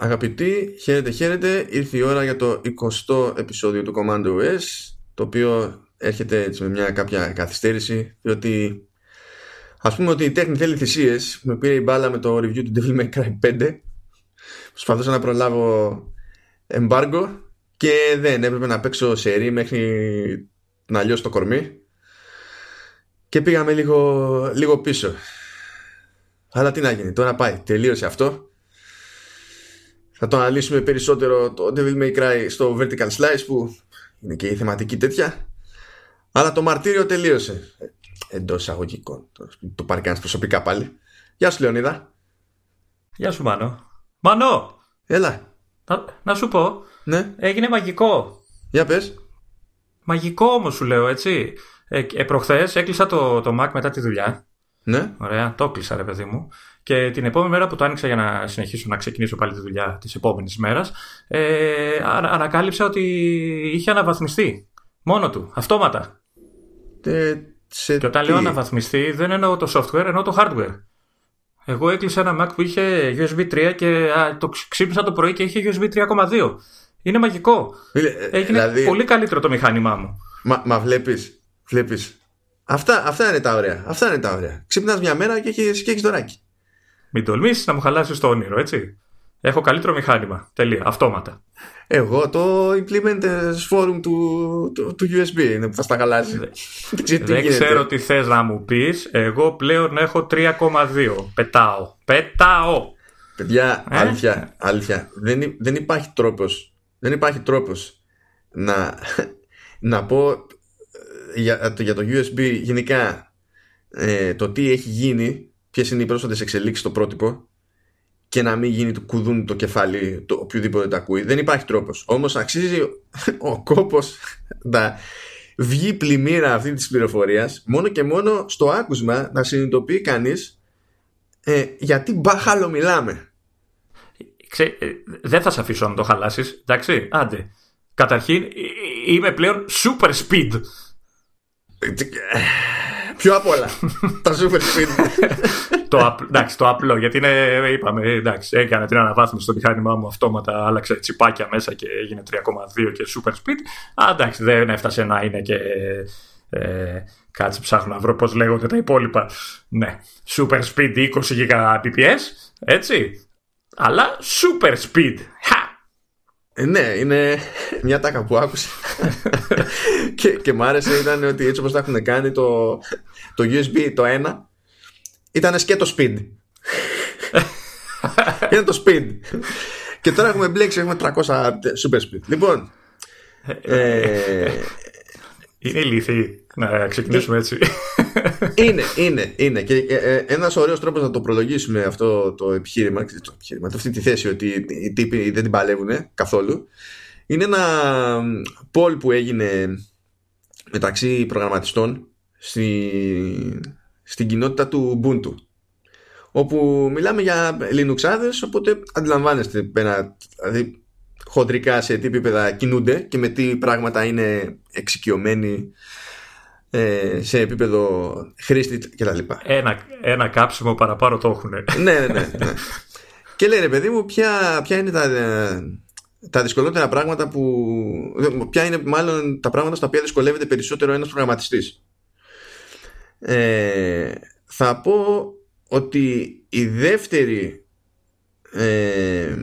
Αγαπητοί, χαίρετε χαίρετε, ήρθε η ώρα για το 20ο επεισόδιο του Commando OS το οποίο έρχεται έτσι με μια κάποια καθυστέρηση διότι ας πούμε ότι η τέχνη θέλει θυσίες. Με πήρε η μπάλα με το review του Devil May Cry 5 προσπαθούσα να προλάβω embargo και δεν. Έπρεπε να παίξω σερή μέχρι να λιώσει το κορμί. Και πήγαμε λίγο, λίγο πίσω. Αλλά τι να γίνει, τώρα πάει, τελείωσε αυτό θα το αναλύσουμε περισσότερο το Devil May Cry στο Vertical Slice που είναι και η θεματική τέτοια. Αλλά το μαρτύριο τελείωσε. Εντός εισαγωγικών. Το, το πάρει κανεί προσωπικά πάλι. Γεια σου, Λεωνίδα. Γεια σου, Μάνο. Μάνο! Έλα. Να, να σου πω. Ναι. Έγινε μαγικό. Για πες. Μαγικό όμως σου λέω, έτσι. Ε, ε, προχθές έκλεισα το, το Mac μετά τη δουλειά. Ναι. Ωραία, το έκλεισα, ρε παιδί μου. Και την επόμενη μέρα που το άνοιξα για να συνεχίσω να ξεκινήσω πάλι τη δουλειά της επόμενης μέρας, ε, ανακάλυψα ότι είχε αναβαθμιστεί. Μόνο του, αυτόματα. Ε, σε και όταν τι; λέω αναβαθμιστεί, δεν εννοώ το software, εννοώ το hardware. Εγώ έκλεισα ένα Mac που είχε USB 3 και α, το ξύπνησα το πρωί και είχε USB 3,2. Είναι μαγικό. Φίλε, ε, Έγινε δηλαδή- πολύ καλύτερο το μηχάνημά μου. Μα, μα βλέπεις, βλέπεις. Αυτά, αυτά είναι τα ωραία. Αυτά είναι τα ωραία. Ξυπνάς μια μέρα και έχεις, και έχεις δωράκι. Μην τολμήσεις να μου χαλάσεις το όνειρο, έτσι. Έχω καλύτερο μηχάνημα. Τελεία. Αυτόματα. Εγώ το implement forum του, του, του USB είναι που θα στα χαλάσει. Δεν ξέρω τι Δεν γίνεται. ξέρω τι θες να μου πεις. Εγώ πλέον έχω 3,2. Πετάω. Πετάω. Παιδιά, Ε; αλήθεια, αλήθεια. Δεν, υ- δεν υπάρχει τρόπος, δεν υπάρχει τρόπος να, να πω ε, για, το- για το USB γενικά ε, το τι έχει γίνει, ποιες είναι οι πρόσφατες εξελίξεις στο πρότυπο και να μην γίνει του κουδούν το κεφάλι το οποιοδήποτε τα ακούει. Δεν υπάρχει τρόπος. Όμως αξίζει ο κόπος να βγει πλημμύρα αυτή της πληροφορίας μόνο και μόνο στο άκουσμα να συνειδητοποιεί κανείς ε, γιατί μπάχαλο μιλάμε. Ξέ, ε, δεν θα σε αφήσω να το χαλάσεις. Εντάξει, άντε. Καταρχήν, ε, ε, είμαι πλέον super speed. Πιο απ' όλα. τα super speed. το, απ- εντάξει, το απλό, γιατί είναι, είπαμε, εντάξει, έκανε την αναβάθμιση στο μηχάνημά μου αυτόματα, άλλαξε τσιπάκια μέσα και έγινε 3,2 και super speed. Α, εντάξει, δεν έφτασε να είναι και. Ε, κάτσε, ψάχνω να βρω πώς λέγονται τα υπόλοιπα. Ναι, super speed 20 Gbps, έτσι. Αλλά super speed. Χα! Ε, ναι, είναι μια τάκα που άκουσα. και, και μ' άρεσε ήταν ότι έτσι όπως τα έχουν κάνει το, το USB το ένα ήταν σκέτο speed. είναι το speed. και τώρα έχουμε μπλέξει, έχουμε 300 super speed. Λοιπόν, ε, Είναι ηλίθιοι να ξεκινήσουμε έτσι. είναι, είναι, είναι. Και ε, ε, ένας ωραίος τρόπος να το προλογίσουμε αυτό το επιχείρημα, το επιχείρημα, αυτή τη θέση ότι οι τύποι δεν την παλεύουν καθόλου, είναι ένα poll που έγινε μεταξύ προγραμματιστών στη, στην κοινότητα του Ubuntu όπου μιλάμε για Linuxάδες οπότε αντιλαμβάνεστε ένα, δηλαδή χοντρικά σε τι επίπεδα κινούνται και με τι πράγματα είναι εξοικειωμένοι ε, σε επίπεδο χρήστη κτλ. ένα, ένα κάψιμο παραπάνω το έχουν. ναι, ναι, ναι, ναι. Και λέει ρε παιδί μου, ποια, ποια είναι τα, ε, τα δυσκολότερα πράγματα που. Ποια είναι μάλλον τα πράγματα στα οποία δυσκολεύεται περισσότερο ένας προγραμματιστής. Ε, θα πω ότι η δεύτερη ε,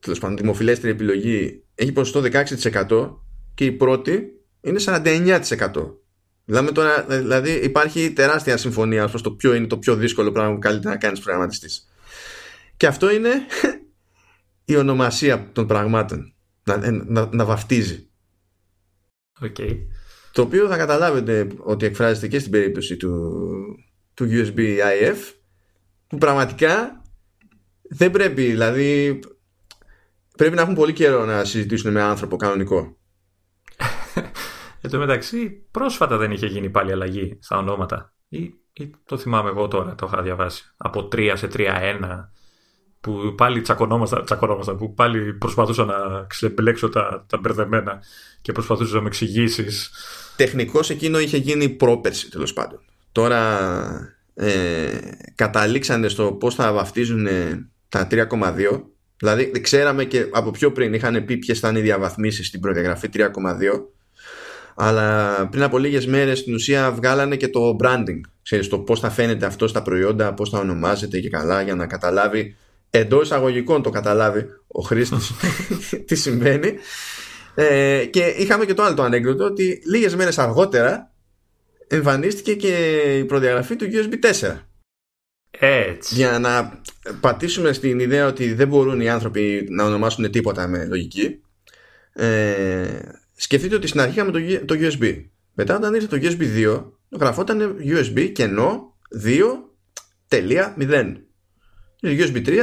τέλος πάντων δημοφιλέστερη επιλογή έχει ποσοστό 16% και η πρώτη είναι 49%. Δηλαδή, τώρα, δηλαδή υπάρχει τεράστια συμφωνία ως προς το ποιο είναι το πιο δύσκολο πράγμα που καλύτερα να κάνεις προγραμματιστής. Και αυτό είναι η ονομασία των πραγμάτων. Να, να, να βαφτίζει. Okay. Το οποίο θα καταλάβετε ότι εκφράζεται και στην περίπτωση του, του USB IF που πραγματικά δεν πρέπει, δηλαδή πρέπει να έχουν πολύ καιρό να συζητήσουν με άνθρωπο κανονικό. Εν τω μεταξύ, πρόσφατα δεν είχε γίνει πάλι αλλαγή στα ονόματα. Ή, ή το θυμάμαι εγώ τώρα, το είχα διαβάσει. Από 3 σε 3-1. Που πάλι τσακωνόμασταν, τσακωνόμασταν, που πάλι προσπαθούσα να ξεμπλέξω τα, τα μπερδεμένα και προσπαθούσα να με εξηγήσεις. Τεχνικώ εκείνο είχε γίνει πρόπερση τέλος πάντων. Τώρα ε, καταλήξανε στο πώς θα βαφτίζουν τα 3,2 Δηλαδή ξέραμε και από πιο πριν είχαν πει ποιες θα είναι οι διαβαθμίσεις στην προδιαγραφή 3,2 αλλά πριν από λίγες μέρες στην ουσία βγάλανε και το branding. Ξέρεις το πώς θα φαίνεται αυτό στα προϊόντα πώς θα ονομάζεται και καλά για να καταλάβει εντός εισαγωγικών το καταλάβει ο χρήστης τι συμβαίνει ε, και είχαμε και το άλλο το ανέκδοτο ότι λίγες μέρες αργότερα εμφανίστηκε και η προδιαγραφή του USB 4 έτσι. Για να πατήσουμε στην ιδέα ότι δεν μπορούν οι άνθρωποι να ονομάσουν τίποτα με λογική ε, σκεφτείτε ότι στην αρχή είχαμε το, το USB. Μετά όταν ήρθε το USB 2 γραφόταν USB κενό 2.0. Το USB 3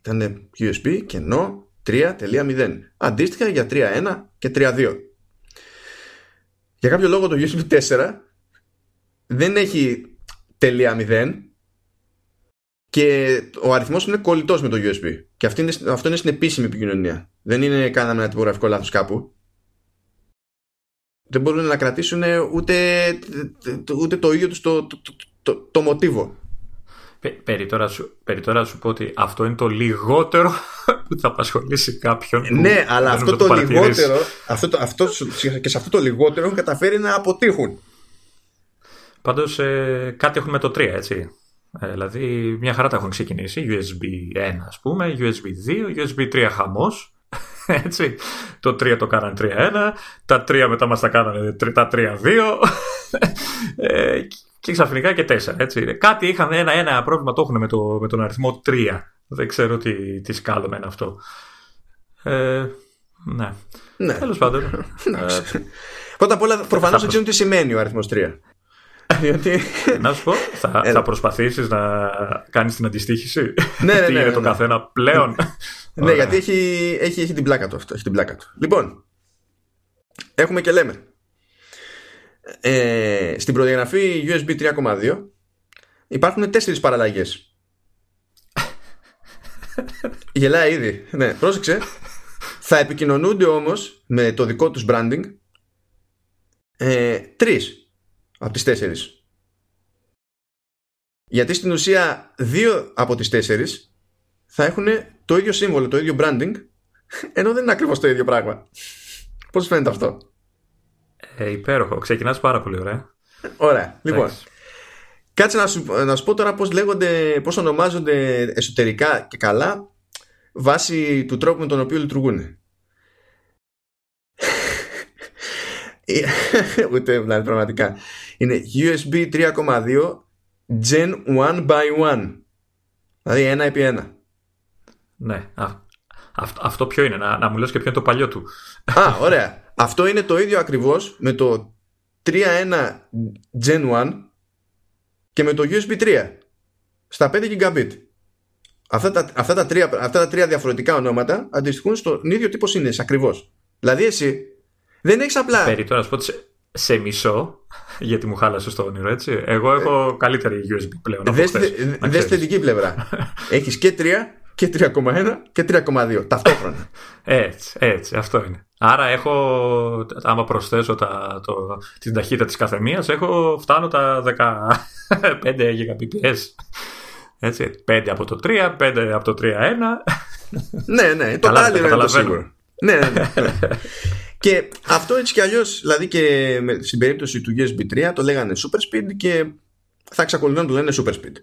ήταν USB κενό 3.0. Αντίστοιχα για 3.1 και 3.2. Για κάποιο λόγο το USB 4 δεν έχει τελεία 0 και ο αριθμός είναι κολλητός με το USB. Και αυτό είναι, αυτό είναι στην επίσημη επικοινωνία. Δεν είναι κάναμε ένα τυπογραφικό λάθος κάπου δεν μπορούν να κρατήσουν ούτε, ούτε το ίδιο τους το, το, το, το, μοτίβο. Περί τώρα, σου, περί τώρα σου πω ότι αυτό είναι το λιγότερο που θα απασχολήσει κάποιον. Ναι, αλλά αυτό το, λιγότερο, αυτό, το, αυτό, και σε αυτό το λιγότερο έχουν καταφέρει να αποτύχουν. Πάντως ε, κάτι έχουν με το 3, έτσι. Ε, δηλαδή μια χαρά τα έχουν ξεκινήσει. USB 1 ας πούμε, USB 2, USB 3 χαμός. Έτσι. Το 3 το κάνανε 3-1, τα 3 μετά μας τα κάνανε τα 3-2 ε, και ξαφνικά και 4. Έτσι. Κάτι είχαν ένα, ένα πρόβλημα το έχουν με, το, με τον αριθμό 3. Δεν ξέρω τι, τι σκάλωμε είναι αυτό. Ε, ναι. ναι. Τέλος πάντων. ε, Πρώτα απ' όλα προφανώς δεν ξέρουν τι σημαίνει ο αριθμός 3. Γιατί... Να σου πω, θα, θα προσπαθήσεις να κάνεις την αντιστοίχηση; Ναι, ναι, τι ναι, είναι ναι, το ναι. καθένα πλέον; ναι, γιατί έχει, έχει, έχει την πλάκα του αυτό. Έχει την πλάκα του. Λοιπόν, έχουμε και λέμε. Ε, στην προδιαγραφή USB 3.2 υπάρχουν τέσσερις παραλλαγές. Γελάει ήδη. Ναι, πρόσεξε. Θα επικοινωνούνται όμως με το δικό τους branding ε, τρεις από τις τέσσερις. Γιατί στην ουσία δύο από τις τέσσερις θα έχουν το ίδιο σύμβολο, το ίδιο branding, ενώ δεν είναι ακριβώς το ίδιο πράγμα. Πώς φαίνεται αυτό; Ε, υπέροχο. Ξεκινάς πάρα πολύ ωραία. Ωραία. Λοιπόν, κάτσε να σου, να σου πω τώρα πώς λέγονται, πώς ονομάζονται εσωτερικά και καλά βάσει του τρόπου με τον οποίο λειτουργούν. Ούτε δηλαδή πραγματικά. Είναι USB 3.2 Gen 1 by 1. Δηλαδή ένα επί ένα. Ναι. Α, αυτό, αυτό ποιο είναι, να, να μου λες και ποιο είναι το παλιό του. Α, ωραία. Αυτό είναι το ίδιο ακριβώς με το 3.1 Gen 1 και με το USB 3 στα 5 Gigabit. Αυτά τα, αυτά, τα τρία, αυτά τα τρία διαφορετικά ονόματα αντιστοιχούν στον ίδιο τύπο σύνδεση ακριβώς. Δηλαδή εσύ δεν έχεις απλά. Περί τώρα, πω σε, σε μισό, γιατί μου χάλασε το όνειρο, έτσι. Εγώ έχω καλύτερη USB πλέον. Δες στη θετική πλευρά. έχεις και 3 και 3,1 και 3,2 ταυτόχρονα. έτσι, έτσι, αυτό είναι. Άρα έχω, άμα προσθέσω τα, το, την ταχύτητα της καθεμίας, έχω, φτάνω τα 15 Gbps. Έτσι, 5 από το 3, 5 από το 3,1. ναι, ναι, το άλλο είναι το σίγουρο. ναι, ναι, ναι. Και αυτό έτσι κι αλλιώς, δηλαδή και στην περίπτωση του USB 3 το λέγανε super speed και θα εξακολουθούν να το λένε super speed.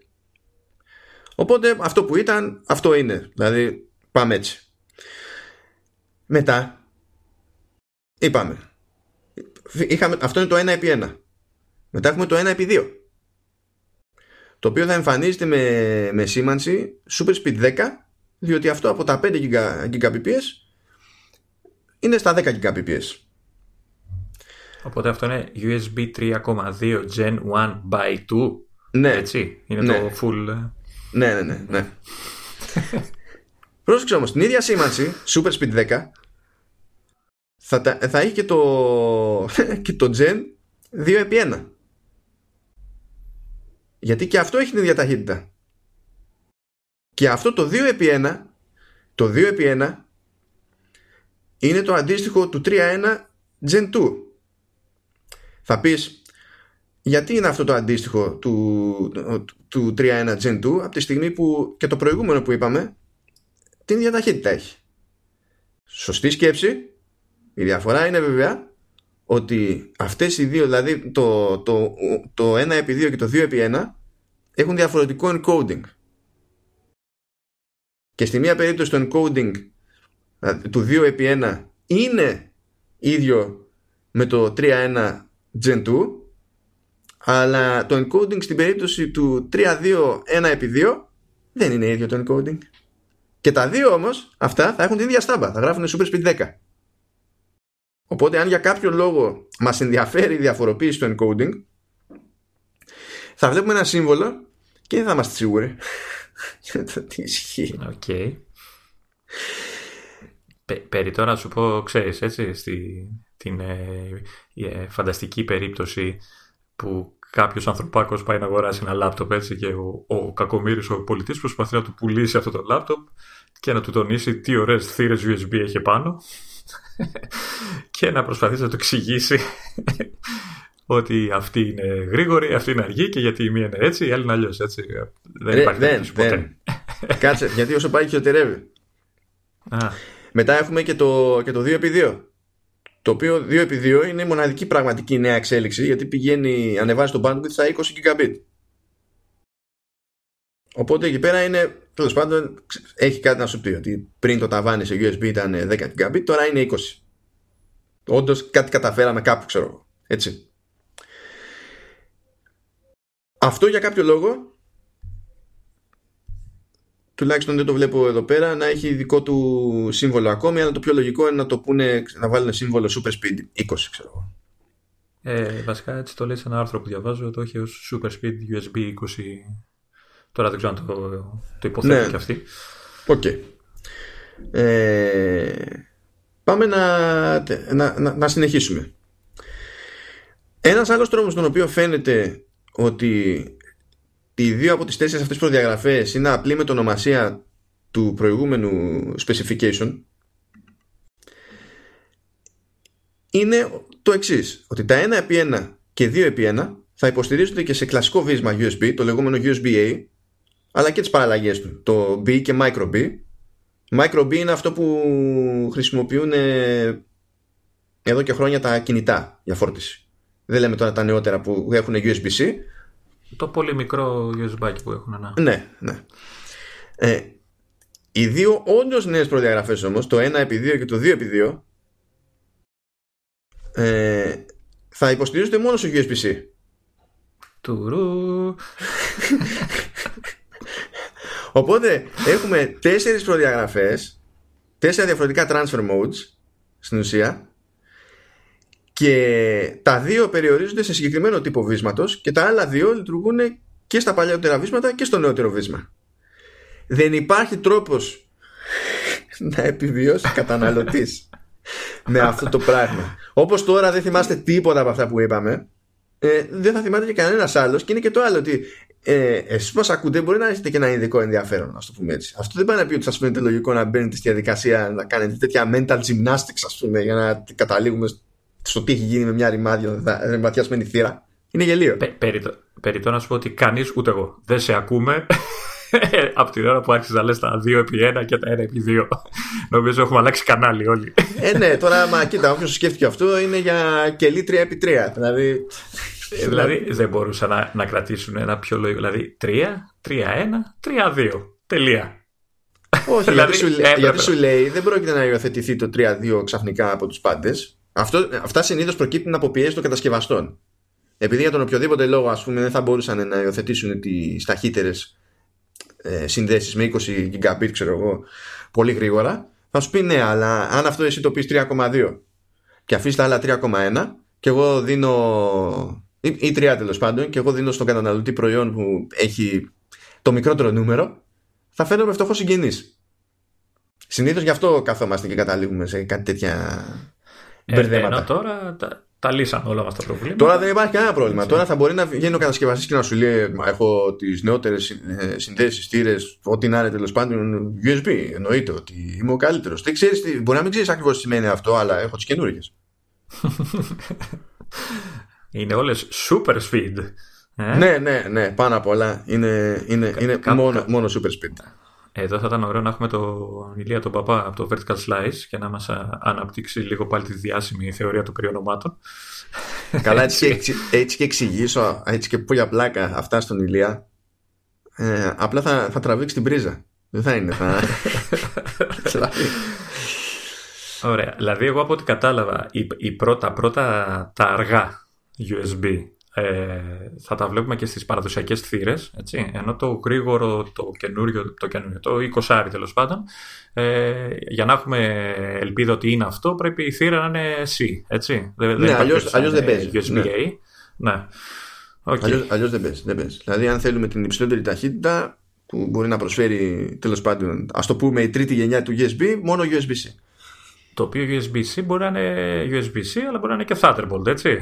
Οπότε αυτό που ήταν, αυτό είναι. Δηλαδή πάμε έτσι. Μετά είπαμε. Είχαμε, αυτό είναι το 1 επί 1. Μετά έχουμε το 1 επί 2. Το οποίο θα εμφανίζεται με, με σήμανση super speed 10 διότι αυτό από τα 5 Gbps είναι στα 10 Gbps. Οπότε αυτό είναι USB 3.2 Gen 1 by 2. Ναι. Έτσι. Είναι ναι. το full. Ναι, ναι, ναι. ναι. Πρόσεξε όμως, την ίδια σήμανση, Super Speed 10, θα, θα έχει και το, και το Gen 2x1. Γιατί και αυτό έχει την ίδια ταχύτητα. Και αυτό το 2x1, το 2x1 είναι το αντίστοιχο του 3.1 Gen 2. Θα πεις, γιατί είναι αυτό το αντίστοιχο του, του 3.1 Gen 2 από τη στιγμή που και το προηγούμενο που είπαμε την ίδια ταχύτητα έχει. Σωστή σκέψη. Η διαφορά είναι βέβαια ότι αυτές οι δύο, δηλαδή το, το, το 1x2 και το 2x1 έχουν διαφορετικό encoding. Και στη μία περίπτωση το encoding του 2x1 είναι ίδιο με το 3.1 Gen 2 αλλά το encoding στην περίπτωση του 3.2 1x2 δεν είναι ίδιο το encoding. Και τα δύο όμως αυτά θα έχουν την ίδια στάμπα. Θα γράφουν Super Speed 10. Οπότε αν για κάποιο λόγο μας ενδιαφέρει η διαφοροποίηση του encoding θα βλέπουμε ένα σύμβολο και δεν θα είμαστε σίγουροι για το τι ισχύει. Okay. περί τώρα σου πω, ξέρεις έτσι, στη, την ε, ε, φανταστική περίπτωση που κάποιος ανθρωπάκος πάει να αγοράσει ένα λάπτοπ έτσι και ο, ο κακομύρης ο πολιτής προσπαθεί να του πουλήσει αυτό το λάπτοπ και να του τονίσει τι ωραίες θύρες USB έχει πάνω και να προσπαθήσει να του εξηγήσει ότι αυτή είναι γρήγορη, αυτή είναι αργή και γιατί η μία είναι έτσι, η άλλη είναι αλλιώς. Δεν υπάρχει δεν, ποτέ. Κάτσε, γιατί όσο πάει χειροτερεύει. Μετά έχουμε και το, και το 2x2. Το οποίο 2x2 είναι η μοναδική πραγματική νέα εξέλιξη γιατί πηγαίνει, ανεβάζει το bandwidth στα 20 gigabit. Οπότε εκεί πέρα είναι, τέλος πάντων, έχει κάτι να σου πει ότι πριν το ταβάνι σε USB ήταν 10 gigabit, τώρα είναι 20. Όντως κάτι καταφέραμε κάπου, ξέρω Έτσι. Αυτό για κάποιο λόγο τουλάχιστον δεν το βλέπω εδώ πέρα να έχει δικό του σύμβολο ακόμη αλλά το πιο λογικό είναι να το πούνε να βάλουν σύμβολο Super Speed 20 ξέρω εγώ ε, βασικά έτσι το λέει σε ένα άρθρο που διαβάζω το έχει ως Super Speed USB 20 τώρα δεν ξέρω αν το, το υποθέτω ναι. και αυτή Οκ okay. ε, πάμε να, να, να, να συνεχίσουμε ένας άλλος τρόπος τον οποίο φαίνεται ότι οι δύο από τις τέσσερις αυτές προδιαγραφές είναι απλή με ονομασία του προηγούμενου specification. Είναι το εξής ότι τα 1x1 και 2x1 θα υποστηρίζονται και σε κλασικό βίσμα USB το λεγόμενο USB-A αλλά και τις παραλλαγές του το B και Micro B. Micro B είναι αυτό που χρησιμοποιούν εδώ και χρόνια τα κινητά για φόρτιση. Δεν λέμε τώρα τα νεότερα που έχουν USB-C το πολύ μικρό USB που έχουν. Ναι, ναι. ναι. Ε, οι δύο όντως νέες προδιαγραφές όμως, το 1x2 και το 2x2, ε, θα υποστηρίζονται μόνο στο USB-C. Τουρού. Οπότε έχουμε τέσσερις προδιαγραφές, τέσσερα διαφορετικά transfer modes στην ουσία και τα δύο περιορίζονται σε συγκεκριμένο τύπο βίσματος και τα άλλα δύο λειτουργούν και στα παλιότερα βίσματα και στο νεότερο βίσμα. Δεν υπάρχει τρόπος να επιβιώσει καταναλωτής με αυτό το πράγμα. Όπως τώρα δεν θυμάστε τίποτα από αυτά που είπαμε, ε, δεν θα θυμάται και κανένας άλλος. Και είναι και το άλλο ότι ε, εσείς που ακούτε μπορεί να έχετε και ένα ειδικό ενδιαφέρον, να το πούμε έτσι. Αυτό δεν πάει να πει ότι σας φαίνεται λογικό να μπαίνετε στη διαδικασία να κάνετε τέτοια mental gymnastics, ας πούμε, για να καταλήγουμε στο τι έχει γίνει με μια ρημάτια θύρα. Είναι γελίο. Πε, να σου πω ότι κανείς ούτε εγώ δεν σε ακούμε από την ώρα που άρχισε να λες τα 2x1 και τα 1x2. Νομίζω έχουμε αλλάξει κανάλι όλοι. ε, ναι, τώρα, μα κοίτα, όποιος σκέφτηκε αυτό είναι για κελί 3x3. Δηλαδή. Ε, δηλαδή δεν μπορούσαν να, να κρατήσουν ένα πιο λογικό. Δηλαδή 3, 3-1, 3-2. Τελεία. Όχι, δηλαδή, γιατί, σου, γιατί σου λέει δεν πρόκειται να υιοθετηθεί το 3-2 ξαφνικά από τους πάντες. Αυτό, αυτά συνήθως προκύπτουν από πιέσεις των κατασκευαστών. Επειδή για τον οποιοδήποτε λόγο ας πούμε, δεν θα μπορούσαν να υιοθετήσουν τις ταχύτερες ε, συνδέσεις με 20 gigabit, ξέρω εγώ, πολύ γρήγορα, θα σου πει ναι, αλλά αν αυτό εσύ το πεις 3,2 και αφήσεις τα άλλα 3,1 και εγώ δίνω. ή, ή 3 τέλος πάντων, και εγώ δίνω στον καταναλωτή προϊόν που έχει το μικρότερο νούμερο, θα φαίνομαι φτωχός συγγενής. Συνήθως γι' αυτό καθόμαστε και καταλήγουμε σε κάτι τέτοια ε, ενώ τώρα τα, τα λύσαν όλα αυτά τα προβλήματα. Τώρα δεν υπάρχει κανένα πρόβλημα. Τώρα θα μπορεί να βγαίνει ο κατασκευαστή και να σου λέει: Έχω τις νεότερες συνδέσεις, τήρε, ό,τι να είναι τέλος πάντων USB. Εννοείται ότι είμαι ο καλύτερος. Μπορεί να μην ξέρεις ακριβώς τι σημαίνει αυτό, αλλά έχω τις καινούργιε. είναι όλες super speed. Ε; Ναι, ναι, ναι, πάνω απ' όλα είναι, είναι, είναι μόνο, μόνο super speed. Εδώ θα ήταν ωραίο να έχουμε τον Ηλία τον Παπά από το Vertical Slice και να μας αναπτύξει λίγο πάλι τη διάσημη θεωρία των περιονομάτων. Καλά, έτσι, και, έτσι και εξηγήσω, έτσι και πολύ πλάκα αυτά στον Ηλία. Ε, απλά θα, θα τραβήξει την πρίζα. Δεν θα είναι. Θα... Ωραία. Δηλαδή, εγώ από ό,τι κατάλαβα, η, η πρώτα, πρώτα τα αργά USB ε, θα τα βλέπουμε και στις παραδοσιακές θύρες έτσι, ενώ το γρήγορο, το καινούριο, το, καινούριο, το 20 τέλος πάντων ε, για να έχουμε ελπίδα ότι είναι αυτό πρέπει η θύρα να είναι C έτσι. Δεν, ναι, αλλιώς, αλλιώς δεν παίζει USB-A ναι. ναι. Okay. Αλλιώς, αλλιώς δεν, παίζει, δεν παίζει δηλαδή αν θέλουμε την υψηλότερη ταχύτητα που μπορεί να προσφέρει τέλος πάντων ας το πούμε η τρίτη γενιά του USB μόνο USB-C το οποίο USB-C μπορεί να είναι USB-C αλλά μπορεί να είναι και Thunderbolt έτσι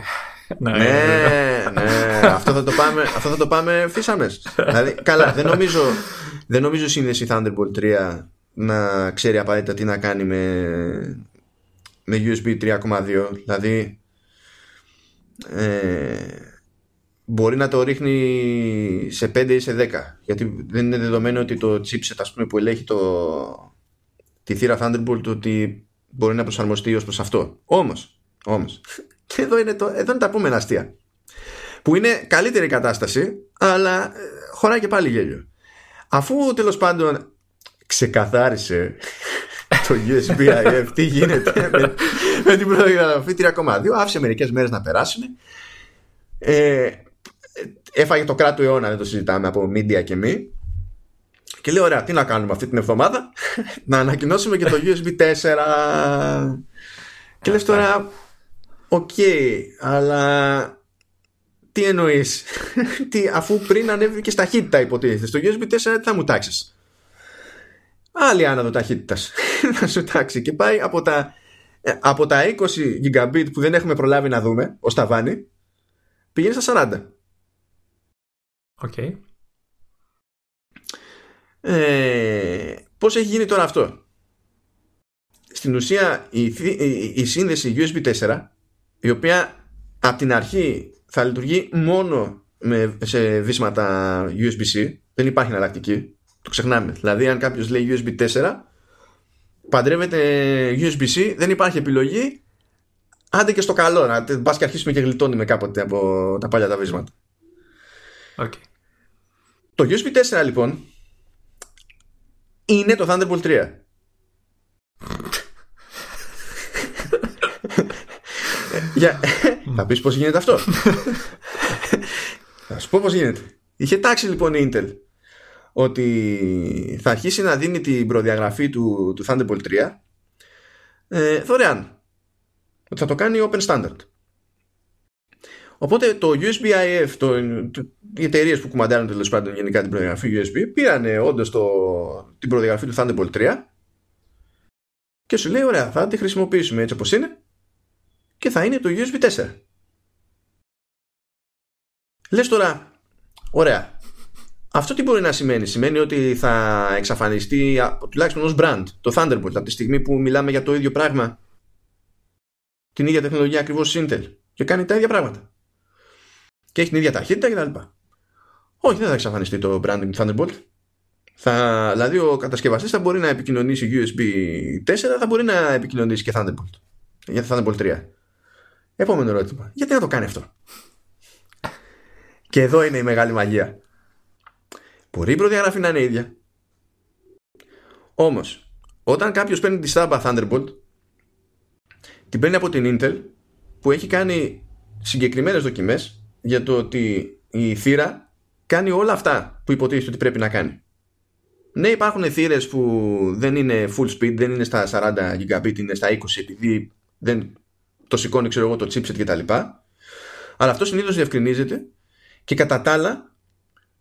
ναι, ναι, ναι. αυτό, θα το πάμε, αυτό θα το πάμε φύσαμες. δηλαδή, καλά, δεν νομίζω, δεν νομίζω σύνδεση Thunderbolt 3 να ξέρει απαραίτητα τι να κάνει με, με USB 3.2. Δηλαδή, ε, μπορεί να το ρίχνει σε 5 ή σε 10. Γιατί δεν είναι δεδομένο ότι το chipset ας πούμε, που ελέγχει το, τη θύρα Thunderbolt ότι μπορεί να προσαρμοστεί ως προς αυτό. Όμως, όμως και εδώ είναι, το, εδώ είναι τα επόμενα αστεία. Που είναι καλύτερη κατάσταση, αλλά ε, χωράει και πάλι γέλιο. Αφού τέλος πάντων ξεκαθάρισε το USB IF τι γίνεται με, με την προδιαγραφή 3,2 άφησε μερικές μέρες να περάσουν ε, έφαγε το κράξιμο αιώνα δεν το συζητάμε από media και μη και λέει ωραία τι να κάνουμε αυτή την εβδομάδα να ανακοινώσουμε και το USB 4 και λες τώρα Οκ, αλλά τι εννοείς, αφού πριν ανέβηκε και ταχύτητα υποτίθεται. Στο USB 4 τι θα μου τάξεις; Άλλη άνοδο ταχύτητα. θα σου τάξει και πάει από τα, ε, από τα 20 gigabit που δεν έχουμε προλάβει να δούμε ως ταβάνι, πηγαίνει στα 40. Οκ. Okay. Ε, πώς έχει γίνει τώρα αυτό; Στην ουσία η, η, η σύνδεση USB 4 η οποία από την αρχή θα λειτουργεί μόνο με, σε βίσματα USB-C. Δεν υπάρχει εναλλακτική. Το ξεχνάμε. Δηλαδή αν κάποιος λέει USB 4 παντρεύεται USB-C δεν υπάρχει επιλογή. Άντε και στο καλό να πας και αρχίσουμε και γλιτώνουμε κάποτε από τα παλιά τα βίσματα. Okay. το USB 4 λοιπόν είναι το Thunderbolt 3 Για... Θα πεις πώς γίνεται αυτός. Θα σου πω πώς γίνεται. Είχε τάξει λοιπόν η Intel ότι θα αρχίσει να δίνει την προδιαγραφή του, του Thunderbolt 3 ε, δωρεάν. Ότι θα το κάνει open standard. Οπότε το USB-IF, το, οι εταιρείες που κουμαντάρουν τέλος πάντων γενικά την προδιαγραφή USB, πήραν όντως την προδιαγραφή του Thunderbolt 3 και σου λέει: Ωραία, θα τη χρησιμοποιήσουμε έτσι όπως είναι και θα είναι το USB 4. Λες τώρα, ωραία, αυτό τι μπορεί να σημαίνει; Σημαίνει ότι θα εξαφανιστεί τουλάχιστον ως brand το Thunderbolt από τη στιγμή που μιλάμε για το ίδιο πράγμα την ίδια τεχνολογία ακριβώς Intel και κάνει τα ίδια πράγματα και έχει την ίδια ταχύτητα κτλ. Όχι, δεν θα εξαφανιστεί το branding του Thunderbolt. Θα, δηλαδή ο κατασκευαστής θα μπορεί να επικοινωνήσει USB 4 θα μπορεί να επικοινωνήσει και Thunderbolt για Thunderbolt 3 Επόμενο ερώτημα. Γιατί να το κάνει αυτό; Και εδώ είναι η μεγάλη μαγεία. Μπορεί η προδιαγραφή να είναι ίδια. Όμως, όταν κάποιος παίρνει τη στάμπα Thunderbolt, την παίρνει από την Intel που έχει κάνει συγκεκριμένες δοκιμές για το ότι η θύρα κάνει όλα αυτά που υποτίθεται ότι πρέπει να κάνει. Ναι, υπάρχουν θύρες που δεν είναι full speed, δεν είναι στα 40 gigabit, είναι στα 20 επειδή δεν το σηκώνει ξέρω εγώ το chipset και τα λοιπά αλλά αυτό συνήθως διευκρινίζεται και κατά τα άλλα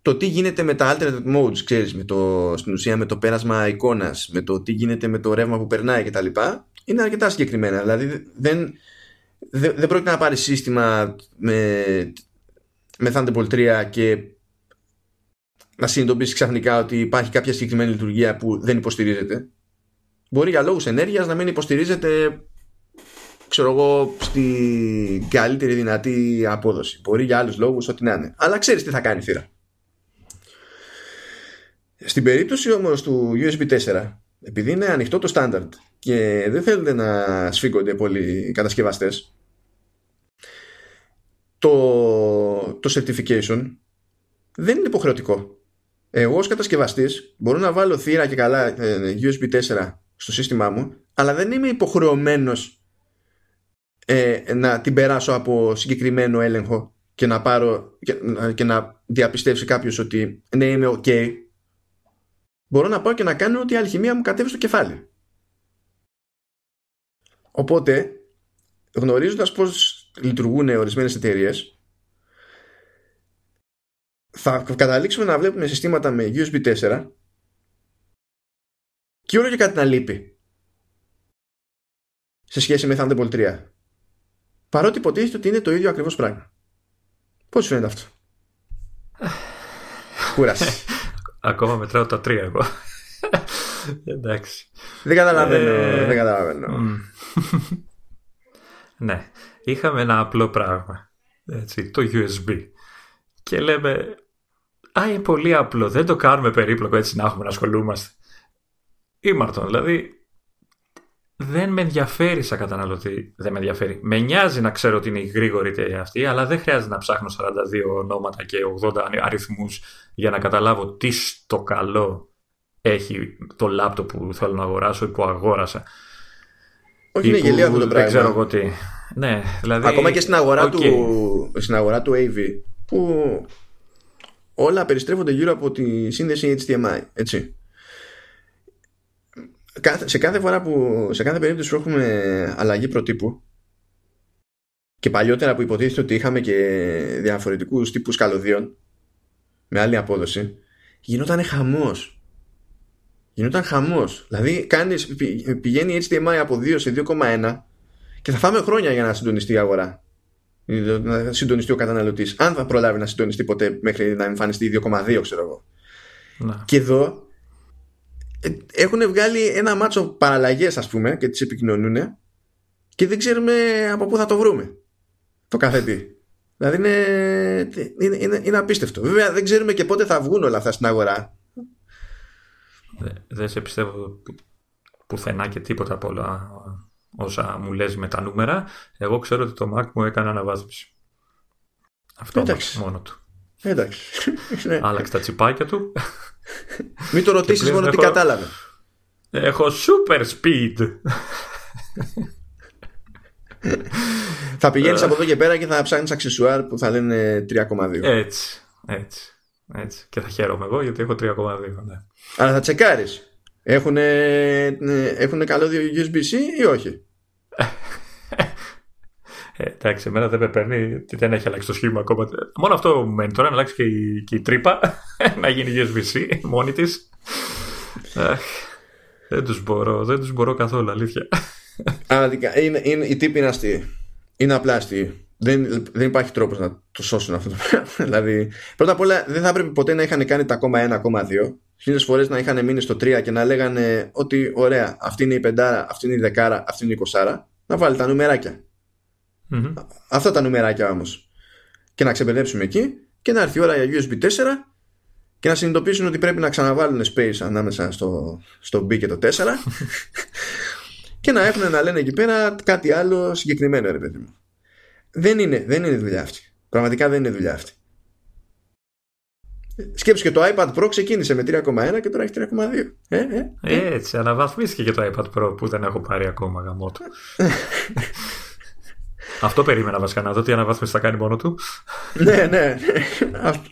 το τι γίνεται με τα alternate modes ξέρεις με το, στην ουσία με το πέρασμα εικόνας με το τι γίνεται με το ρεύμα που περνάει και τα λοιπά είναι αρκετά συγκεκριμένα δηλαδή δεν, δεν, δεν πρόκειται να πάρεις σύστημα με, με Thunderbolt 3 και να συνειδητοποιήσεις ξαφνικά ότι υπάρχει κάποια συγκεκριμένη λειτουργία που δεν υποστηρίζεται. Μπορεί για λόγους ενέργειας να μην υποστηρίζεται ξέρω εγώ, στην καλύτερη δυνατή απόδοση. Μπορεί για άλλους λόγους ό,τι να είναι. Αλλά ξέρεις τι θα κάνει η θύρα. Στην περίπτωση όμως του USB 4, επειδή είναι ανοιχτό το standard και δεν θέλετε να σφίγγονται πολλοί οι κατασκευαστές, το, το certification δεν είναι υποχρεωτικό. Εγώ ως κατασκευαστής μπορώ να βάλω θύρα και καλά USB ε, 4 στο σύστημά μου, αλλά δεν είμαι υποχρεωμένος ε, να την περάσω από συγκεκριμένο έλεγχο και να πάρω και, και να διαπιστεύσει κάποιος ότι ναι είμαι ok μπορώ να πάω και να κάνω ότι η αλχημία μου κατέβει στο κεφάλι οπότε γνωρίζοντας πως λειτουργούν ορισμένες εταιρείες. θα καταλήξουμε να βλέπουμε συστήματα με USB 4 και όλο και κάτι να λείπει σε σχέση με Thunderbolt 3 παρότι υποτίθεται ότι είναι το ίδιο ακριβώς πράγμα πώς σου φαίνεται αυτό; Κούραση ακόμα μετράω τα τρία εγώ εντάξει δεν καταλαβαίνω, ε... δεν καταλαβαίνω. ναι είχαμε ένα απλό πράγμα. Έτσι, το USB. Και λέμε, α, είναι πολύ απλό, δεν το κάνουμε περίπλοκο έτσι να έχουμε να ασχολούμαστε. Ήμαρτον, δηλαδή, δεν με ενδιαφέρει σαν καταναλωτή. Δεν με ενδιαφέρει. Με νοιάζει να ξέρω ότι είναι γρήγορη αυτή, αλλά δεν χρειάζεται να ψάχνω 42 ονόματα και 80 αριθμούς για να καταλάβω τι στο καλό έχει το λάπτοπ που θέλω να αγοράσω ή που αγόρασα. Όχι, είναι γελίο αυτό το πράγμα. Δεν ξέρω εγώ τι. Ναι, δηλαδή... Ακόμα και στην αγορά, του, στην αγορά του AV που όλα περιστρέφονται γύρω από τη σύνδεση HDMI, έτσι. Σε κάθε φορά που, σε κάθε περίπτωση που έχουμε αλλαγή προτύπου και παλιότερα που υποτίθεται ότι είχαμε και διαφορετικούς τύπους καλωδίων με άλλη απόδοση γινόταν χαμός γινόταν χαμός δηλαδή κάνεις, πηγαίνει HDMI από 2 σε 2,1 και θα φάμε χρόνια για να συντονιστεί η αγορά. Να συντονιστεί ο καταναλωτής. Αν θα προλάβει να συντονιστεί ποτέ μέχρι να εμφανιστεί 2,2, ξέρω εγώ. Να. Και εδώ ε, έχουν βγάλει ένα μάτσο παραλλαγές, ας πούμε, και τις επικοινωνούν και δεν ξέρουμε από πού θα το βρούμε. Το κάθε τι. Δηλαδή είναι, είναι, είναι, είναι απίστευτο. Βέβαια δεν ξέρουμε και πότε θα βγουν όλα αυτά στην αγορά. Δεν σε πιστεύω πουθενά και τίποτα από όλα όσα μου λες με τα νούμερα, εγώ ξέρω ότι το Mac μου έκανε αναβάθμιση. Αυτό Εντάξει. μόνο του. Εντάξει. Ναι. Άλλαξε τα τσιπάκια του. Μην το ρωτήσεις μόνο έχω... τι κατάλαβε. Έχω super speed. θα πηγαίνεις από εδώ και πέρα και θα ψάχνεις αξισουάρ που θα λένε 3,2. Έτσι, έτσι, έτσι. Και θα χαίρομαι εγώ γιατί έχω 3,2. Ναι. Αλλά θα τσεκάρεις. Έχουν, έχουν καλώδιο USB-C ή όχι; Ε, εντάξει, εμένα δεν με παίρνει, δεν έχει αλλάξει το σχήμα ακόμα. Μόνο αυτό μου μένει τώρα, να αλλάξει και η, και η τρύπα, να γίνει USB-C μόνη της. δεν τους μπορώ, δεν τους μπορώ καθόλου, αλήθεια. Άδικα, είναι, είναι, οι τύποι είναι αστείοι. Είναι απλά αστείοι. Δεν, δεν υπάρχει τρόπος να το σώσουν αυτό το πράγμα. δηλαδή, πρώτα απ' όλα δεν θα έπρεπε ποτέ να είχαν κάνει τα 1,1, 2. Χίλιε φορές να είχαν μείνει στο 3 και να λέγανε ότι ωραία, αυτή είναι η πεντάρα, αυτή είναι η δεκάρα, αυτή είναι η κοσάρα. Να βάλει τα νουμεράκια. Mm-hmm. Αυτά τα νουμεράκια όμως. Και να ξεπερδέψουμε εκεί και να έρθει η ώρα για USB 4 και να συνειδητοποιήσουν ότι πρέπει να ξαναβάλουν space ανάμεσα στο, στο B και το 4 και να έχουν να λένε εκεί πέρα κάτι άλλο συγκεκριμένο ρε παιδί μου. Δεν είναι, δεν είναι δουλειά αυτή. Πραγματικά δεν είναι δουλειά αυτή. Σκέψου και το iPad Pro ξεκίνησε με 3,1 και τώρα έχει 3,2. Ε, ε, ε. Έτσι, αναβαθμίστηκε και το iPad Pro που δεν έχω πάρει ακόμα γαμό του. αυτό περίμενα βασικά να δω τι αναβάθμιση θα κάνει μόνο του. ναι, ναι. ναι.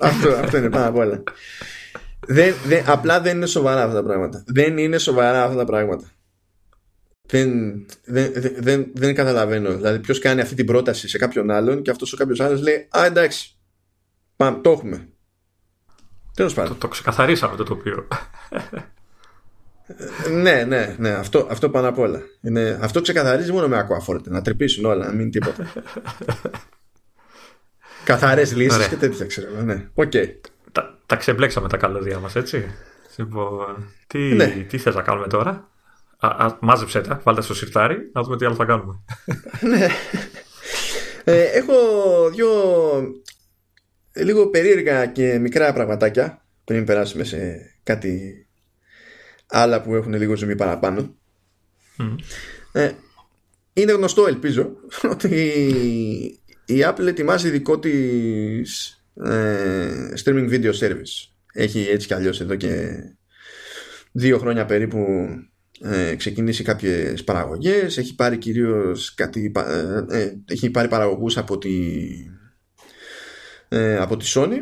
αυτό, αυτό είναι πάνω απ' όλα. Δεν, δεν, απλά δεν είναι σοβαρά αυτά τα πράγματα. Δεν είναι σοβαρά αυτά τα πράγματα. Δεν, δεν, δεν, δεν καταλαβαίνω. Δηλαδή, ποιος κάνει αυτή την πρόταση σε κάποιον άλλον και αυτός ο κάποιος άλλος λέει Α, εντάξει. Πάμε, το έχουμε. Τέλος πάντων. Το, το ξεκαθαρίσαμε το τοπίο. Ναι, ναι, ναι. Αυτό, αυτό πάνω απ' όλα. Είναι, αυτό ξεκαθαρίζει μόνο με ακουαφόρτε. Να τρυπήσουν όλα, να μην τίποτα. Καθαρές λύσεις και τέτοια ξέρω. Ναι. Okay. Τα, τα ξεμπλέξαμε τα καλώδια μας, έτσι. Λοιπόν, τι, ναι. τι θες να κάνουμε τώρα; Α, α, μάζεψε τα, βάλτε στο σιρτάρι, να δούμε τι άλλο θα κάνουμε. ναι. Ε, έχω δύο λίγο περίεργα και μικρά πραγματάκια πριν περάσουμε σε κάτι άλλα που έχουν λίγο ζουμί παραπάνω. Ε, είναι γνωστό ελπίζω ότι η Apple ετοιμάζει δικό της ε, streaming video service. Έχει έτσι κι αλλιώς εδώ και δύο χρόνια περίπου ε, ξεκινήσει κάποιες παραγωγές έχει πάρει κυρίως κάτι, ε, ε, έχει πάρει παραγωγούς από τη, ε, από τη Sony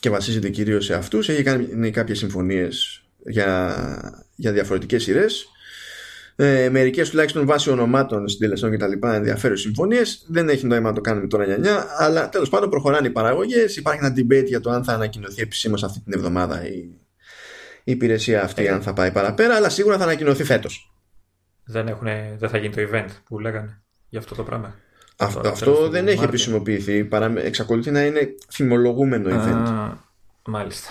και βασίζεται κυρίως σε αυτούς έχει κάνει κάποιες συμφωνίες για, για διαφορετικές σειρές. Ε, μερικές τουλάχιστον βάσει ονομάτων συντελεστών και τα λοιπά ενδιαφέρον συμφωνίες. Δεν έχει νόημα να το κάνουμε τώρα για νιά αλλά τέλος πάντων προχωράνε οι παραγωγές. Υπάρχει ένα debate για το αν θα ανακοινωθεί επισήμως αυτή την εβδομάδα η, η υπηρεσία αυτή αν θα πάει παραπέρα αλλά σίγουρα θα ανακοινωθεί φέτος. Δεν, δεν θα γίνει το event που λέγανε για αυτό το πράγμα. Αυτό, αυτό δεν έχει επισημοποιηθεί παρά εξακολουθεί να είναι θυμολογούμενο event. Μάλιστα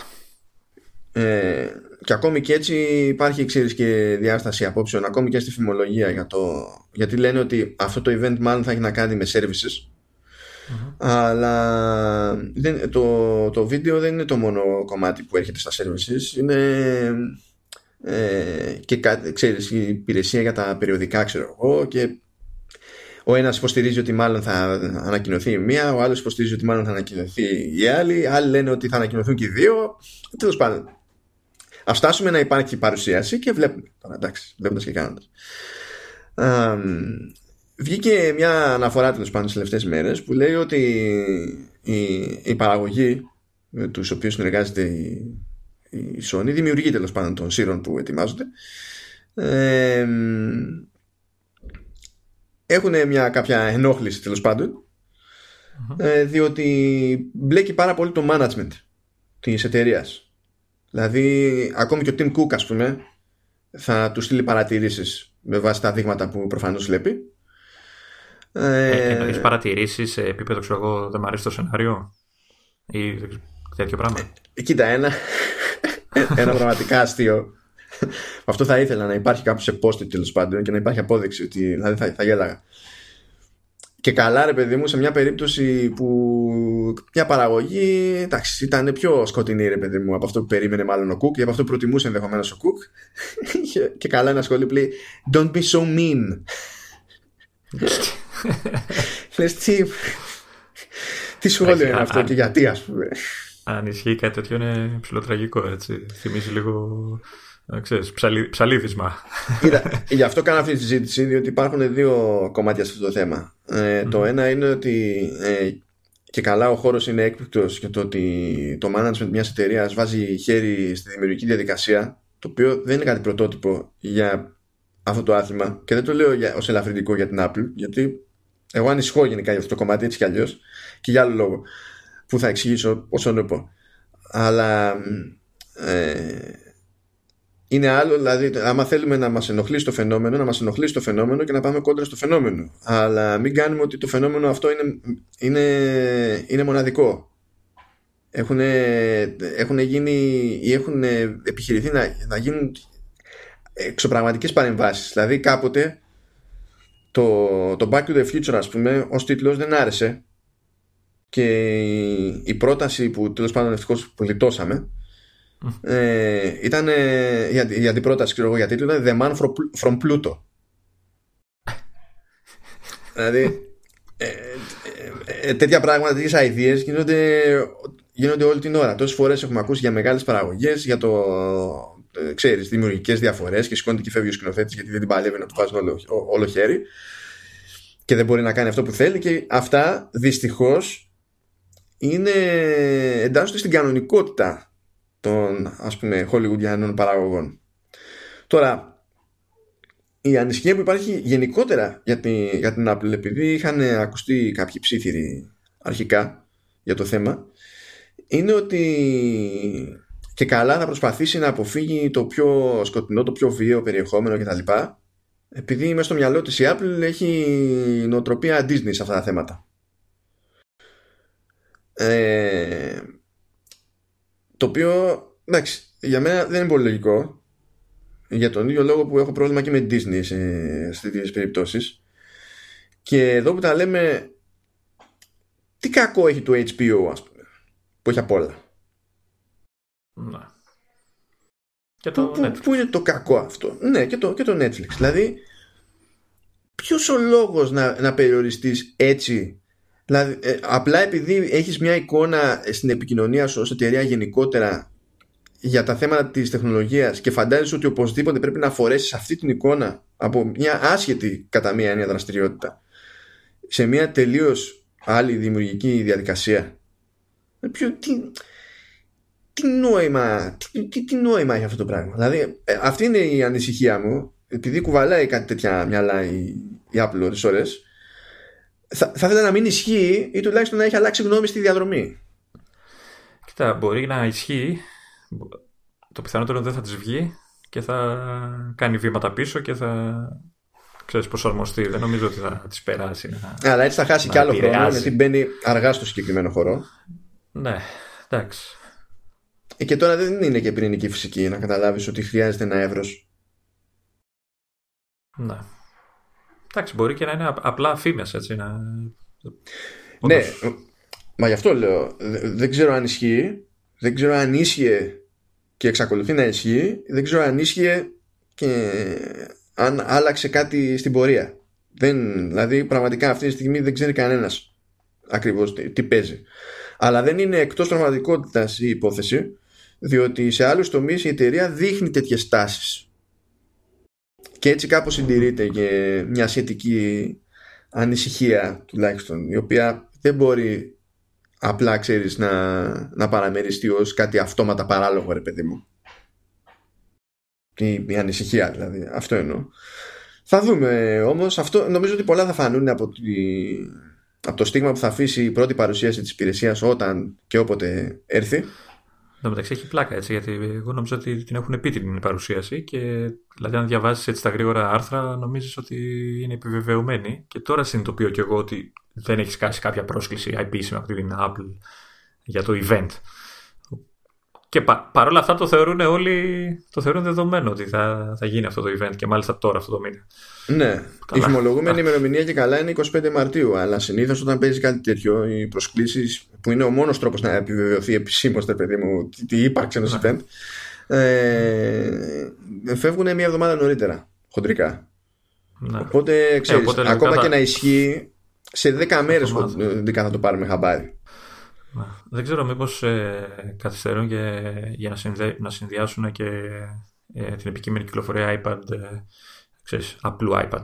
ε, και ακόμη και έτσι υπάρχει ξέρεις και διάσταση απόψεων ακόμη και στη φημολογία για το, γιατί λένε ότι αυτό το event μάλλον θα έχει να κάνει με services αλλά δεν, το, το βίντεο δεν είναι το μόνο κομμάτι που έρχεται στα services είναι ε, και ξέρεις η υπηρεσία για τα περιοδικά ξέρω εγώ και ο ένας υποστηρίζει ότι μάλλον θα ανακοινωθεί η μία, ο άλλος υποστηρίζει ότι μάλλον θα ανακοινωθεί η άλλη, άλλοι λένε ότι θα ανακοινωθούν και οι δύο. Τέλος πάντων. Α φτάσουμε να υπάρχει παρουσίαση και βλέπουμε. Τώρα εντάξει, βλέποντας και κάνοντας. Βγήκε μια αναφορά τέλος πάντων τι τελευταίες μέρες που λέει ότι η, η παραγωγή με τους οποίους συνεργάζεται η, η Sony δημιουργεί τέλος πάντων των σύρων που ετοιμάζονται. Ε, έχουν μια κάποια ενόχληση τέλος πάντων ε, διότι μπλέκει πάρα πολύ το management της εταιρείας. Δηλαδή ακόμη και ο Tim Cook ας πούμε θα του στείλει παρατηρήσεις με βάση τα δείγματα που προφανώς βλέπει ε, ε, Εννοείς παρατηρήσεις σε επίπεδο ξέρω εγώ δεν μου αρέσει το σενάριο ή τέτοιο πράγμα; Ε, Κοίτα ένα ένα πραγματικά αστείο αυτό θα ήθελα να υπάρχει κάπου σε post τέλος πάντων και να υπάρχει απόδειξη ότι δηλαδή θα, θα γέλαγα. Και καλά ρε παιδί μου σε μια περίπτωση που μια παραγωγή εντάξει, ήταν πιο σκοτεινή ρε παιδί μου από αυτό που περίμενε μάλλον ο Κουκ ή από αυτό που προτιμούσε ενδεχομένως ο Κουκ. Και καλά ένας σχόλιο που λέει Don't be so mean. Λες τι Τι σχόλιο είναι αυτό και γιατί ας πούμε. Αν ισχύει κάτι τέτοιο είναι ψηλοτραγικό έτσι. Θυμίζει λίγο Ξέρεις, ψαλί, ψαλίδισμα. Είδα, γι' αυτό κάνω αυτή τη συζήτηση, διότι υπάρχουν δύο κομμάτια σε αυτό το θέμα. Ε, Το ένα είναι ότι ε, και καλά ο χώρος είναι έκπληκτος και το ότι το management μιας εταιρείας βάζει χέρι στη δημιουργική διαδικασία, το οποίο δεν είναι κάτι πρωτότυπο για αυτό το άθλημα και δεν το λέω για, ως ελαφρυντικό για την Apple, γιατί εγώ ανησυχώ γενικά για αυτό το κομμάτι έτσι κι αλλιώς και για άλλο λόγο που θα εξηγήσω όσο το πω. Αλλά ε, είναι άλλο, δηλαδή, άμα θέλουμε να μας ενοχλήσει το φαινόμενο, να μας ενοχλήσει το φαινόμενο και να πάμε κόντρα στο φαινόμενο. Αλλά μην κάνουμε ότι το φαινόμενο αυτό είναι, είναι, είναι μοναδικό. Έχουν, έχουν γίνει ή έχουν επιχειρηθεί να, να γίνουν εξωπραγματικές παρεμβάσεις. Δηλαδή κάποτε το, το Back to the Future ας πούμε ως τίτλος δεν άρεσε και η, η πρόταση που τέλος πάντων ευτυχώς που ε, ήταν η, η αντιπρόταση ξέρω εγώ γιατί ήταν The Man from Pluto δηλαδή ε, ε, ε, τέτοια πράγματα, τέτοιες ideas γίνονται, γίνονται όλη την ώρα. Τόσες φορές έχουμε ακούσει για μεγάλες παραγωγές, για το ε, ξέρεις, δημιουργικές διαφορές και σηκώνεται και φεύγει ο σκηνοθέτης γιατί δεν την παλεύει να του βάζουν όλο, όλο χέρι και δεν μπορεί να κάνει αυτό που θέλει και αυτά δυστυχώς είναι εντάσσονται στην κανονικότητα των ας πούμε Hollywoodianών παραγωγών. Τώρα, η ανησυχία που υπάρχει γενικότερα για την, για την Apple επειδή είχαν ακουστεί κάποιοι ψήφιροι αρχικά για το θέμα είναι ότι και καλά θα προσπαθήσει να αποφύγει το πιο σκοτεινό, το πιο βίαιο περιεχόμενο κτλ. Επειδή μέσα στο μυαλό της η Apple έχει νοοτροπία Disney σε αυτά τα θέματα. Ε, το οποίο, εντάξει, για μένα δεν είναι πολύ λογικό. Για τον ίδιο λόγο που έχω πρόβλημα και με Disney σε, σε τέτοιες περιπτώσεις. Και εδώ που τα λέμε, τι κακό έχει το HBO, ας πούμε, που έχει απ' όλα. Να. Και το πού, Netflix. πού είναι το κακό αυτό; Ναι, και το, και το Netflix. Δηλαδή, ποιος ο λόγος να, να περιοριστείς έτσι Δηλαδή, ε, απλά επειδή έχεις μια εικόνα στην επικοινωνία σου ως εταιρεία γενικότερα για τα θέματα της τεχνολογίας και φαντάζεσαι ότι οπωσδήποτε πρέπει να φορέσεις αυτή την εικόνα από μια άσχετη κατά μία έννοια δραστηριότητα σε μια τελείως άλλη δημιουργική διαδικασία. Ε, Ποιο, τι, τι νόημα, τι, τι, τι νόημα έχει αυτό το πράγμα; Δηλαδή, ε, αυτή είναι η ανησυχία μου, επειδή κουβαλάει κάτι τέτοια μυαλά η, η Apple ώρες ώρες, θα, θα ήθελα να μην ισχύει ή τουλάχιστον να έχει αλλάξει γνώμη στη διαδρομή. Κοίτα, μπορεί να ισχύει. Το πιθανότερο δεν θα της βγει και θα κάνει βήματα πίσω και θα ξέρεις, προσαρμοστεί. Δεν νομίζω ότι θα της περάσει. Να... Αλλά έτσι θα χάσει Να κι άλλο χρόνο επηρεάζει. γιατί μπαίνει αργά στο συγκεκριμένο χώρο. Ναι, εντάξει. Ε, Και τώρα δεν είναι και πυρηνική φυσική να καταλάβεις ότι χρειάζεται ένα εύρος. Ναι. Εντάξει, μπορεί και να είναι απ- απλά φήμες, έτσι. Να... Ναι, Όντως. μα γι' αυτό λέω. Δε- Δεν ξέρω αν ισχύει. Δεν ξέρω αν ίσχυε και εξακολουθεί να ισχύει. Δεν ξέρω αν ίσχυε και αν άλλαξε κάτι στην πορεία. Δεν, δηλαδή πραγματικά αυτή τη στιγμή δεν ξέρει κανένας ακριβώς τι, τι παίζει. Αλλά δεν είναι εκτός πραγματικότητας η υπόθεση διότι σε άλλους τομείς η εταιρεία δείχνει τέτοιες τάσεις. Και έτσι κάπως συντηρείται και μια σχετική ανησυχία τουλάχιστον η οποία δεν μπορεί απλά ξέρεις να, να παραμεριστεί ως κάτι αυτόματα παράλογο ρε παιδί μου. Η, η ανησυχία δηλαδή. Αυτό εννοώ. Θα δούμε όμως αυτό νομίζω ότι πολλά θα φανούν από, τη, από το στίγμα που θα αφήσει η πρώτη παρουσίαση της υπηρεσίας όταν και όποτε έρθει Εν τω μεταξύ έχει πλάκα έτσι, γιατί εγώ νομίζω ότι την έχουν πει την παρουσίαση και δηλαδή αν διαβάζεις έτσι τα γρήγορα άρθρα νομίζεις ότι είναι επιβεβαιωμένη και τώρα συνειδητοποιώ και εγώ ότι δεν έχεις σκάσει κάποια πρόσκληση επίσημη από την Apple για το event. Και πα, παρόλα αυτά το θεωρούν όλοι το θεωρούν δεδομένο ότι θα, θα γίνει αυτό το event και μάλιστα τώρα αυτό το μήνα. Ναι, η Καλά. φημολογούμενη ημερομηνία και καλά είναι 25 Μαρτίου. Αλλά συνήθως όταν παίζει κάτι τέτοιο, οι προσκλήσεις που είναι ο μόνος τρόπος να επιβεβαιωθεί επισήμως, ρε παιδί μου, τι ύπαρξη ενός event, ε, φεύγουν μια εβδομάδα νωρίτερα, χοντρικά. Ναι. Οπότε, ξέρεις, οπότε, ακόμα λογικά και θα- να ισχύει, σε 10 μέρες Αυτομάτως. χοντρικά θα το πάρουμε χαμπάρι. Ναι. Δεν ξέρω μήπως ε, καθυστερούν και, για να, συνδε, να συνδυάσουν και ε, την επικείμενη κυκλοφορία iPad, ε, ξέρεις, απλού iPad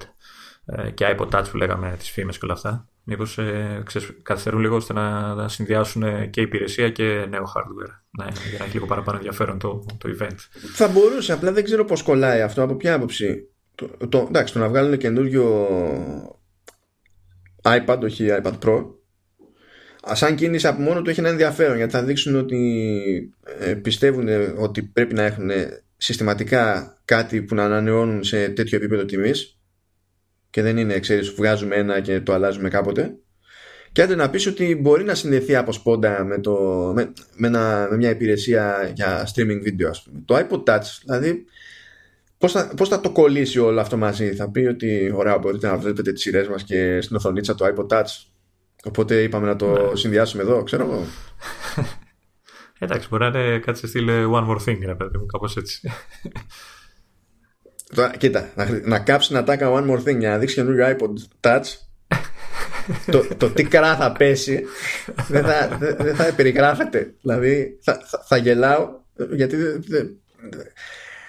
ε, και iPod Touch που λέγαμε τις φήμες και όλα αυτά. Μήπως ε, ξέρεις, καθυστερούν λίγο ώστε να, να συνδυάσουν ε, και υπηρεσία και νέο hardware ναι, για να έχει λίγο παραπάνω ενδιαφέρον το, το event. Θα μπορούσε, απλά δεν ξέρω πώς κολλάει αυτό, από ποια άποψη. Το, το, εντάξει, το να βγάλουν καινούριο iPad, όχι iPad Pro, α, σαν κίνηση από μόνο του έχει ένα ενδιαφέρον γιατί θα δείξουν ότι ε, πιστεύουν ότι πρέπει να έχουν συστηματικά κάτι που να ανανεώνουν σε τέτοιο επίπεδο τιμής και δεν είναι, ξέρεις, βγάζουμε ένα και το αλλάζουμε κάποτε και άντε να πεις ότι μπορεί να συνδεθεί από σπόντα με, το, με, με, ένα- με μια υπηρεσία για streaming video ας πούμε. Το iPod Touch δηλαδή πώς θα, πώς θα το κολλήσει όλο αυτό μαζί; Θα πει ότι ωραία μπορείτε να βλέπετε τις σειρές μας και στην οθονίτσα το iPod Touch οπότε είπαμε να το συνδυάσουμε εδώ ξέρω εγώ. Εντάξει, μπορεί να είναι κάτι σε στυλ ε, one more thing, ρε παιδί μου, κάπως έτσι. Τώρα, κοίτα, να, χρη- να κάψει να τάκα one more thing για να δείξει καινούριο iPod Touch το, το τι καρά θα πέσει δεν θα, δεν, δεν θα περιγράφεται. Δηλαδή θα, θα, θα γελάω γιατί δεν δεν-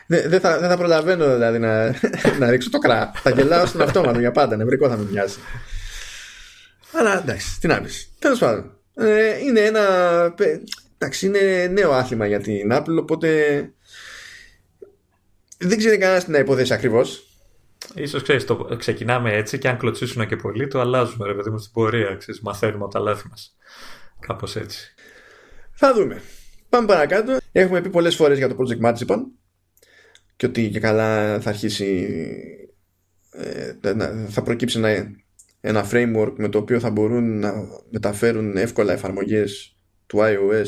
δεν- δεν θα, δεν θα προλαβαίνω δηλαδή να, να ρίξω το κρά. Θα γελάω στον αυτόματο για πάντα νευρικό θα με μοιάζει αλλά εντάξει τι να πεις τέλος πάντων ε, είναι ένα πε- εντάξει είναι νέο άθλημα για την Apple οπότε δεν ξέρει κανένας τι να υποθέσει ακριβώς. Ίσως ξέρεις, το, ξεκινάμε έτσι και αν κλωτσίσουν και πολύ το αλλάζουμε ρε παιδί μου στην πορεία, ξέρεις, μαθαίνουμε από τα λάθη μας. Κάπως έτσι. Θα δούμε. Πάμε παρακάτω. Έχουμε πει πολλές φορές για το Project Marzipan και ότι και καλά θα αρχίσει. ε, να- θα προκύψει ένα, ένα framework με το οποίο θα μπορούν να μεταφέρουν εύκολα εφαρμογές του iOS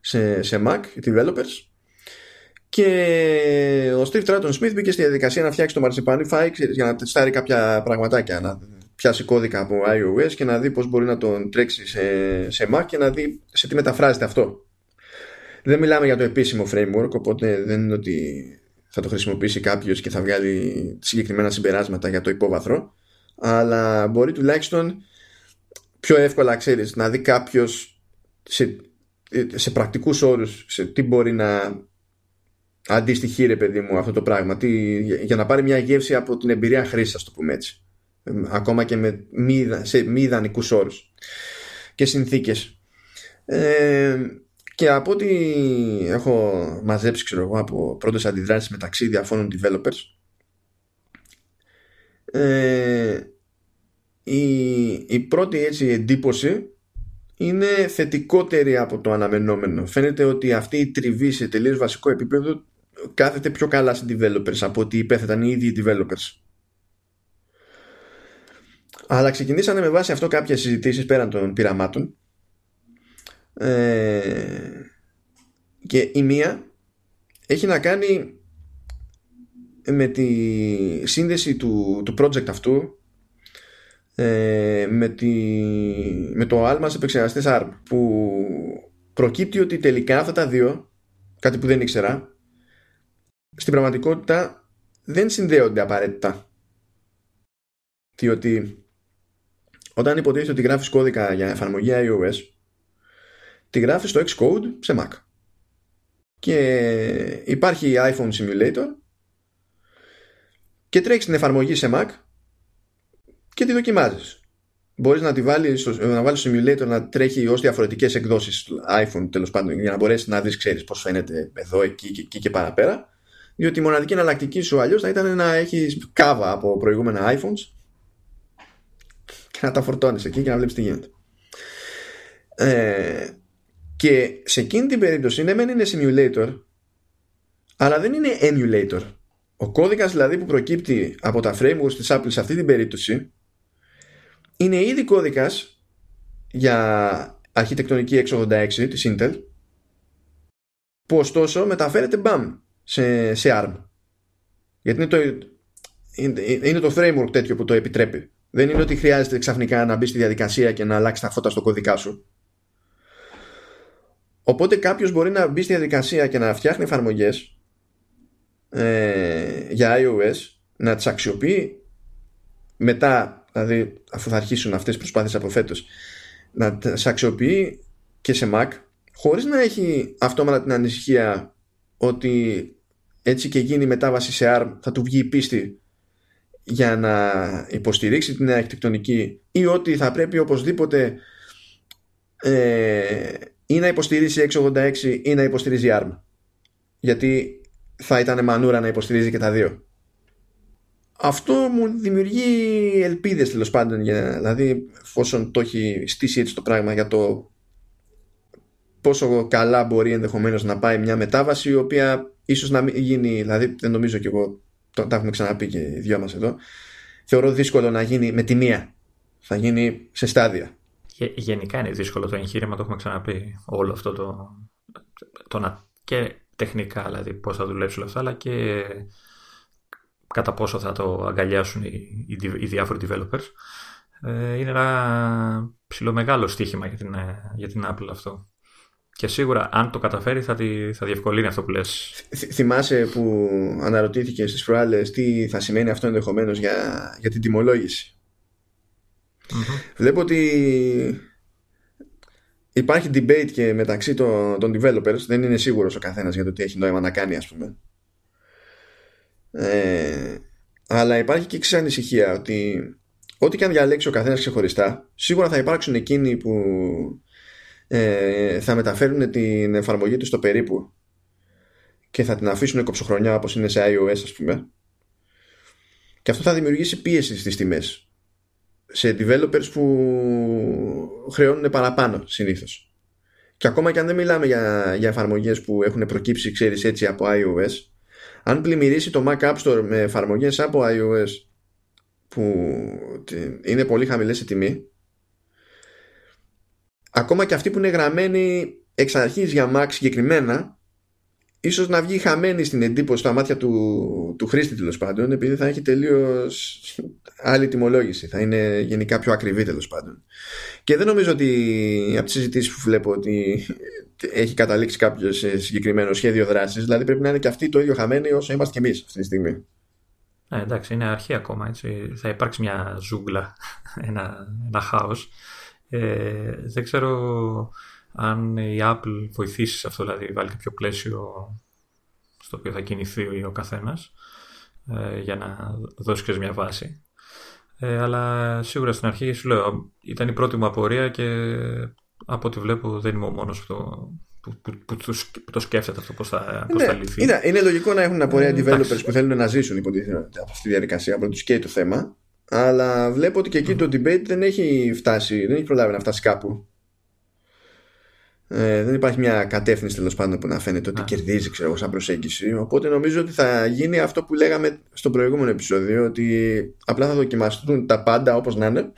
σε, σε Mac οι developers και ο Steve Troughton Smith μπήκε στη διαδικασία να φτιάξει το Marzipanify ξέρεις, για να τεστάρει κάποια πραγματάκια να πιάσει κώδικα από iOS και να δει πώς μπορεί να τον τρέξει σε, σε Mac και να δει σε τι μεταφράζεται αυτό Δεν μιλάμε για το επίσημο framework, οπότε δεν είναι ότι θα το χρησιμοποιήσει κάποιος και θα βγάλει συγκεκριμένα συμπεράσματα για το υπόβαθρο. Αλλά μπορεί τουλάχιστον πιο εύκολα, ξέρεις, να δει κάποιος σε, σε πρακτικούς όρους σε τι μπορεί να αντιστοιχεί ρε παιδί μου αυτό το πράγμα. Τι, για να πάρει μια γεύση από την εμπειρία χρήσης ας το πούμε έτσι. Ακόμα και με μη, σε μη ιδανικούς όρους και συνθήκες. Ε, και από ό,τι έχω μαζέψει ξέρω εγώ από πρώτες αντιδράσεις μεταξύ διαφόρων developers ε, η, η πρώτη έτσι εντύπωση είναι θετικότερη από το αναμενόμενο. Φαίνεται ότι αυτή η τριβή σε τελείως βασικό επίπεδο κάθεται πιο καλά σε developers από ότι υπέθεταν οι ίδιοι οι developers. Αλλά ξεκινήσανε με βάση αυτό κάποιες συζητήσεις πέραν των πειραμάτων ε, και η μία έχει να κάνει με τη σύνδεση του, του project αυτού ε, με, τη, με το άλμα σε επεξεργαστές ARM που προκύπτει ότι τελικά αυτά τα δύο κάτι που δεν ήξερα στην πραγματικότητα δεν συνδέονται απαραίτητα. Διότι όταν υποτίθεται ότι γράφεις κώδικα για εφαρμογή iOS τη γράφεις στο Xcode σε Mac. Και υπάρχει iPhone Simulator και τρέχεις την εφαρμογή σε Mac και τη δοκιμάζεις. Μπορείς να τη βάλεις, να βάλεις στο simulator να τρέχει ως διαφορετικές εκδόσεις iPhone τέλος πάντων για να μπορέσεις να δεις ξέρεις πως φαίνεται εδώ, εκεί, και εκεί και παραπέρα. Διότι η μοναδική εναλλακτική σου αλλιώς θα ήταν να έχεις κάβα από προηγούμενα iPhones και να τα φορτώνεις εκεί και να βλέπεις τι γίνεται. Ε, και σε εκείνη την περίπτωση ναι μεν είναι simulator αλλά δεν είναι emulator ο κώδικας δηλαδή που προκύπτει από τα frameworks της Apple σε αυτή την περίπτωση είναι ήδη κώδικας για αρχιτεκτονική 686 της Intel που ωστόσο μεταφέρεται μπαμ σε, σε ARM. Γιατί είναι το, είναι, το framework τέτοιο που το επιτρέπει. Δεν είναι ότι χρειάζεται ξαφνικά να μπεις στη διαδικασία και να αλλάξεις τα φώτα στο κωδικά σου. Οπότε κάποιος μπορεί να μπει στη διαδικασία και να φτιάχνει εφαρμογές ε, για iOS να τις αξιοποιεί μετά δηλαδή αφού θα αρχίσουν αυτές τις προσπάθειες από φέτος να σε αξιοποιεί και σε Mac χωρίς να έχει αυτόματα την ανησυχία ότι έτσι και γίνει η μετάβαση σε ARM θα του βγει η πίστη για να υποστηρίξει την αρχιτεκτονική ή ότι θα πρέπει οπωσδήποτε ε, ή να υποστηρίζει 686 ή να υποστηρίζει ARM. Γιατί θα ήταν μανούρα να υποστηρίζει και τα δύο. Αυτό μου δημιουργεί ελπίδες τέλος πάντων για, δηλαδή εφόσον το έχει στήσει έτσι το πράγμα για το πόσο καλά μπορεί ενδεχομένως να πάει μια μετάβαση η οποία ίσως να μην γίνει δηλαδή δεν νομίζω κι εγώ το, τα έχουμε ξαναπεί και οι δυο μας εδώ θεωρώ δύσκολο να γίνει με τη μία. Θα γίνει σε στάδια. Γενικά είναι δύσκολο το εγχείρημα το έχουμε ξαναπεί όλο αυτό το, το να, και τεχνικά δηλαδή πώς θα δουλέψει όλα αυτά αλλά και κατά πόσο θα το αγκαλιάσουν οι, οι, οι διάφοροι developers. Ε, είναι ένα ψηλομεγάλο στοίχημα για την, ε, για την Apple αυτό. Και σίγουρα αν το καταφέρει θα, τη, θα διευκολύνει αυτό που λες. θυμάσαι που αναρωτήθηκες στις προάλλες τι θα σημαίνει αυτό ενδεχομένως για, για την τιμολογηση Βλέπω ότι υπάρχει debate και μεταξύ των, των developers δεν είναι σίγουρος ο καθένας για το τι έχει νόημα να κάνει ας πούμε. Ε, αλλά υπάρχει και εξή ανησυχία ότι ό,τι και αν διαλέξει ο καθένας ξεχωριστά σίγουρα θα υπάρξουν εκείνοι που ε, θα μεταφέρουν την εφαρμογή τους στο περίπου και θα την αφήσουν κοψοχρονιά όπως είναι σε iOS ας πούμε. Και αυτό θα δημιουργήσει πίεση στις τιμές σε developers που χρεώνουν παραπάνω συνήθως. Και ακόμα και αν δεν μιλάμε για, για εφαρμογές που έχουν προκύψει ξέρεις έτσι από iOS αν πλημμυρίσει το Mac App Store με εφαρμογές από iOS που είναι πολύ χαμηλές σε τιμή ακόμα και αυτοί που είναι γραμμένοι εξ αρχής για Mac συγκεκριμένα ίσως να βγει χαμένη στην εντύπωση στα μάτια του, του χρήστη τέλος πάντων επειδή θα έχει τελείως άλλη τιμολόγηση θα είναι γενικά πιο ακριβή τέλος πάντων και δεν νομίζω ότι από τις συζητήσεις που βλέπω ότι έχει καταλήξει κάποιος σε συγκεκριμένο σχέδιο δράσης δηλαδή πρέπει να είναι και αυτοί το ίδιο χαμένοι όσο είμαστε και εμείς αυτή τη στιγμή ε, εντάξει, είναι αρχή ακόμα. Έτσι. Θα υπάρξει μια ζούγκλα, ένα, ένα χάος. Ε, δεν ξέρω αν η Apple βοηθήσει σε αυτό, δηλαδή βάλει κάποιο πλαίσιο στο οποίο θα κινηθεί ο καθένας ε, για να δώσει και μια βάση. Ε, αλλά σίγουρα στην αρχή σου λέω, ήταν η πρώτη μου απορία και από ό,τι βλέπω δεν είμαι ο μόνος που το, που, που, που, που το σκέφτεται αυτό πώς θα, πώς θα λυθεί. Είναι, είναι λογικό να έχουν απορία ε, developers που θέλουν να ζήσουν υποτίθεται από αυτή τη διαδικασία, από τους και το θέμα. Αλλά βλέπω ότι και εκεί mm. το debate δεν έχει φτάσει, δεν έχει προλάβει να φτάσει κάπου. Ε, δεν υπάρχει μια κατεύθυνση τέλος πάντων που να φαίνεται ότι κερδίζει ξέρω, σαν προσέγγιση. Οπότε νομίζω ότι θα γίνει αυτό που λέγαμε στο προηγούμενο επεισόδιο, ότι απλά θα δοκιμαστούν τα πάντα όπως να είναι.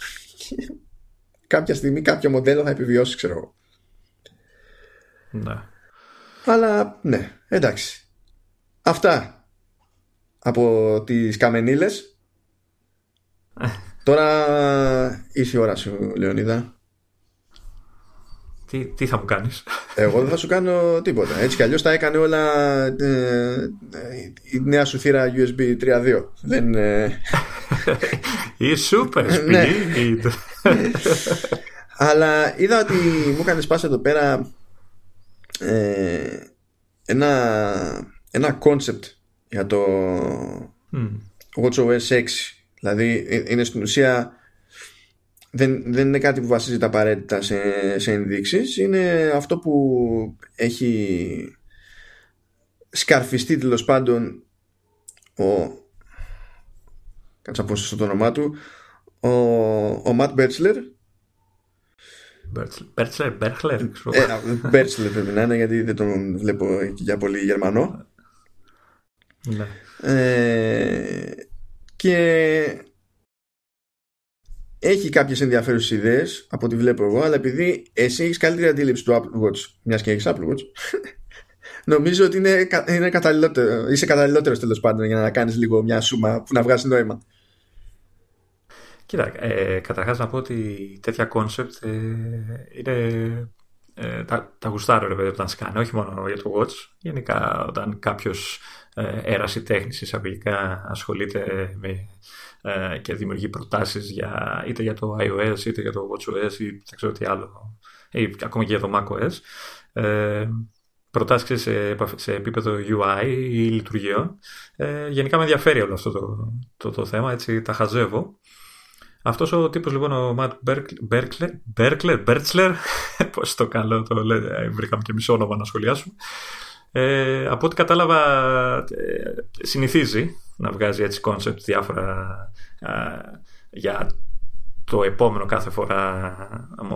κάποια στιγμή κάποιο μοντέλο θα επιβιώσει, ξέρω εγώ. Ναι. Αλλά ναι, εντάξει. Αυτά από τις καμενίλες. Ε. Τώρα ήρθε η ώρα σου, Λεωνίδα. Τι, τι θα μου κάνεις; Εγώ δεν θα σου κάνω τίποτα Έτσι κι αλλιώς τα έκανε όλα ε, Η νέα σου θύρα USB 3.2 Δεν Η super ναι. speed Αλλά είδα ότι μου έκανες σπάσει εδώ πέρα ε, ένα ένα concept για το mm. WatchOS 6 δηλαδή ε, είναι στην ουσία δεν, δεν είναι κάτι που βασίζεται απαραίτητα σε, σε ενδείξεις. Είναι αυτό που έχει σκαρφιστεί τέλος πάντων ο κάτσα πω το όνομά του ο, ο Ματ Μπέρτσλερ. Μπέρτσλερ, Μπέρχλερ Μπέρτσλερ πρέπει να είναι γιατί δεν τον βλέπω για πολύ Γερμανό. Ναι. ε, και έχει κάποιες ενδιαφέρουσες ιδέες από ό,τι βλέπω εγώ, αλλά επειδή εσύ έχεις καλύτερη αντίληψη του Apple Watch, μιας και έχεις Apple Watch, νομίζω ότι είναι, είναι καταλληλότερο, είσαι καταλληλότερος τέλος πάντων για να κάνεις λίγο μια σούμα που να βγάζει νόημα. Κοίτα, ε, καταρχάς να πω ότι τέτοια concept ε, είναι ε, τα, τα γουστάρω ρε παιδί όταν σκάνε, όχι μόνο για το Watch. Γενικά όταν κάποιος ε, ερασιτέχνης εισαγωγικά ασχολείται με ε, και δημιουργεί προτάσεις για, είτε για το iOS είτε για το WatchOS ή δεν ξέρω τι άλλο. Ή ακόμα και για το macOS. Ε, προτάσεις σε, σε επίπεδο UI ή λειτουργιών ε, γενικά με ενδιαφέρει όλο αυτό το, το, το, θέμα έτσι τα χαζεύω. Αυτός ο τύπος λοιπόν ο Ματ Μπέρχλερ Μπέρτσλερ πώς το καλό το λέει ε, βρήκαμε και μισό όνομα να σχολιάσουμε. Ε, από ό,τι κατάλαβα ε, συνηθίζει να βγάζει έτσι concept διάφορα για το επόμενο κάθε φορά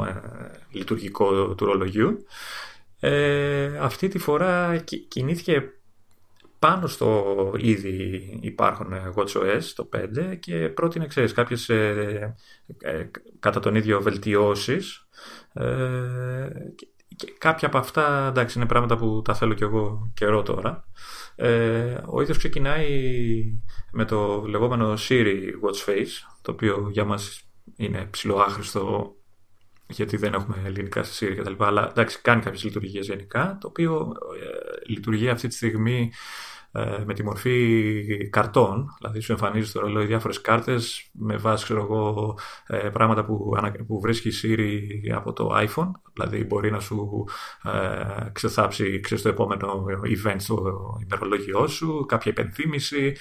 ε, λειτουργικό του ρολογιού. Ε, αυτή τη φορά κινήθηκε πάνω στο ήδη υπάρχον WatchOS το 5 και πρότεινε ξέρεις, κάποιες ε, κατά τον ίδιο βελτιώσεις και κάποια από αυτά εντάξει είναι πράγματα που τα θέλω κι εγώ καιρό τώρα ε, ο ίδιος ξεκινάει με το λεγόμενο Siri Watch Face, το οποίο για μας είναι ψηλό άχρηστο γιατί δεν έχουμε ελληνικά σε Siri κτλ. Αλλά εντάξει, κάνει κάποιες λειτουργίες γενικά, το οποίο ε, λειτουργεί αυτή τη στιγμή ε, με τη μορφή καρτών, δηλαδή σου εμφανίζεις στο ρολόι διάφορες κάρτες με βάση ξέρω εγώ, ε, πράγματα που, που βρίσκει η Siri από το iPhone, δηλαδή μπορεί να σου ε, ξεθάψει ξέρεις, το επόμενο event στο ημερολόγιό σου, κάποια υπενθύμηση,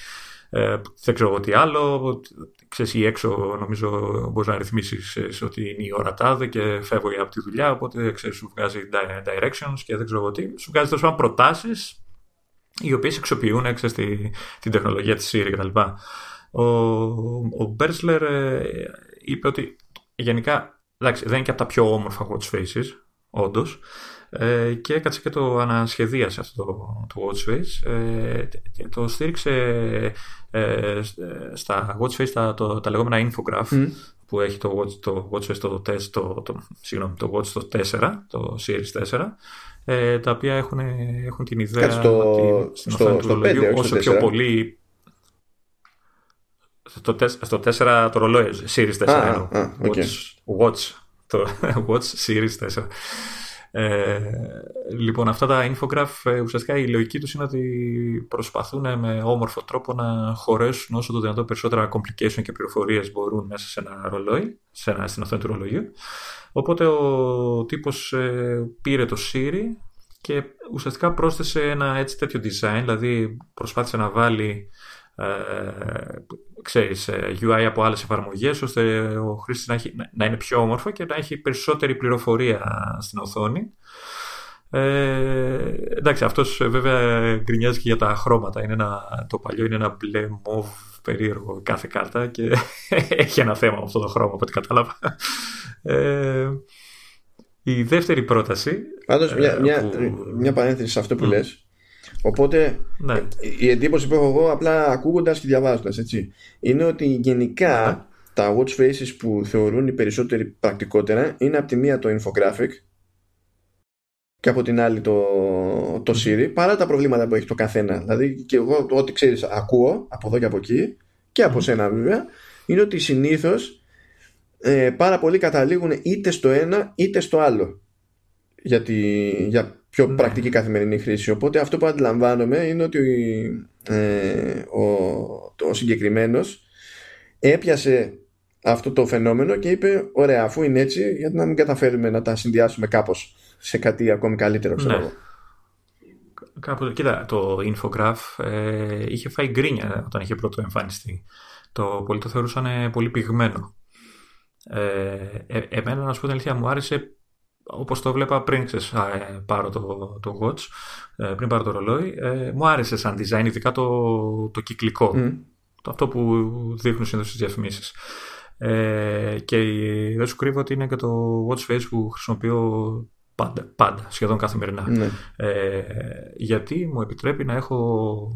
ε, δεν ξέρω τι άλλο. Ξέρεις, ή έξω νομίζω μπορείς να ρυθμίσεις ότι είναι η ώρα τάδε και φεύγω για από τη δουλειά. Οπότε ξέρεις, σου βγάζει directions και δεν ξέρω τι. Σου βγάζει τόσο προτάσεις οι οποίες αξιοποιούν έξω την τεχνολογία της Siri κτλ. Ο, ο Μπέρσλερ ε, είπε ότι γενικά εντάξει, δεν είναι και από τα πιο όμορφα watch faces, όντως, ε, και έκατσε και το ανασχεδίασε αυτό το, το watch face. Ε, το στήριξε ε, στα watch face τα, το, τα λεγόμενα infograph που έχει το watch, το watch face το, το, το, το, συγγνώμη, το watch το 4, το series 4 ε, τα οποία έχουν, έχουν την ιδέα στο, ότι στην στο, στο, 5, όσο πιο πολύ στο, στο 4 το ρολόι Series 4 ah, ah, okay. watch, watch, το Watch Series 4 ε, λοιπόν, αυτά τα infograph ε, ουσιαστικά η λογική τους είναι ότι προσπαθούν με όμορφο τρόπο να χωρέσουν όσο το δυνατόν περισσότερα complication και πληροφορίες μπορούν μέσα σε ένα ρολόι, σε ένα, στην οθόνη του ρολογιού. Οπότε ο τύπος ε, πήρε το Siri και ουσιαστικά πρόσθεσε ένα έτσι τέτοιο design, δηλαδή προσπάθησε να βάλει ε, ξέρεις, UI ε, από άλλες εφαρμογές ώστε ο χρήστης να, έχει, να είναι πιο όμορφο και να έχει περισσότερη πληροφορία στην οθόνη. Ε, εντάξει, αυτός βέβαια γκρινιάζει και για τα χρώματα. Είναι ένα, το παλιό είναι ένα μπλε μοβ περίεργο κάθε κάρτα και έχει ένα θέμα με αυτό το χρώμα από ό,τι κατάλαβα. Ε, η δεύτερη πρόταση... Πάντως μια, ε, μια, μια παρένθεση σε αυτό που mm. λες Οπότε ναι. η εντύπωση που έχω εγώ απλά ακούγοντας και διαβάζοντας έτσι, είναι ότι γενικά ναι. τα watch faces που θεωρούν οι περισσότεροι πρακτικότερα είναι από τη μία το infographic και από την άλλη το, το Siri παρά τα προβλήματα που έχει το καθένα δηλαδή και εγώ ό,τι ξέρεις ακούω από εδώ και από εκεί και από σένα βέβαια είναι ότι συνήθως ε, πάρα πολλοί καταλήγουν είτε στο ένα είτε στο άλλο για, για πιο ναι. πρακτική καθημερινή χρήση. Οπότε αυτό που αντιλαμβάνομαι είναι ότι ε, ο, ο συγκεκριμένος έπιασε αυτό το φαινόμενο και είπε ωραία αφού είναι έτσι γιατί να μην καταφέρουμε να τα συνδυάσουμε κάπως σε κάτι ακόμη καλύτερο ξέρω ναι. Κάπου, κοίτα, το infograph ε, είχε φάει γκρίνια όταν είχε πρώτο εμφανιστεί. Το πολλοί το θεωρούσαν πολύ πυγμένο. Ε, ε, εμένα, να σου πω την αλήθεια, μου άρεσε όπως το βλέπα πριν ξέρεις, ε, πάρω το, το watch, ε, πριν πάρω το ρολόι, ε, μου άρεσε σαν design, ειδικά το, το κυκλικό. Το, αυτό που δείχνουν συνήθως στις διαφημίσεις. Ε, και δεν σου κρύβω ότι είναι και το watch face που χρησιμοποιώ πάντα, πάντα σχεδόν καθημερινά. Ναι. Ε, γιατί μου επιτρέπει να έχω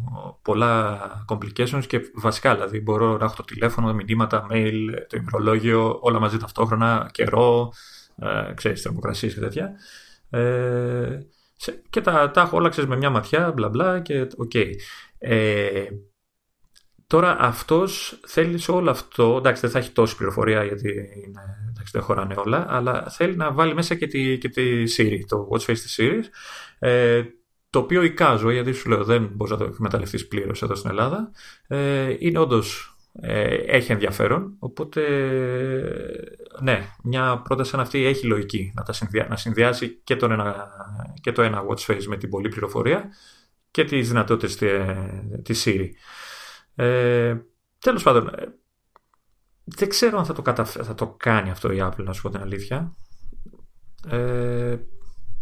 πολλά complications και βασικά, δηλαδή μπορώ να έχω το τηλέφωνο, μηνύματα, mail, το ημερολόγιο, όλα μαζί ταυτόχρονα, καιρό, ε, ξέρεις, θερμοκρασίες και τέτοια. Ε, και τα, τα έχω όλα, ξέρεις, με μια ματιά, μπλα μπλα και οκ. Okay. Ε, τώρα αυτός θέλει σε όλο αυτό, εντάξει δεν θα έχει τόση πληροφορία γιατί είναι, εντάξει, δεν χωράνε όλα, αλλά θέλει να βάλει μέσα και τη, και τη Siri, το Watch Face της Siri, ε, το οποίο εικάζω, γιατί σου λέω δεν μπορείς να το εκμεταλλευτείς πλήρως εδώ στην Ελλάδα, ε, είναι όντως ε, έχει ενδιαφέρον. Οπότε, ναι, μια πρόταση σαν αυτή έχει λογική να, τα συνδυά, να συνδυάσει και, τον ένα, και το ένα watch face με την πολλή πληροφορία και τις δυνατότητες της Siri. Ε, τέλος πάντων, ε, δεν ξέρω αν θα το, θα το κάνει αυτό η Apple, να σου πω την αλήθεια. Ε,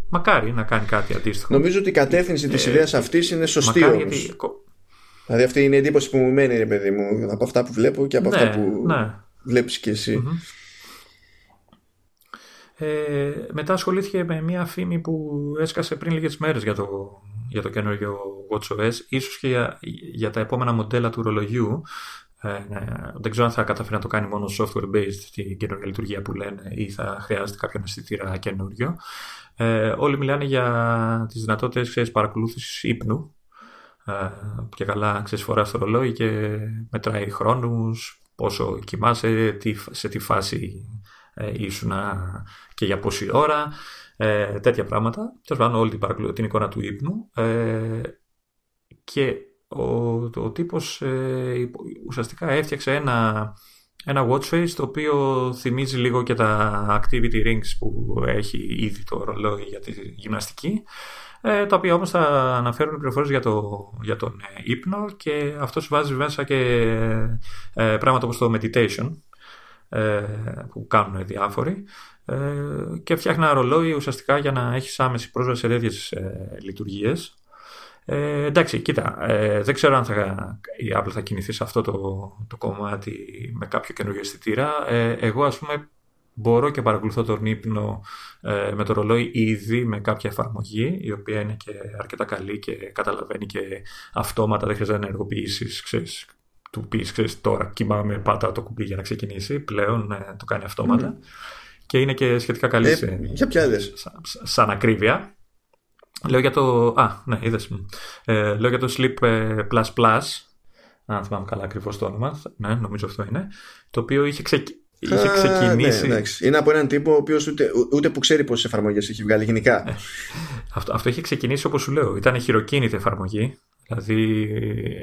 μακάρι να κάνει κάτι αντίστοιχο. Νομίζω ότι η κατεύθυνση της ε, ιδέας αυτής είναι σωστή μακάρι, Γιατί, Δηλαδή αυτή είναι η εντύπωση που μου μένει, ρε παιδί μου, από αυτά που βλέπω και από αυτά ναι, που ναι. βλέπεις και εσύ. Ε, μετά ασχολήθηκε με μια φήμη που έσκασε πριν λίγες μέρες για το, για το καινούργιο WatchOS, ίσως και για, για τα επόμενα μοντέλα του ρολογιού. Ε, ναι, δεν ξέρω αν θα καταφέρει να το κάνει μόνο software based την καινούργια λειτουργία που λένε ή θα χρειάζεται κάποιο αισθητήρα καινούριο. Ε, όλοι μιλάνε για τις δυνατότητες παρακολούθησης ύπνου και καλά ξέρεις φοράς στο ρολόι και μετράει χρόνους, πόσο κοιμάσαι, τι, σε τι φάση ε, ήσουν και για πόση ώρα, ε, τέτοια πράγματα. Τέλος πάντων, όλη την, την εικόνα του ύπνου. Ε, και ο, ο τύπος ε, ουσιαστικά έφτιαξε ένα, ένα watch face το οποίο θυμίζει λίγο και τα activity rings που έχει ήδη το ρολόι για τη γυμναστική ε, τα οποία όμως θα αναφέρουν πληροφορίες για, το, για τον ε, ύπνο και αυτός βάζει μέσα και ε, πράγματα όπως το meditation ε, που κάνουν διάφοροι ε, και φτιάχνει ένα ρολόι ουσιαστικά για να έχεις άμεση πρόσβαση σε τέτοιες ε, λειτουργίες. Ε, εντάξει, κοίτα, ε, δεν ξέρω αν θα, η Apple θα κινηθεί σε αυτό το, το κομμάτι με κάποιο καινούργιο αισθητήρα. Ε, εγώ, ας πούμε, μπορώ και παρακολουθώ τον ύπνο ε, με το ρολόι ήδη με κάποια εφαρμογή η οποία είναι και αρκετά καλή και καταλαβαίνει και αυτόματα δεν χρειάζεται να ενεργοποιήσεις. Ξέρεις, του πεις, τώρα κοιμάμαι, πάτα το κουμπί για να ξεκινήσει. Πλέον ε, το κάνει αυτόματα. Και είναι και σχετικά καλή. Ε, για ποια σαν, σαν ακρίβεια. Λέω για το. Α, ναι, είδες. Ε, λέω για το Sleep ε, Plus Plus. Αν θυμάμαι καλά ακριβώς το όνομα. Ναι, νομίζω αυτό είναι. Το οποίο είχε, ξε... είχε ξεκινήσει. Ναι, είναι από έναν τύπο ο οποίος ούτε, ούτε που ξέρει πόσες εφαρμογές έχει βγάλει γενικά. Ε, αυτό, αυτό είχε ξεκινήσει όπως σου λέω. Ήταν χειροκίνητη εφαρμογή. Δηλαδή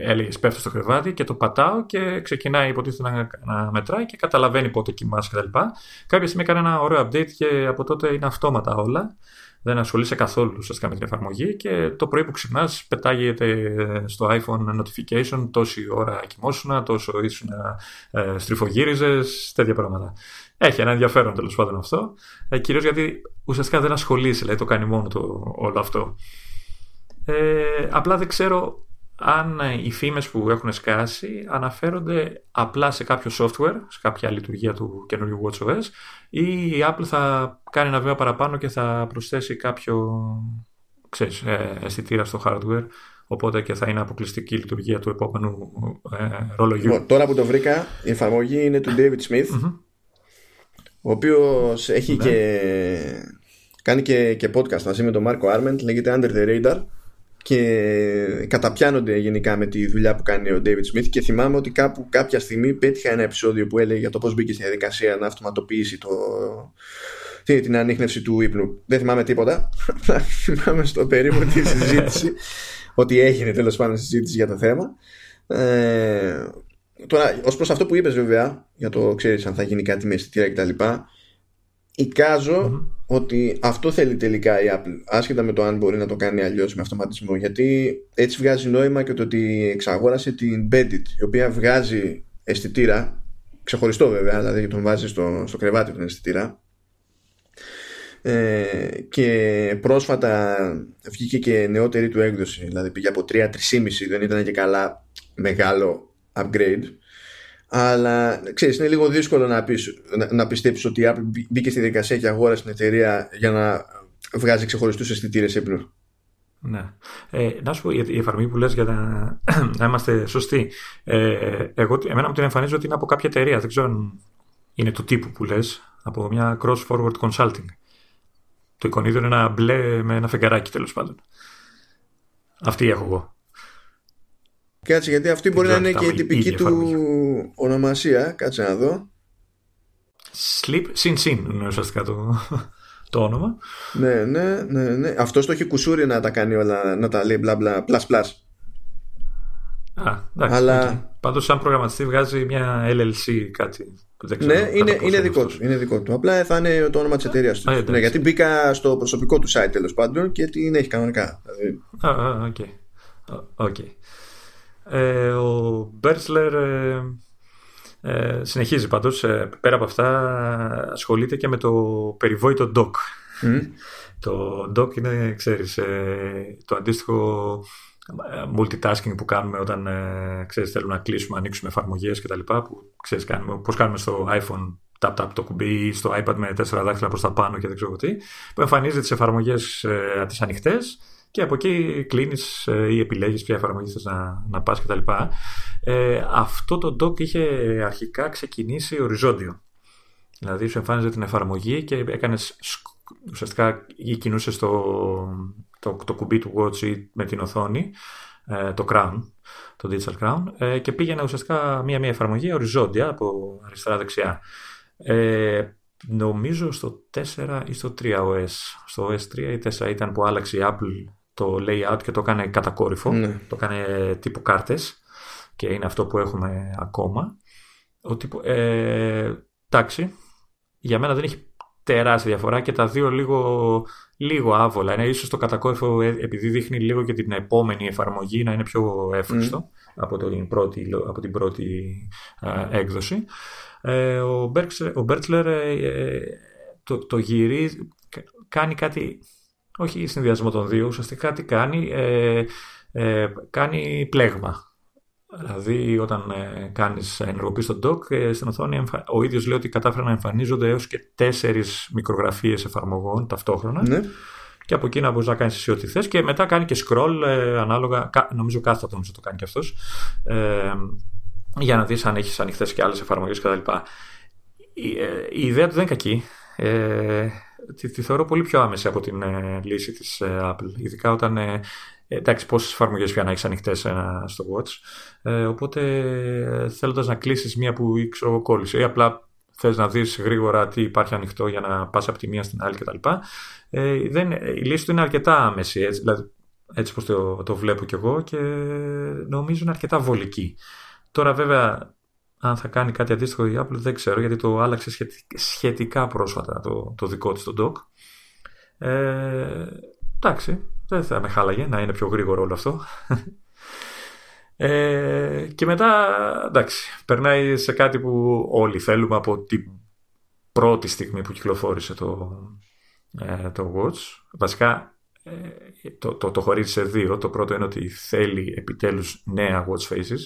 έλεγε πέφτω στο κρεβάτι και το πατάω και ξεκινάει υποτίθεται να, να μετράει και καταλαβαίνει πότε κοιμάσαι κτλ. Κάποια στιγμή έκανε ένα ωραίο update και από τότε είναι αυτόματα όλα δεν ασχολείσαι καθόλου ουσιαστικά με την εφαρμογή και το πρωί που ξυπνάς πετάγεται στο iPhone notification τόση ώρα κοιμόσουνα, τόσο ήσουν ε, στριφογύριζες, τέτοια πράγματα. Έχει ένα ενδιαφέρον τέλος πάντων αυτό. Ε, Κυρίως γιατί ουσιαστικά δεν ασχολείσαι, δηλαδή το κάνει μόνο το όλο αυτό. Ε, απλά δεν ξέρω αν οι φήμες που έχουν σκάσει αναφέρονται απλά σε κάποιο software, σε κάποια λειτουργία του καινούριου WatchOS ή η Apple θα κάνει ένα βήμα παραπάνω και θα προσθέσει κάποιο ξέρεις, ε, αισθητήρα στο hardware οπότε και θα είναι αποκλειστική λειτουργία του επόμενου ε, ρολογιού. Λοιπόν, τώρα που το βρήκα, η εφαρμογή είναι του David Smith ο οποίος έχει ναι. και κάνει και, και podcast μαζί με τον Μάρκο Άρμεντ λέγεται Under the Radar και καταπιάνονται γενικά με τη δουλειά που κάνει ο David Smith και θυμάμαι ότι κάπου κάποια στιγμή πέτυχα ένα επεισόδιο που έλεγε για το πώς μπήκε στη διαδικασία να αυτοματοποιήσει το, την ανείχνευση του ύπνου. Δεν θυμάμαι τίποτα. θυμάμαι στο περίπου τη συζήτηση ότι έγινε τέλος πάντων συζήτηση για το θέμα. Ε, τώρα, ως προς αυτό που είπες, βέβαια, για το ξέρεις αν θα γίνει κάτι με αισθητήρα κτλ. Εικάζω ότι αυτό θέλει τελικά η Apple, άσχετα με το αν μπορεί να το κάνει αλλιώς με αυτοματισμό. Γιατί έτσι βγάζει νόημα και το ότι εξαγόρασε την Bandit, η οποία βγάζει αισθητήρα, ξεχωριστό βέβαια, δηλαδή τον βάζει στο, στο κρεβάτι τον αισθητήρα. Ε, και πρόσφατα βγήκε και νεότερη του έκδοση, δηλαδή πήγε από 3-3,5, δεν ήταν και καλά μεγάλο upgrade αλλά ξέρεις, είναι λίγο δύσκολο να, πεις, να, να πιστέψεις ότι η Apple μπήκε στη διαδικασία και αγόρασε την εταιρεία για να βγάζει ξεχωριστούς αισθητήρες ύπνου. Ναι. Ε, να σου πω η εφαρμογή που λες για να, να είμαστε σωστοί. Ε, εγώ, εμένα μου την εμφανίζω ότι είναι από κάποια εταιρεία. Δεν ξέρω αν είναι του τύπου που λες. Από μια cross forward consulting. Το εικονίδιο είναι ένα μπλε με ένα φεγγαράκι τέλος πάντων. Αυτή έχω εγώ. Κάτσε γιατί αυτή μπορεί να είναι και η τυπική του ονομασία. Κάτσε να δω. Sleep Sin Sin είναι ουσιαστικά το, το όνομα. Ναι, ναι, ναι, ναι. Αυτό το έχει κουσούρι να τα κάνει όλα, να τα λέει μπλα μπλα, πλας πλας. Α, εντάξει. Αλλά... Πάντως, σαν προγραμματιστή βγάζει μια LLC κάτι. Δεν ξέρω, ναι, είναι, είναι, δικό του, είναι δικό του. Απλά θα είναι το όνομα της εταιρείας του. ναι, γιατί μπήκα στο προσωπικό του site τέλος πάντων και την έχει κανονικά. Α, οκ. Okay. Ε, ο Μπέρτσλερ ε, ε, συνεχίζει πάντως, ε, πέρα από αυτά ασχολείται και με το περιβόητο dock. Το dock είναι, ξέρεις, το αντίστοιχο multitasking που κάνουμε όταν ξέρεις, θέλουμε να κλείσουμε, να ανοίξουμε εφαρμογές και τα λοιπά, που ξέρεις, κάνουμε, πώς κάνουμε στο iPhone tap tap το κουμπί ή στο iPad με τέσσερα δάχτυλα προς τα πάνω και δεν ξέρω τι, που εμφανίζει τις εφαρμογές ε, τις ανοιχτές και από εκεί κλείνεις ε, ή επιλέγεις ποια εφαρμογή θες να, να πας κτλ. Ε, αυτό το dock είχε αρχικά ξεκινήσει οριζόντιο. Δηλαδή σου εμφάνιζε την εφαρμογή και έκανες ουσιαστικά ή κινούσες το, το, το κουμπί του watch με την οθόνη, ε, το crown, το digital crown, ε, και πήγαινε ουσιαστικά μία-μία εφαρμογή οριζόντια από αριστερά-δεξιά. Ε, νομίζω στο 4 ή στο 3 OS. Στο OS 3 ή 4 ήταν που άλλαξε η Apple το layout και το έκανε κατακόρυφο. Ναι. Το έκανε τύπου κάρτες και είναι αυτό που έχουμε ακόμα. Ο τύπου, ε, εντάξει, για μένα δεν έχει τεράστια διαφορά και τα δύο λίγο, λίγο άβολα. Είναι ίσως το κατακόρυφο ε, επειδή δείχνει λίγο και την επόμενη εφαρμογή να είναι πιο εύχριστο από, την πρώτη, από την πρώτη έκδοση. Ε, ο, Μπέρτσλερ ε, το, το γυρίζει, κάνει κάτι όχι συνδυασμό των δύο, ουσιαστικά τι κάνει, ε, ε, κάνει πλέγμα. Δηλαδή, όταν ε, κάνεις ενεργοποιήσει τον dock, ε, στην οθόνη ο ίδιος λέει ότι κατάφερε να εμφανίζονται έως και τέσσερις μικρογραφίες εφαρμογών ταυτόχρονα. Ναι. Και από εκεί να μπορείς να κάνεις εσύ ό,τι θες. Και μετά κάνει και scroll ε, ανάλογα. Νομίζω κάθε νομίζω το κάνει και αυτός. Ε, για να δεις αν έχεις ανοιχτές και άλλες εφαρμογές κτλ. Η, ε, η ιδέα του δεν είναι κακή. Ε, τη, τη, θεωρώ πολύ πιο άμεση από την ε, λύση της ε, Apple. Ειδικά όταν ε, εντάξει, πόσες εφαρμογές πια να έχεις ανοιχτές στο Watch. Ε, οπότε θέλοντας να κλείσεις μία που ξέρω κόλλησε ή απλά θες να δεις γρήγορα τι υπάρχει ανοιχτό για να πας από τη μία στην άλλη κτλ. Ε, δεν, η λύση του είναι αρκετά άμεση. Έτσι, δηλαδή, έτσι πως το, το βλέπω κι εγώ και νομίζω είναι αρκετά βολική. Τώρα βέβαια αν θα κάνει κάτι αντίστοιχο η Apple δεν ξέρω γιατί το άλλαξε σχετικά πρόσφατα το, το δικό της το dock. Ε, εντάξει, δεν θα με χάλαγε να είναι πιο γρήγορο όλο αυτό. Ε, και μετά, εντάξει, περνάει σε κάτι που όλοι θέλουμε από την πρώτη στιγμή που κυκλοφόρησε το, ε, το Watch. Βασικά, ε, το, το, το χωρίζει σε δύο. Το πρώτο είναι ότι θέλει επιτέλους νέα Watch Faces.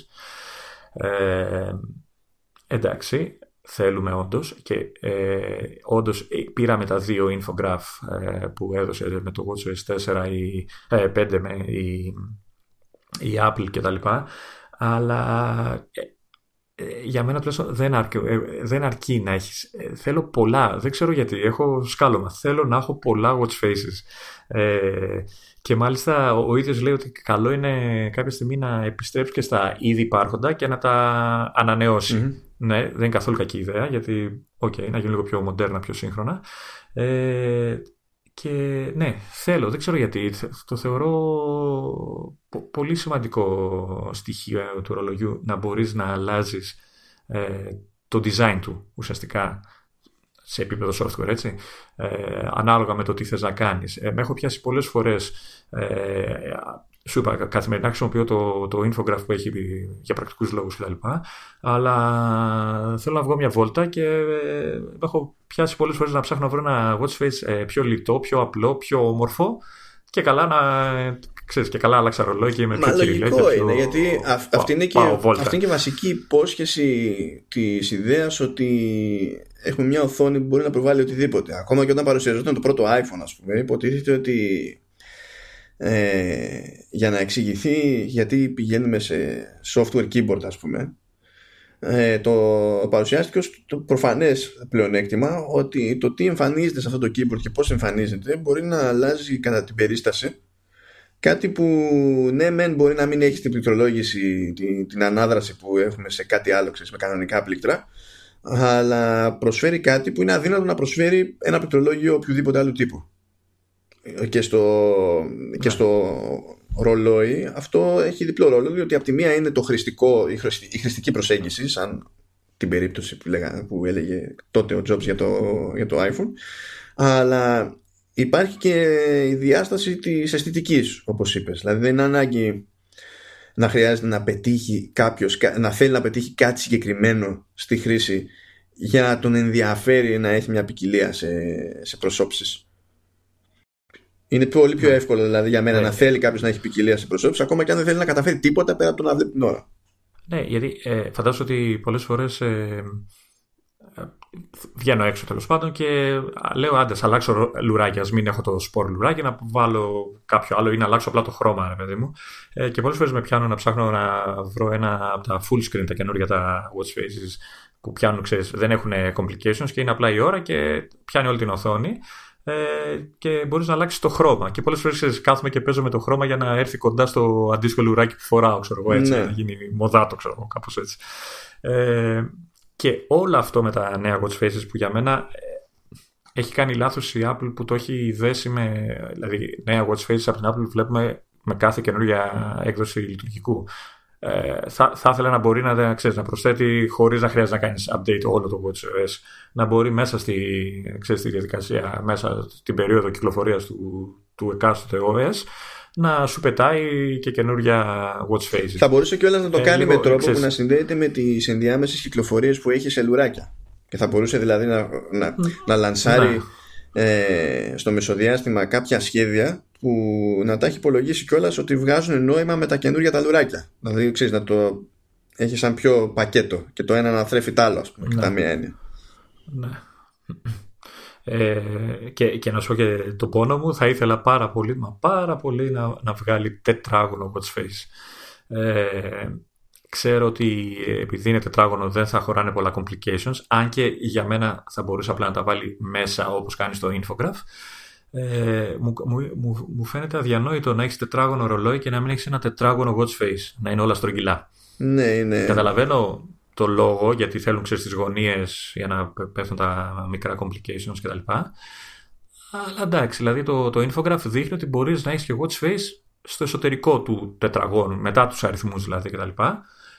Ε, εντάξει, θέλουμε όντως και ε, όντως ε, πήραμε τα δύο infograph ε, που έδωσε με το WatchOS 4 ή 5 με η, η Apple κτλ. Αλλά για μένα τουλάχιστον δεν αρκεί, δεν αρκεί να έχεις. Θέλω πολλά, δεν ξέρω γιατί, έχω σκάλωμα. Θέλω να έχω πολλά watch faces. και μάλιστα ο ίδιος λέει ότι καλό είναι κάποια στιγμή να επιστρέψεις και στα ήδη υπάρχοντα και να τα ανανεώσει ναι, δεν είναι καθόλου κακή ιδέα, γιατί, οκ, να γίνει λίγο πιο μοντέρνα, πιο σύγχρονα. Ε, και ναι, θέλω, δεν ξέρω γιατί, το θεωρώ πολύ σημαντικό στοιχείο του ρολογιού να μπορείς να αλλάζεις ε, το design του ουσιαστικά σε επίπεδο software, έτσι, ε, ανάλογα με το τι θες να κάνεις. Ε, με έχω πιάσει πολλές φορές ε, σου είπα, καθημερινά χρησιμοποιώ το, το infograph που έχει για πρακτικούς λόγους κτλ. Αλλά θέλω να βγω μια βόλτα και ε, έχω πιάσει πολλές φορές να ψάχνω να βρω ένα watch face ε, πιο λιτό, πιο απλό, πιο όμορφο και καλά να, ξέρεις, και καλά άλλαξα ρολόι και είμαι Μα πιο λογικό είναι, γιατί αυτή, είναι και, αυτή είναι και βασική υπόσχεση της ιδέας ότι έχουμε μια οθόνη που μπορεί να προβάλλει οτιδήποτε. Ακόμα και όταν παρουσιαζόταν το πρώτο iPhone, ας πούμε, υποτίθεται ότι ε, για να εξηγηθεί γιατί πηγαίνουμε σε software keyboard ας πούμε ε, το παρουσιάστηκε ως το προφανές πλεονέκτημα ότι το τι εμφανίζεται σε αυτό το keyboard και πώς εμφανίζεται μπορεί να αλλάζει κατά την περίσταση. Κάτι που ναι μεν μπορεί να μην έχει την πληκτρολόγηση την, την ανάδραση που έχουμε σε κάτι άλλο ξέρεις, με κανονικά πλήκτρα αλλά προσφέρει κάτι που είναι αδύνατο να προσφέρει ένα πληκτρολόγιο οποιοδήποτε άλλου τύπου και στο, και στο ρολόι αυτό έχει διπλό ρόλο διότι από τη μία είναι το χρηστικό, η, χρηστική προσέγγιση σαν την περίπτωση που, λέγα, που έλεγε τότε ο Jobs για το, για το iPhone αλλά υπάρχει και η διάσταση της αισθητικής όπως είπες. Δηλαδή δεν είναι ανάγκη να χρειάζεται να πετύχει κάποιος να θέλει να πετύχει κάτι συγκεκριμένο στη χρήση για να τον ενδιαφέρει να έχει μια ποικιλία σε, σε προσώψεις είναι πολύ πιο ναι. εύκολο δηλαδή για μένα ναι. να θέλει κάποιος να έχει ποικιλία σε προσώπηση, ακόμα και αν δεν θέλει να καταφέρει τίποτα πέρα από το να βλέπει την ώρα. Ναι, γιατί ε, φαντάζομαι ότι πολλές φορές ε, ε, βγαίνω έξω τέλος πάντων και λέω άντε, αλλάξω λουράκι. Α μην έχω το σπορ λουράκι, να βάλω κάποιο άλλο ή να αλλάξω απλά το χρώμα, ρε παιδί μου. Ε, και πολλές φορές με πιάνω να ψάχνω να βρω ένα από τα full screen, τα καινούργια τα watch faces που πιάνουν, ξέρεις, δεν έχουν complications και είναι απλά η ώρα και πιάνει όλη την οθόνη ε, και μπορείς να αλλάξεις το χρώμα. Και πολλές φορές κάθομαι και παίζω με το χρώμα για να έρθει κοντά στο αντίστοιχο λουράκι που φοράω, ξέρω εγώ έτσι. Ναι. Να γίνει μοδάτο, ξέρω εγώ, κάπως έτσι. Ε, και όλο αυτό με τα νέα watch faces που για μένα ε, έχει κάνει λάθος η Apple που το έχει δέσει με. Δηλαδή, νέα watch faces από την Apple βλέπουμε με κάθε καινούργια έκδοση λειτουργικού ε, θα, θα ήθελα να μπορεί να, ξέρεις, να προσθέτει χωρίς να χρειάζεται να κάνεις update όλο το WatchOS να μπορεί μέσα στη, ξέρεις, στη διαδικασία, μέσα στην περίοδο κυκλοφορίας του, του εκάστοτε OS να σου πετάει και καινούργια watch faces. Θα μπορούσε κιόλας να το ε, κάνει λίγο, με τρόπο ξέρεις... που να συνδέεται με τις ενδιάμεσες κυκλοφορίες που έχει σε λουράκια. Και θα μπορούσε δηλαδή να, να, να λανσάρει ναι. ε, στο μεσοδιάστημα κάποια σχέδια που να τα έχει υπολογίσει κιόλας ότι βγάζουν νόημα με τα καινούργια τα λουράκια. Δηλαδή, ξέρεις, να το έχεις σαν πιο πακέτο και το ένα να θρέφει το άλλο, ας πούμε, ναι. μία έννοια. Ναι. Ε, και, και να σου πω και το πόνο μου, θα ήθελα πάρα πολύ, μα πάρα πολύ να, να βγάλει τετράγωνο Watch Face. Ε, ξέρω ότι επειδή είναι τετράγωνο δεν θα χωράνε πολλά complications, αν και για μένα θα μπορούσε απλά να τα βάλει μέσα όπως κάνει στο infograph. Ε, μου, μου, μου, φαίνεται αδιανόητο να έχεις τετράγωνο ρολόι και να μην έχεις ένα τετράγωνο watch face, να είναι όλα στρογγυλά. Ναι, είναι. Καταλαβαίνω το λόγο γιατί θέλουν ξέρεις τις γωνίες για να πέφτουν τα μικρά complications κτλ. Αλλά εντάξει, δηλαδή το, το infograph δείχνει ότι μπορείς να έχεις και watch face στο εσωτερικό του τετραγώνου, μετά τους αριθμούς δηλαδή κτλ.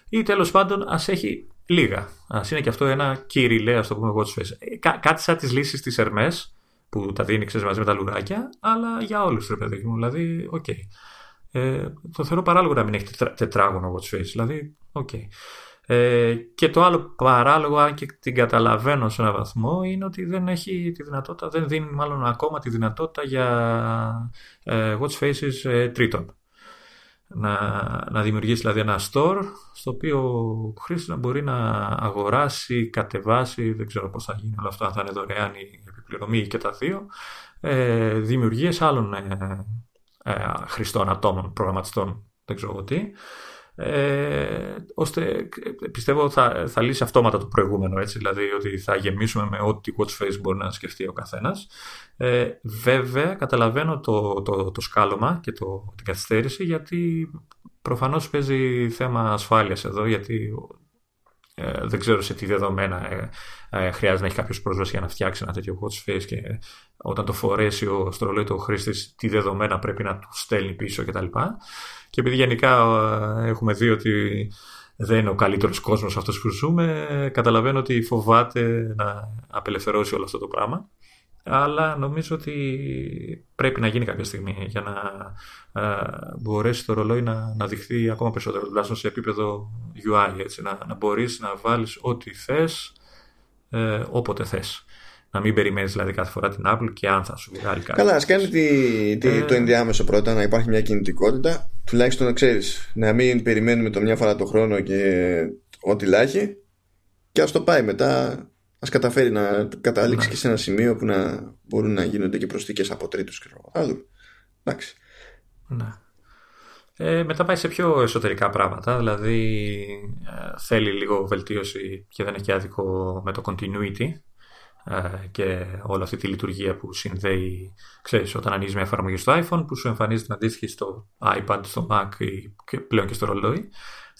Ή τέλος πάντων ας έχει λίγα. Ας είναι και αυτό ένα κυριλέ, ας το πούμε watch face. Ε, κά, κάτι σαν τις λύσεις της Hermes που τα δίνει ξέρεις, μαζί με τα λουράκια, αλλά για όλους ρε παιδί μου, δηλαδή, οκ. Okay. Ε, το θεωρώ παράλογο να μην έχει τετράγωνο watch face, δηλαδή, οκ. Okay. Ε, και το άλλο παράλογο, αν και την καταλαβαίνω σε έναν βαθμό, είναι ότι δεν έχει τη δυνατότητα, δεν δίνει μάλλον ακόμα τη δυνατότητα για ε, watch faces ε, τρίτων. Να, να δημιουργήσει δηλαδή ένα store στο οποίο ο χρήστη να μπορεί να αγοράσει, κατεβάσει, δεν ξέρω πώς θα γίνει όλα αυτά, θα είναι δωρεάν η επιπληρωμή και τα δύο, ε, δημιουργίες άλλων ε, ε, χρηστών ατόμων, προγραμματιστών, δεν ξέρω τι, ε, ώστε πιστεύω θα, θα λύσει αυτόματα το προηγούμενο έτσι, δηλαδή ότι θα γεμίσουμε με ό,τι watch face μπορεί να σκεφτεί ο καθένας. Ε, βέβαια καταλαβαίνω το, το, το σκάλωμα και το, την καθυστέρηση γιατί προφανώς παίζει θέμα ασφάλειας εδώ γιατί ε, δεν ξέρω σε τι δεδομένα ε, ε, χρειάζεται να έχει κάποιος πρόσβαση για να φτιάξει ένα τέτοιο watch face και όταν το φορέσει ο στρολόι του χρήστης, τι δεδομένα πρέπει να του στέλνει πίσω κτλ. Και επειδή γενικά ε, έχουμε δει ότι δεν είναι ο καλύτερος κόσμος αυτός που ζούμε, καταλαβαίνω ότι φοβάται να απελευθερώσει όλο αυτό το πράγμα. Αλλά νομίζω ότι πρέπει να γίνει κάποια στιγμή για να ε, μπορέσει το ρολόι να, να δειχθεί ακόμα περισσότερο, τουλάχιστον σε επίπεδο UI, έτσι, να, να μπορείς να βάλεις ό,τι θες, ε, όποτε θες. Να μην περιμένεις δηλαδή κάθε φορά την Apple και αν θα σου βγάλει κάτι. Καλά, ας κάνει τη, ε... το ενδιάμεσο πρώτα, να υπάρχει μια κινητικότητα. Τουλάχιστον να ξέρεις, να μην περιμένουμε το μια φορά το χρόνο και ό,τι λάχει. Και ας το πάει μετά. Α καταφέρει να καταλήξει ναι. και σε ένα σημείο που να μπορούν να γίνονται και προσθήκες από τρίτους. Εντάξει. Ναι. Ε, μετά πάει σε πιο εσωτερικά πράγματα, δηλαδή ε, θέλει λίγο βελτίωση και δεν έχει άδικο με το continuity ε, και όλη αυτή τη λειτουργία που συνδέει, ξέρεις, όταν ανοίγεις μια εφαρμογή στο iPhone που σου εμφανίζει την αντίστοιχη στο iPad, στο Mac ή και πλέον και στο ρολόι.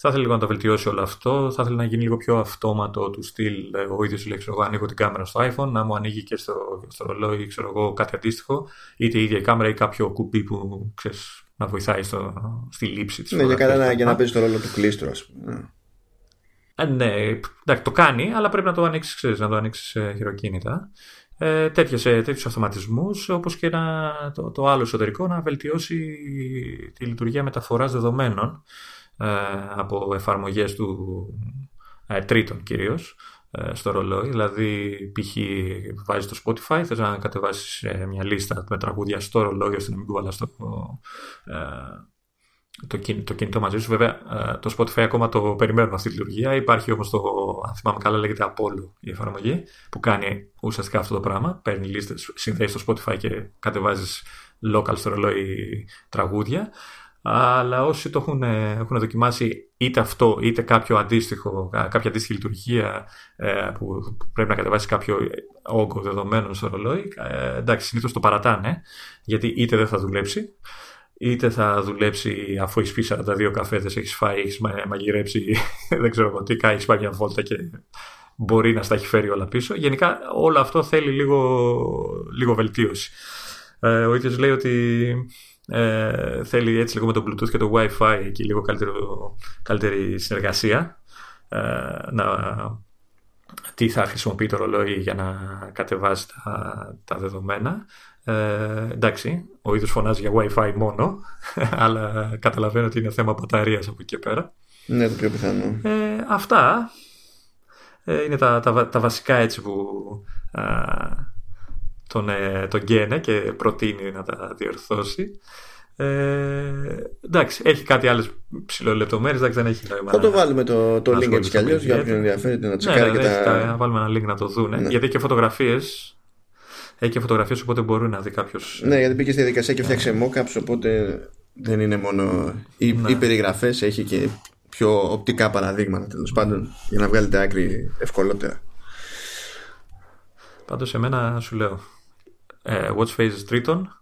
Θα ήθελε λίγο να το βελτιώσει όλο αυτό. Θα ήθελε να γίνει λίγο πιο αυτόματο του στυλ. Ε, ο ίδιος λέει: ξέρω, εγώ, ανοίγω την κάμερα στο iPhone, να μου ανοίγει και στο, στο ρολόι, ξέρω εγώ, κάτι αντίστοιχο. Είτε η ίδια η κάμερα ή κάποιο κουμπί που ξέρεις, να βοηθάει στο, στη λήψη της. Ναι, για, κανένα, για να παίζει το ρόλο του κλείστρου, ας πούμε. Ε, ναι, εντάξει, το κάνει, αλλά πρέπει να το ανοίξεις, να το ανοίξεις ε, χειροκίνητα. Ε, τέτοιους, ε, τέτοιους αυτοματισμούς όπως και να, το, το άλλο εσωτερικό να βελτιώσει τη λειτουργία μεταφοράς δεδομένων ε, από εφαρμογές του ε, τρίτων κυρίως ε, στο ρολόι. Δηλαδή, π.χ. βάζεις το Spotify, θες να κατεβάσεις μια λίστα με τραγούδια στο ρολόι ώστε να μην κουβαλάς το, το, το κινητό μαζί σου. Βέβαια, το Spotify ακόμα το περιμένουμε αυτή τη λειτουργία. Υπάρχει όμως το, αν θυμάμαι καλά, λέγεται Apollo η εφαρμογή που κάνει ουσιαστικά αυτό το πράγμα. Παίρνει λίστες, συνδέεις στο Spotify και κατεβάζεις local στο ρολόι τραγούδια αλλά όσοι το έχουν, έχουν δοκιμάσει είτε αυτό είτε κάποιο αντίστοιχο, κάποια αντίστοιχη λειτουργία ε, που πρέπει να κατεβάσει κάποιο όγκο δεδομένων στο ρολόι, ε, εντάξει, συνήθως το παρατάνε, γιατί είτε δεν θα δουλέψει, είτε θα δουλέψει αφού έχεις πει 42 καφέδες, έχεις φάει, έχεις μαγειρέψει, δεν ξέρω εγώ τι, έχει πάει μια βόλτα και μπορεί να στα έχει φέρει όλα πίσω. Γενικά όλο αυτό θέλει λίγο, λίγο βελτίωση. Ε, ο ίδιος λέει ότι ε, θέλει έτσι λίγο με το Bluetooth και το Wi-Fi εκεί λίγο καλύτερο, καλύτερη συνεργασία. Ε, να, τι θα χρησιμοποιεί το ρολόι για να κατεβάζει τα, τα δεδομένα. Ε, εντάξει, ο ίδιος φωνάζει για Wi-Fi μόνο, αλλά καταλαβαίνω ότι είναι θέμα μπαταρίας από εκεί και πέρα. Ναι, το πιο πιθανό. Ε, αυτά ε, είναι τα, τα, τα, βασικά έτσι που τον, ε, τον Γκένε και προτείνει να τα διορθώσει. Ε, εντάξει, έχει κάτι άλλες ψηλολεπτομέρειες, εντάξει, δεν έχει νόημα. Θα το βάλουμε το, το link έτσι κι αλλιώς για όποιον ενδιαφέρεται να τσεκάρει ναι, και ναι, τα. Να βάλουμε ένα link να το δουν. Ναι. Γιατί και φωτογραφίες. Έχει και φωτογραφίες, οπότε μπορεί να δει κάποιος. Ναι, γιατί πήγε στη διαδικασία και φτιάξε mockups, οπότε δεν είναι μόνο οι, Ναι. οι περιγραφές, έχει και πιο οπτικά παραδείγματα τέλος πάντων για να βγάλετε άκρη ευκολότερα. Πάντως, εμένα σου λέω. Ε, watch faces τρίτον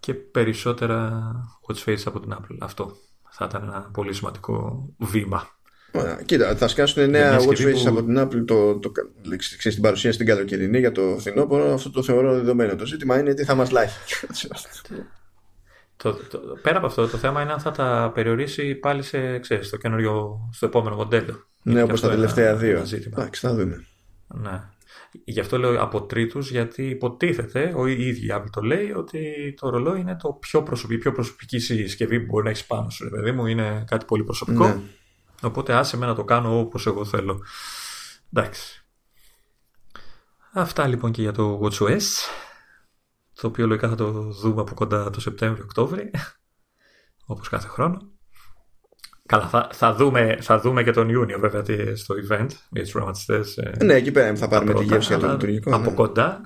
και περισσότερα watch faces από την Apple. Αυτό θα ήταν ένα πολύ σημαντικό βήμα. Ωραία. Κοίτα, θα σκάσουν νέα μια watch συσκευή faces που- από την Apple το, το, ξέρεις, την παρουσίαση την καλοκαιρινή για το φθινόπωρο. Αυτό το θεωρώ δεδομένο. Το ζήτημα είναι τι θα μας λάχει. Το, το, πέρα από αυτό, το θέμα είναι αν θα τα περιορίσει πάλι σε, ξέρεις, στο καινούριο, στο επόμενο μοντέλο. ναι, Είναι όπως και τα αυτό τελευταία ένα- δύο. ένα ζήτημα. Εντάξει, θα δούμε. Ναι. Γι' αυτό λέω από τρίτους, γιατί υποτίθεται, ο η ίδια η Apple το λέει, ότι το ρολόι είναι το πιο προσωπική, η πιο προσωπική συσκευή που μπορεί να έχεις πάνω σου, ρε παιδί μου, είναι κάτι πολύ προσωπικό. Ναι. Οπότε άσε με να το κάνω όπως εγώ θέλω. Εντάξει. Αυτά λοιπόν και για το WatchOS, το οποίο λογικά θα το δούμε από κοντά το Σεπτέμβριο-Οκτώβριο, όπως κάθε χρόνο. Καλά, θα, θα, δούμε, θα δούμε και τον Ιούνιο βέβαια τι- στο event για τους προγραμματιστές. ε, ναι, εκεί πέρα θα πάρουμε τη πρώτα, γεύση για το αλλά λειτουργικό. Από ναι. κοντά.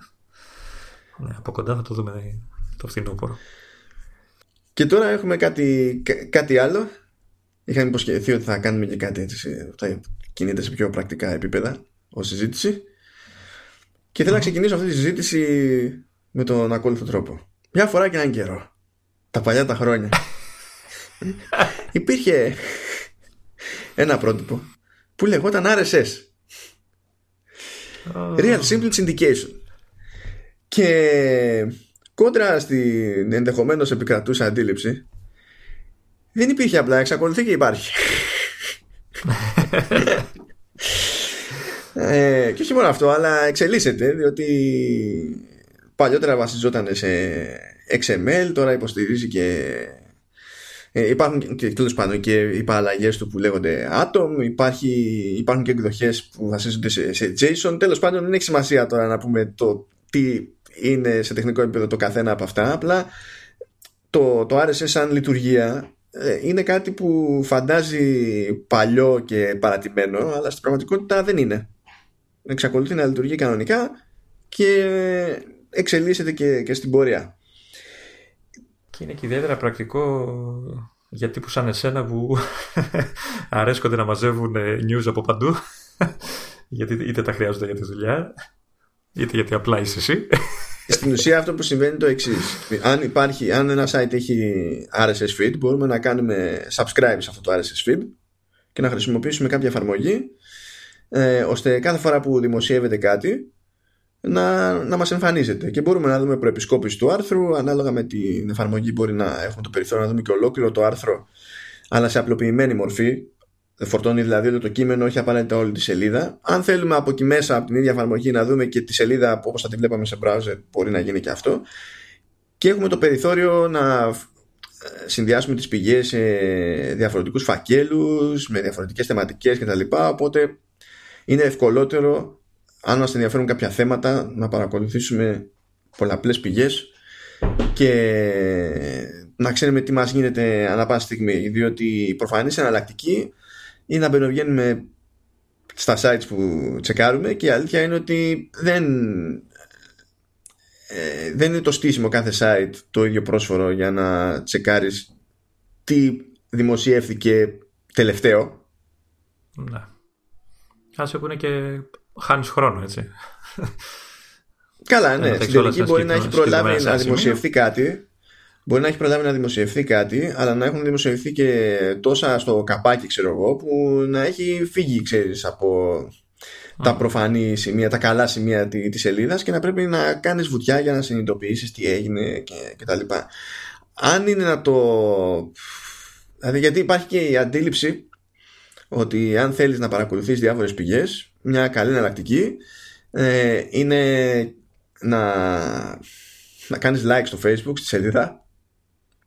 Ναι, από κοντά θα το δούμε το φθινόπωρο. Και τώρα έχουμε κάτι, κα- κάτι άλλο. Είχαμε υποσχεθεί ότι θα κάνουμε και κάτι έτσι. σε- Θα κινείται σε πιο πρακτικά επίπεδα ως συζήτηση. Και θέλω να ξεκινήσω αυτή τη συζήτηση με τον ακόλουθο τρόπο. Μια φορά και έναν καιρό. Τα παλιά τα χρόνια. υπήρχε ένα πρότυπο που λεγόταν RSS. Real Simple Syndication. Και κόντρα στην ενδεχομένως επικρατούσα αντίληψη δεν υπήρχε απλά, εξακολουθεί και υπάρχει. ε, και όχι μόνο αυτό, αλλά εξελίσσεται διότι παλιότερα βασιζόταν σε XML, τώρα υποστηρίζει και ε, υπάρχουν και τέλος πάντων και οι παραλλαγέ του που λέγονται Atom, υπάρχει, υπάρχουν και εκδοχές που βασίζονται σε, σε JSON. Τέλος πάντων, δεν έχει σημασία τώρα να πούμε το τι είναι σε τεχνικό επίπεδο το καθένα από αυτά. Απλά το, το RSS σαν λειτουργία ε, είναι κάτι που φαντάζει παλιό και παρατημένο, αλλά στην πραγματικότητα δεν είναι. Εξακολουθεί να λειτουργεί κανονικά και εξελίσσεται και, και στην πορεία. Και είναι και ιδιαίτερα πρακτικό για τύπους σαν εσένα που αρέσκονται να μαζεύουν ε, news από παντού. γιατί είτε τα χρειάζονται για τη δουλειά, είτε γιατί απλά είσαι εσύ. Στην ουσία αυτό που συμβαίνει είναι το εξής. Αν, υπάρχει, αν ένα site έχει RSS feed, μπορούμε να κάνουμε subscribe σε αυτό το RSS feed και να χρησιμοποιήσουμε κάποια εφαρμογή ε, ώστε κάθε φορά που δημοσιεύεται κάτι να, να μας εμφανίζεται και μπορούμε να δούμε προεπισκόπηση του άρθρου ανάλογα με την εφαρμογή μπορεί να έχουμε το περιθώριο να δούμε και ολόκληρο το άρθρο αλλά σε απλοποιημένη μορφή φορτώνει δηλαδή όλο το κείμενο όχι απαραίτητα όλη τη σελίδα. Αν θέλουμε από εκεί μέσα από την ίδια εφαρμογή να δούμε και τη σελίδα όπως θα τη βλέπαμε σε browser μπορεί να γίνει και αυτό. Και έχουμε το περιθώριο να συνδυάσουμε τις πηγές σε διαφορετικούς φακέλους με διαφορετικές θεματικές κτλ. Οπότε είναι ευκολότερο αν μας ενδιαφέρουν κάποια θέματα να παρακολουθήσουμε πολλαπλές πηγές και να ξέρουμε τι μας γίνεται ανά πάση στιγμή διότι η προφανής εναλλακτική είναι να μπαινοβγαίνουμε στα sites που τσεκάρουμε και η αλήθεια είναι ότι δεν ε, δεν είναι το στήσιμο κάθε site το ίδιο πρόσφορο για να τσεκάρεις τι δημοσιεύθηκε τελευταίο ναι. Άσε που είναι και χάνεις χρόνο, έτσι. Καλά, ναι. θα Στην έχεις όλα τελική στα μπορεί να έχει συγκεκριμένα προλάβει να σημεία. δημοσιευθεί κάτι. Μπορεί να έχει προλάβει να δημοσιευθεί κάτι, αλλά να έχουν δημοσιευθεί και τόσα στο καπάκι, ξέρω εγώ, που να έχει φύγει, ξέρεις, από τα προφανή σημεία, τα καλά σημεία τη, της σελίδας και να πρέπει να κάνεις βουτιά για να συνειδητοποιήσεις τι έγινε και, και τα λοιπά. Αν είναι να το... Δηλαδή γιατί υπάρχει και η αντίληψη ότι αν θέλεις να παρακολουθείς διάφορες πηγές, μια καλή εναλλακτική ε, είναι να, να κάνεις like στο facebook στη σελίδα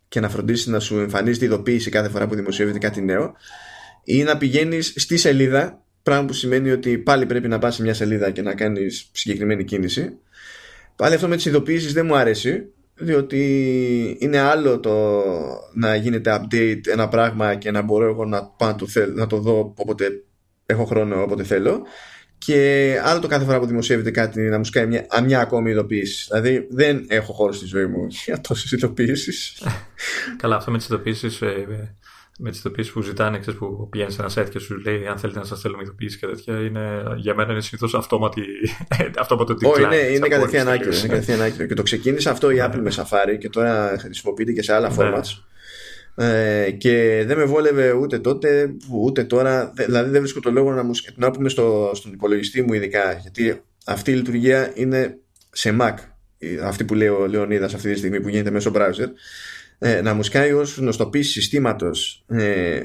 και να φροντίσεις να σου εμφανίζει τη ειδοποίηση κάθε φορά που δημοσιεύεται κάτι νέο ή να πηγαίνεις στη σελίδα πράγμα που σημαίνει ότι πάλι πρέπει να πας σε μια σελίδα και να κάνεις συγκεκριμένη κίνηση. Πάλι αυτό με τις ειδοποίησεις δεν μου αρέσει διότι είναι άλλο το να γίνεται update ένα πράγμα και να μπορώ εγώ να, πάω να, το, να το δω όποτε έχω χρόνο όποτε θέλω και άλλο το κάθε φορά που δημοσιεύεται κάτι να μου σκάει μια, μια ακόμη ειδοποίηση. Δηλαδή δεν έχω χώρο στη ζωή μου για τόσες ειδοποιήσεις. Καλά, αυτό με τις ειδοποιήσεις ε, με τις ειδοποιήσεις που ζητάνε, ξέρεις, που πηγαίνεις σε ένα site και σου λέει αν θέλετε να σας στέλνουμε ειδοποιήσει και τέτοια, είναι, για μένα είναι συνήθως αυτόματι αυτόματο Όχι, είναι, είναι κατευθείαν άκυρο. Είναι κατευθείαν άκυρο. και το ξεκίνησε αυτό η Apple με Safari και τώρα χρησιμοποιείται και σε άλλα ναι. formats. Ε, και δεν με βόλευε ούτε τότε ούτε τώρα. Δηλαδή δεν βρίσκω το λόγο να, μου, να πούμε στο, στον υπολογιστή μου ειδικά. Γιατί αυτή η λειτουργία είναι σε Mac. Αυτή που λέει ο Λεωνίδας αυτή τη στιγμή που γίνεται μέσω browser ε, να μου σκάει ως γνωστοποίηση συστήματος ε,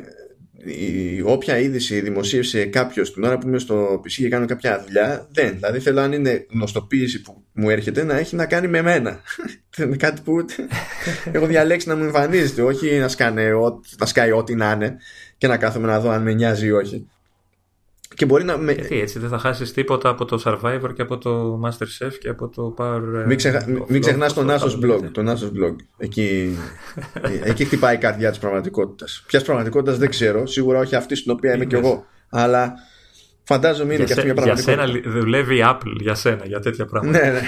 η, όποια είδηση δημοσίευσε κάποιος την ώρα που είμαι στο PC και κάνω κάποια δουλειά, δεν. Δηλαδή θέλω αν είναι γνωστοποίηση που μου έρχεται να έχει να κάνει με μένα. είναι κάτι που έχω διαλέξει να μου εμφανίζεται, όχι να, σκάνε, να σκάει ό,τι να είναι και να κάθομαι να δω αν με νοιάζει ή όχι. Και μπορεί να. Με... Γιατί έτσι δεν θα χάσεις τίποτα από το Survivor και από το Masterchef και από το Power. Μην, ξεχα... μην ξεχνάς τον Asos Blog. Τον Asos Blog. Εκεί, εκεί χτυπάει η καρδιά της πραγματικότητας. Ποιας πραγματικότητας δεν ξέρω. Σίγουρα όχι αυτή στην οποία είμαι κι εγώ. Αλλά φαντάζομαι είναι και αυτή μια πραγματικότητα. Για σένα δουλεύει η Apple για σένα, για τέτοια πράγματα. ναι, ναι.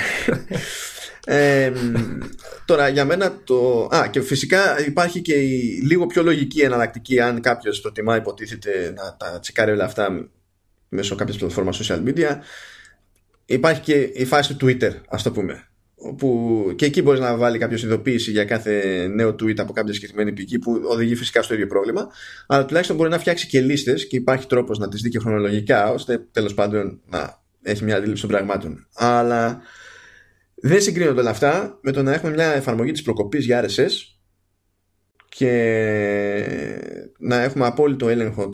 Ε, τώρα για μένα το... Α, και φυσικά υπάρχει και η λίγο πιο λογική εναλλακτική αν κάποιος προτιμά υποτίθεται να τα τσεκάρει όλα αυτά μέσω κάποιες πλατφόρμας social media. Υπάρχει και η φάση του Twitter ας το πούμε όπου και εκεί μπορείς να βάλει κάποιος ειδοποίηση για κάθε νέο tweet από κάποια συγκεκριμένη πηγή που οδηγεί φυσικά στο ίδιο πρόβλημα. Αλλά τουλάχιστον μπορεί να φτιάξει και λίστες και υπάρχει τρόπος να τις δει και χρονολογικά ώστε τέλος πάντων να έχει μια αντίληψη των πραγμάτων. Αλλά δεν συγκρίνονται όλα αυτά με το να έχουμε μια εφαρμογή της προκοπής για RSS και να έχουμε απόλυτο έλεγχο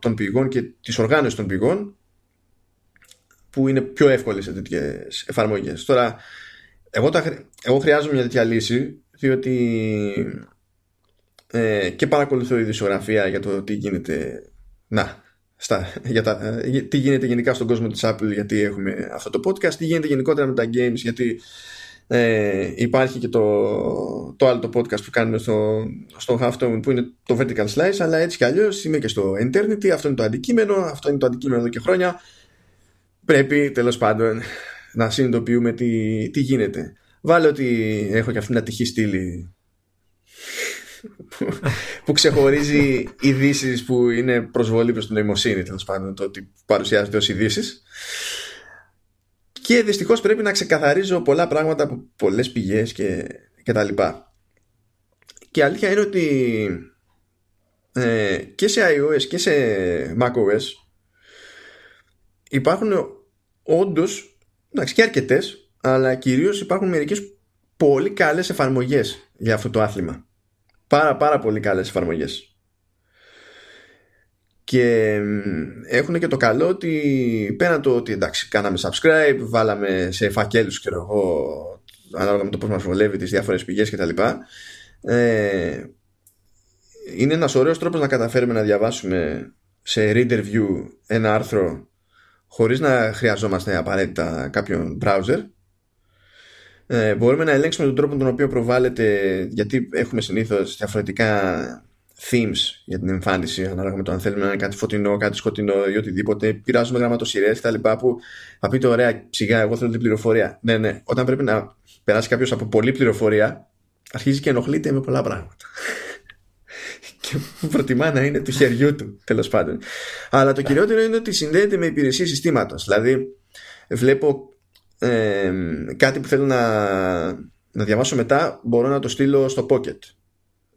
των, πηγών και της οργάνωσης των πηγών που είναι πιο εύκολη σε τέτοιες εφαρμογές. Τώρα, εγώ, τα, εγώ χρειάζομαι μια τέτοια λύση διότι ε, και παρακολουθώ η δισογραφία για το τι γίνεται να, στα, για τα, ε, τι γίνεται γενικά στον κόσμο της Apple γιατί έχουμε αυτό το podcast, τι γίνεται γενικότερα με τα games γιατί ε, υπάρχει και το, το άλλο το podcast που κάνουμε στο, στο Halftone που είναι το Vertical Slice αλλά έτσι κι αλλιώς είμαι και στο Eternity αυτό είναι το αντικείμενο, αυτό είναι το αντικείμενο εδώ και χρόνια. Πρέπει τέλος πάντων να συνειδητοποιούμε τι, τι γίνεται. Βάλε ότι έχω και αυτήν την ατυχή στήλη που, ξεχωρίζει ειδήσεις που είναι προσβολή προς την νοημοσύνη τέλος πάντων το ότι παρουσιάζονται ως ειδήσεις και δυστυχώς πρέπει να ξεκαθαρίζω πολλά πράγματα από πολλές πηγές και, και τα λοιπά. Και αλήθεια είναι ότι ε, και σε iOS και σε macOS υπάρχουν όντως εντάξει, και αρκετές αλλά κυρίως υπάρχουν μερικές πολύ καλές εφαρμογές για αυτό το άθλημα. Πάρα πάρα πολύ καλές εφαρμογές και έχουν και το καλό ότι πέραν το ότι εντάξει κάναμε subscribe βάλαμε σε φακέλους ξέρω εγώ ανάλογα με το πώς μας βολεύει τις διάφορες πηγές και τα λοιπά ε, είναι ένας ωραίος τρόπος να καταφέρουμε να διαβάσουμε σε reader view ένα άρθρο χωρίς να χρειαζόμαστε απαραίτητα κάποιον browser. Ε, μπορούμε να ελέγξουμε τον τρόπο τον οποίο προβάλλεται γιατί έχουμε συνήθως διαφορετικά themes για την εμφάνιση, ανάλογα με το αν θέλουμε να είναι κάτι φωτεινό, κάτι σκοτεινό ή οτιδήποτε. Πειράζουμε γραμματοσυρές και τα λοιπά που θα πείτε ωραία, σιγά, εγώ θέλω την πληροφορία. Ναι, ναι. Όταν πρέπει να περάσει κάποιος από πολλή πληροφορία, αρχίζει και ενοχλείται με πολλά πράγματα. και προτιμά να είναι του χεριού του, τέλος πάντων. Αλλά το κυριότερο είναι ότι συνδέεται με υπηρεσίες συστήματος. Δηλαδή, βλέπω ε, κάτι που θέλω να, να διαβάσω μετά, μπορώ να το στείλω στο Pocket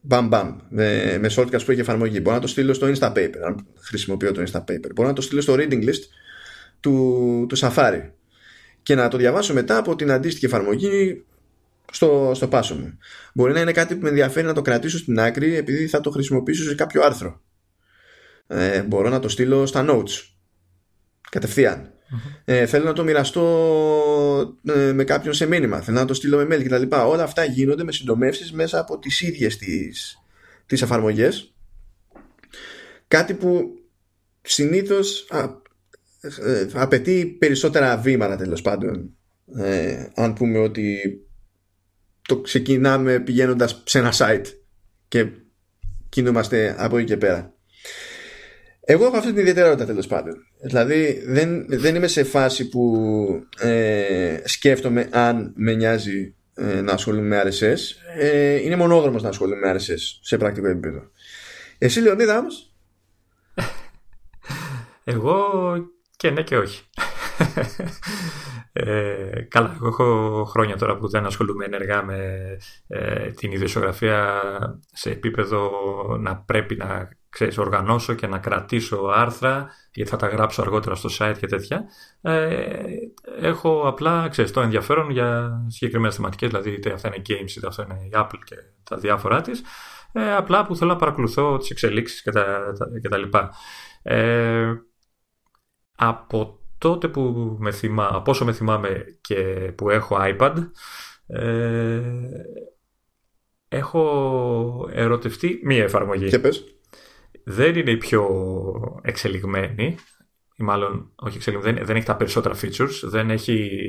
μπαμ μπαμ με, με shortcuts που έχει εφαρμογή. Μπορώ να το στείλω στο Instapaper, αν χρησιμοποιώ το Instapaper. Μπορώ να το στείλω στο reading list του, του Safari και να το διαβάσω μετά από την αντίστοιχη εφαρμογή στο, στο πάσο μου. Μπορεί να είναι κάτι που με ενδιαφέρει να το κρατήσω στην άκρη επειδή θα το χρησιμοποιήσω σε κάποιο άρθρο. Ε, μπορώ να το στείλω στα notes κατευθείαν. Ε, θέλω να το μοιραστώ ε, με κάποιον σε μήνυμα. Θέλω να το στείλω με mail κτλ. Όλα αυτά γίνονται με συντομεύσεις μέσα από τις ίδιες τις, τις εφαρμογές. Κάτι που συνήθως α, ε, απαιτεί περισσότερα βήματα τέλος πάντων. αν πούμε ότι το ξεκινάμε πηγαίνοντας σε ένα site και κινούμαστε από εκεί και πέρα. Εγώ έχω αυτή την ιδιαιτερότητα τέλος πάντων. Δηλαδή δεν, δεν είμαι σε φάση που ε, σκέφτομαι αν με νοιάζει ε, να ασχολούμαι με RSS. Ε, είναι μονόδρομος να ασχολούμαι με RSS σε πρακτικό επίπεδο. Εσύ Λεωνίδα όμως; Εγώ και ναι και όχι. Ε, καλά, εγώ έχω χρόνια τώρα που δεν ασχολούμαι ενεργά με ε, την ιδιοσιογραφία σε επίπεδο να πρέπει να ξέρεις, οργανώσω και να κρατήσω άρθρα γιατί θα τα γράψω αργότερα στο site και τέτοια. Ε, έχω απλά ξέρεις, το ενδιαφέρον για συγκεκριμένες θεματικές, δηλαδή είτε αυτά είναι games είτε αυτά είναι η Apple και τα διάφορά της. Ε, απλά που θέλω να παρακολουθώ τις εξελίξεις και τα, τα, και τα λοιπά. Ε, από τότε που με θυμά, πόσο με θυμάμαι και που έχω iPad, ε, έχω ερωτευτεί μία εφαρμογή. Και πες. Δεν είναι η πιο εξελιγμένη, ή μάλλον όχι εξελιγμένη, δεν, έχει τα περισσότερα features, δεν έχει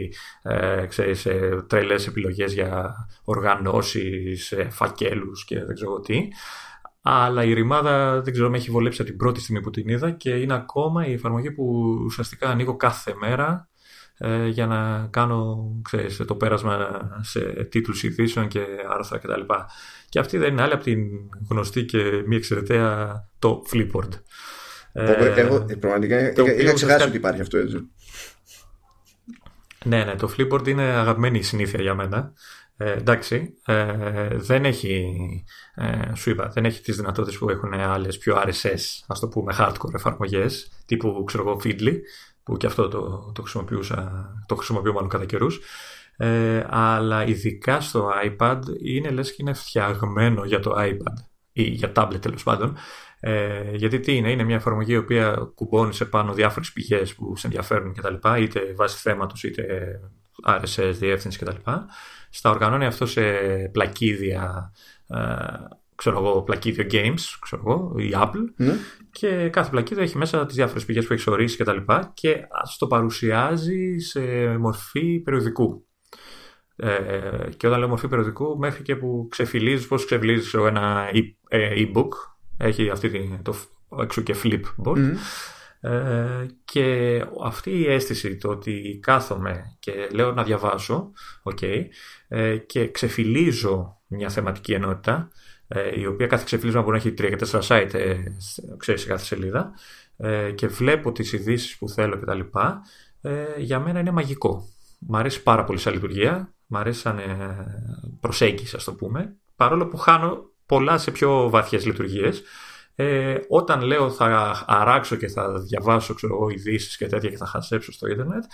ε, ξέρεις, ε, τρελές επιλογές για οργανώσεις, ε, φακέλους και δεν ξέρω τι. Αλλά η ρημάδα δεν ξέρω με έχει βολέψει από την πρώτη στιγμή που την είδα και είναι ακόμα η εφαρμογή που ουσιαστικά ανοίγω κάθε μέρα ε, για να κάνω ξέρεις, το πέρασμα σε τίτλους ειδήσεων και άρθρα κτλ. Και, και αυτή δεν είναι άλλη από την γνωστή και μη εξαιρεταία το Flipboard. Ε, Εγώ πραγματικά είχα ξεχάσει ότι υπάρχει αυτό έτσι. Ναι, ναι, το Flipboard είναι αγαπημένη συνήθεια για μένα. Ε, εντάξει, ε, δεν έχει, ε, σου είπα, δεν έχει τις δυνατότητες που έχουν άλλες πιο RSS, ας το πούμε hardcore εφαρμογές, τύπου, ξέρω εγώ, Feedly, που και αυτό το, το χρησιμοποιούσα, το χρησιμοποιώ μάλλον κατά καιρούς. Ε, αλλά ειδικά στο iPad είναι λες και είναι φτιαγμένο για το iPad ή για tablet τέλος πάντων. Ε, γιατί τι είναι, είναι μια εφαρμογή η οποία κουμπώνει σε πάνω διάφορες πηγές που σε ενδιαφέρουν κτλ. Είτε βάσει θέματος είτε RSS, διεύθυνση κτλ στα οργανώνει αυτό σε πλακίδια, ε, ξέρω εγώ, πλακίδιο games, ξέρω εγώ, η Apple. Ναι. Και κάθε πλακίδιο έχει μέσα τις διάφορες πηγές που έχει ορίσει και τα λοιπά και το παρουσιάζει σε μορφή περιοδικού. Ε, και όταν λέω μορφή περιοδικού, μέχρι και που ξεφυλίζεις, πώς ξεφυλίζεις ένα ε, e-book, έχει αυτή το έξω και flipboard. Ε, και αυτή η αίσθηση το ότι κάθομαι και λέω να διαβάσω okay, ε, και ξεφυλίζω μια θεματική ενότητα ε, η οποία κάθε ξεφυλίσμα μπορεί να έχει τρία και τέσσερα site ε, ξέρεις, σε κάθε σελίδα ε, και βλέπω τις ειδήσεις που θέλω κτλ. Ε, για μένα είναι μαγικό. Μ' αρέσει πάρα πολύ σαν λειτουργία, μ' αρέσει σαν προσέγγιση ας το πούμε, παρόλο που χάνω πολλά σε πιο βαθιές λειτουργίες ε, όταν λέω θα αράξω και θα διαβάσω ξέρω εγώ, ειδήσεις και τέτοια και θα χασέψω στο ίντερνετ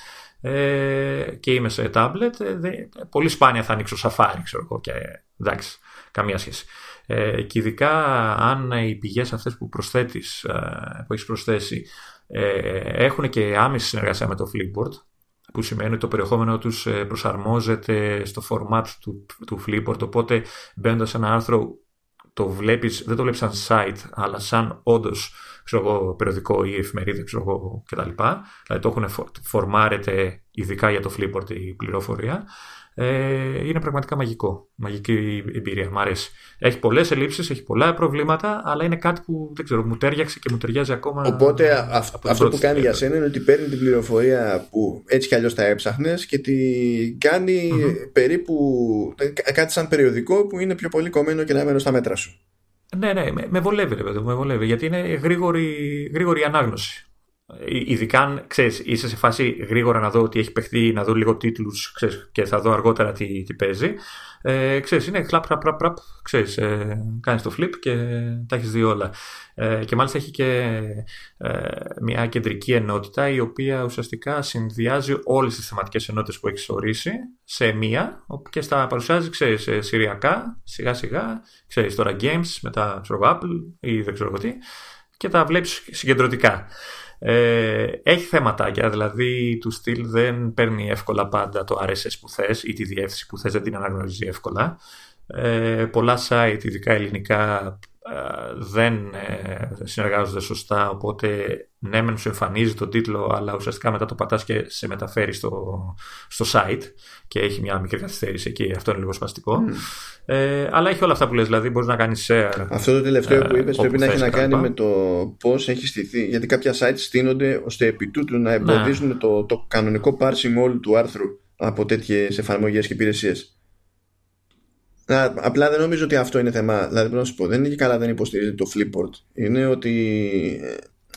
ε, και είμαι σε τάμπλετ, ε, πολύ σπάνια θα ανοίξω σαφάρι, ξέρω εγώ, και εντάξει, καμία σχέση. Ε, και ειδικά αν οι πηγές αυτές που προσθέτεις, ε, που έχεις προσθέσει, ε, έχουν και άμεση συνεργασία με το Flipboard, που σημαίνει ότι το περιεχόμενο τους ε, προσαρμόζεται στο format του, του Flipboard, οπότε μπαίνοντας ένα άρθρο το βλέπεις, δεν το βλέπεις σαν site, αλλά σαν όντως περιοδικό ή εφημερίδα ξέρω εγώ, κτλ. Δηλαδή το έχουν φορμάρεται ειδικά για το Flipboard η πληροφορία. Ε, είναι πραγματικά μαγικό. Μαγική εμπειρία. Μ' αρέσει. Έχει πολλές ελλείψεις, έχει πολλά προβλήματα, αλλά είναι κάτι που δεν ξέρω, μου τέριαξε και μου ταιριάζει ακόμα. Οπότε αυτό που κάνει για σένα είναι ότι παίρνει την πληροφορία που έτσι κι αλλιώς τα έψαχνες και την κανει περίπου κάτι σαν περιοδικό που είναι πιο πολύ κομμένο και να μένω στα μέτρα σου. Ναι, ναι, με, βολεύει, ρε παιδί με βολεύει, γιατί είναι γρήγορη, γρήγορη ανάγνωση. Ε, ειδικά αν ξέρεις, είσαι σε φάση γρήγορα να δω ότι έχει παιχτεί, να δω λίγο τίτλους και θα δω αργότερα τι, τι παίζει. Ε, ξέρεις, είναι χλαπ, χλαπ, χλαπ, χλαπ ξέρεις, ε, κάνεις το flip και τα έχεις δει όλα. Ε, και μάλιστα έχει και ε, μια κεντρική ενότητα η οποία ουσιαστικά συνδυάζει όλες τις θεματικές ενότητες που έχεις ορίσει σε μία και στα παρουσιάζει, ξέρεις, σειριακά, σιγά σιγά, ξέρεις, τώρα games, μετά ξέρω Apple ή δεν ξέρω τι και τα βλέπεις συγκεντρωτικά. Ε, έχει θεματάκια, δηλαδή του στυλ δεν παίρνει εύκολα πάντα το RSS που θες ή τη διεύθυνση που θες δεν την αναγνωρίζει εύκολα. Ε, πολλά site, ειδικά ελληνικά, ε, δεν ε, συνεργάζονται σωστά, οπότε ναι μεν σου εμφανίζει το τίτλο, αλλά ουσιαστικά μετά το πατάς και σε μεταφέρει στο, στο site και έχει μια μικρή καθυστέρηση εκεί. Αυτό είναι λίγο σπαστικό. Ε, αλλά έχει όλα αυτά που λες, δηλαδή μπορείς να κάνεις share. Αυτό το τελευταίο που είπες πρέπει να έχει να κάνει με το πώς έχει στηθεί. Γιατί κάποια sites στείνονται ώστε επί τούτου να εμποδίζουν ναι. το, το κανονικό parsing όλου του άρθρου από τέτοιες εφαρμογές και υπηρεσίες. Απλά δεν νομίζω ότι αυτό είναι θέμα. Δηλαδή, πρέπει να σου πω, δεν είναι και καλά δεν υποστηρίζει το Flipboard. Είναι ότι.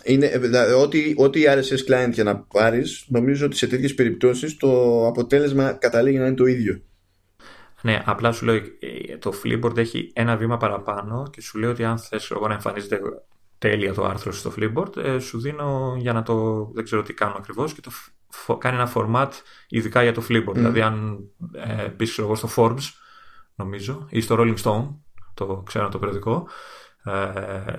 Είναι, δηλαδή, ό,τι, ό,τι RSS client για να πάρεις, νομίζω ότι σε τέτοιες περιπτώσεις το αποτέλεσμα καταλήγει να είναι το ίδιο. Ναι, απλά σου λέω ε, το Flipboard έχει ένα βήμα παραπάνω και σου λέει ότι αν θες εγώ να εμφανίζεται τέλεια το άρθρο στο Flipboard, ε, σου δίνω για να το. δεν ξέρω τι κάνω ακριβώς και το κάνει ένα format ειδικά για το Flipboard. Δηλαδή, αν ε, μπεις εγώ στο Forbes, νομίζω, ή στο Rolling Stone, το ξέρω το περιοδικό, ε,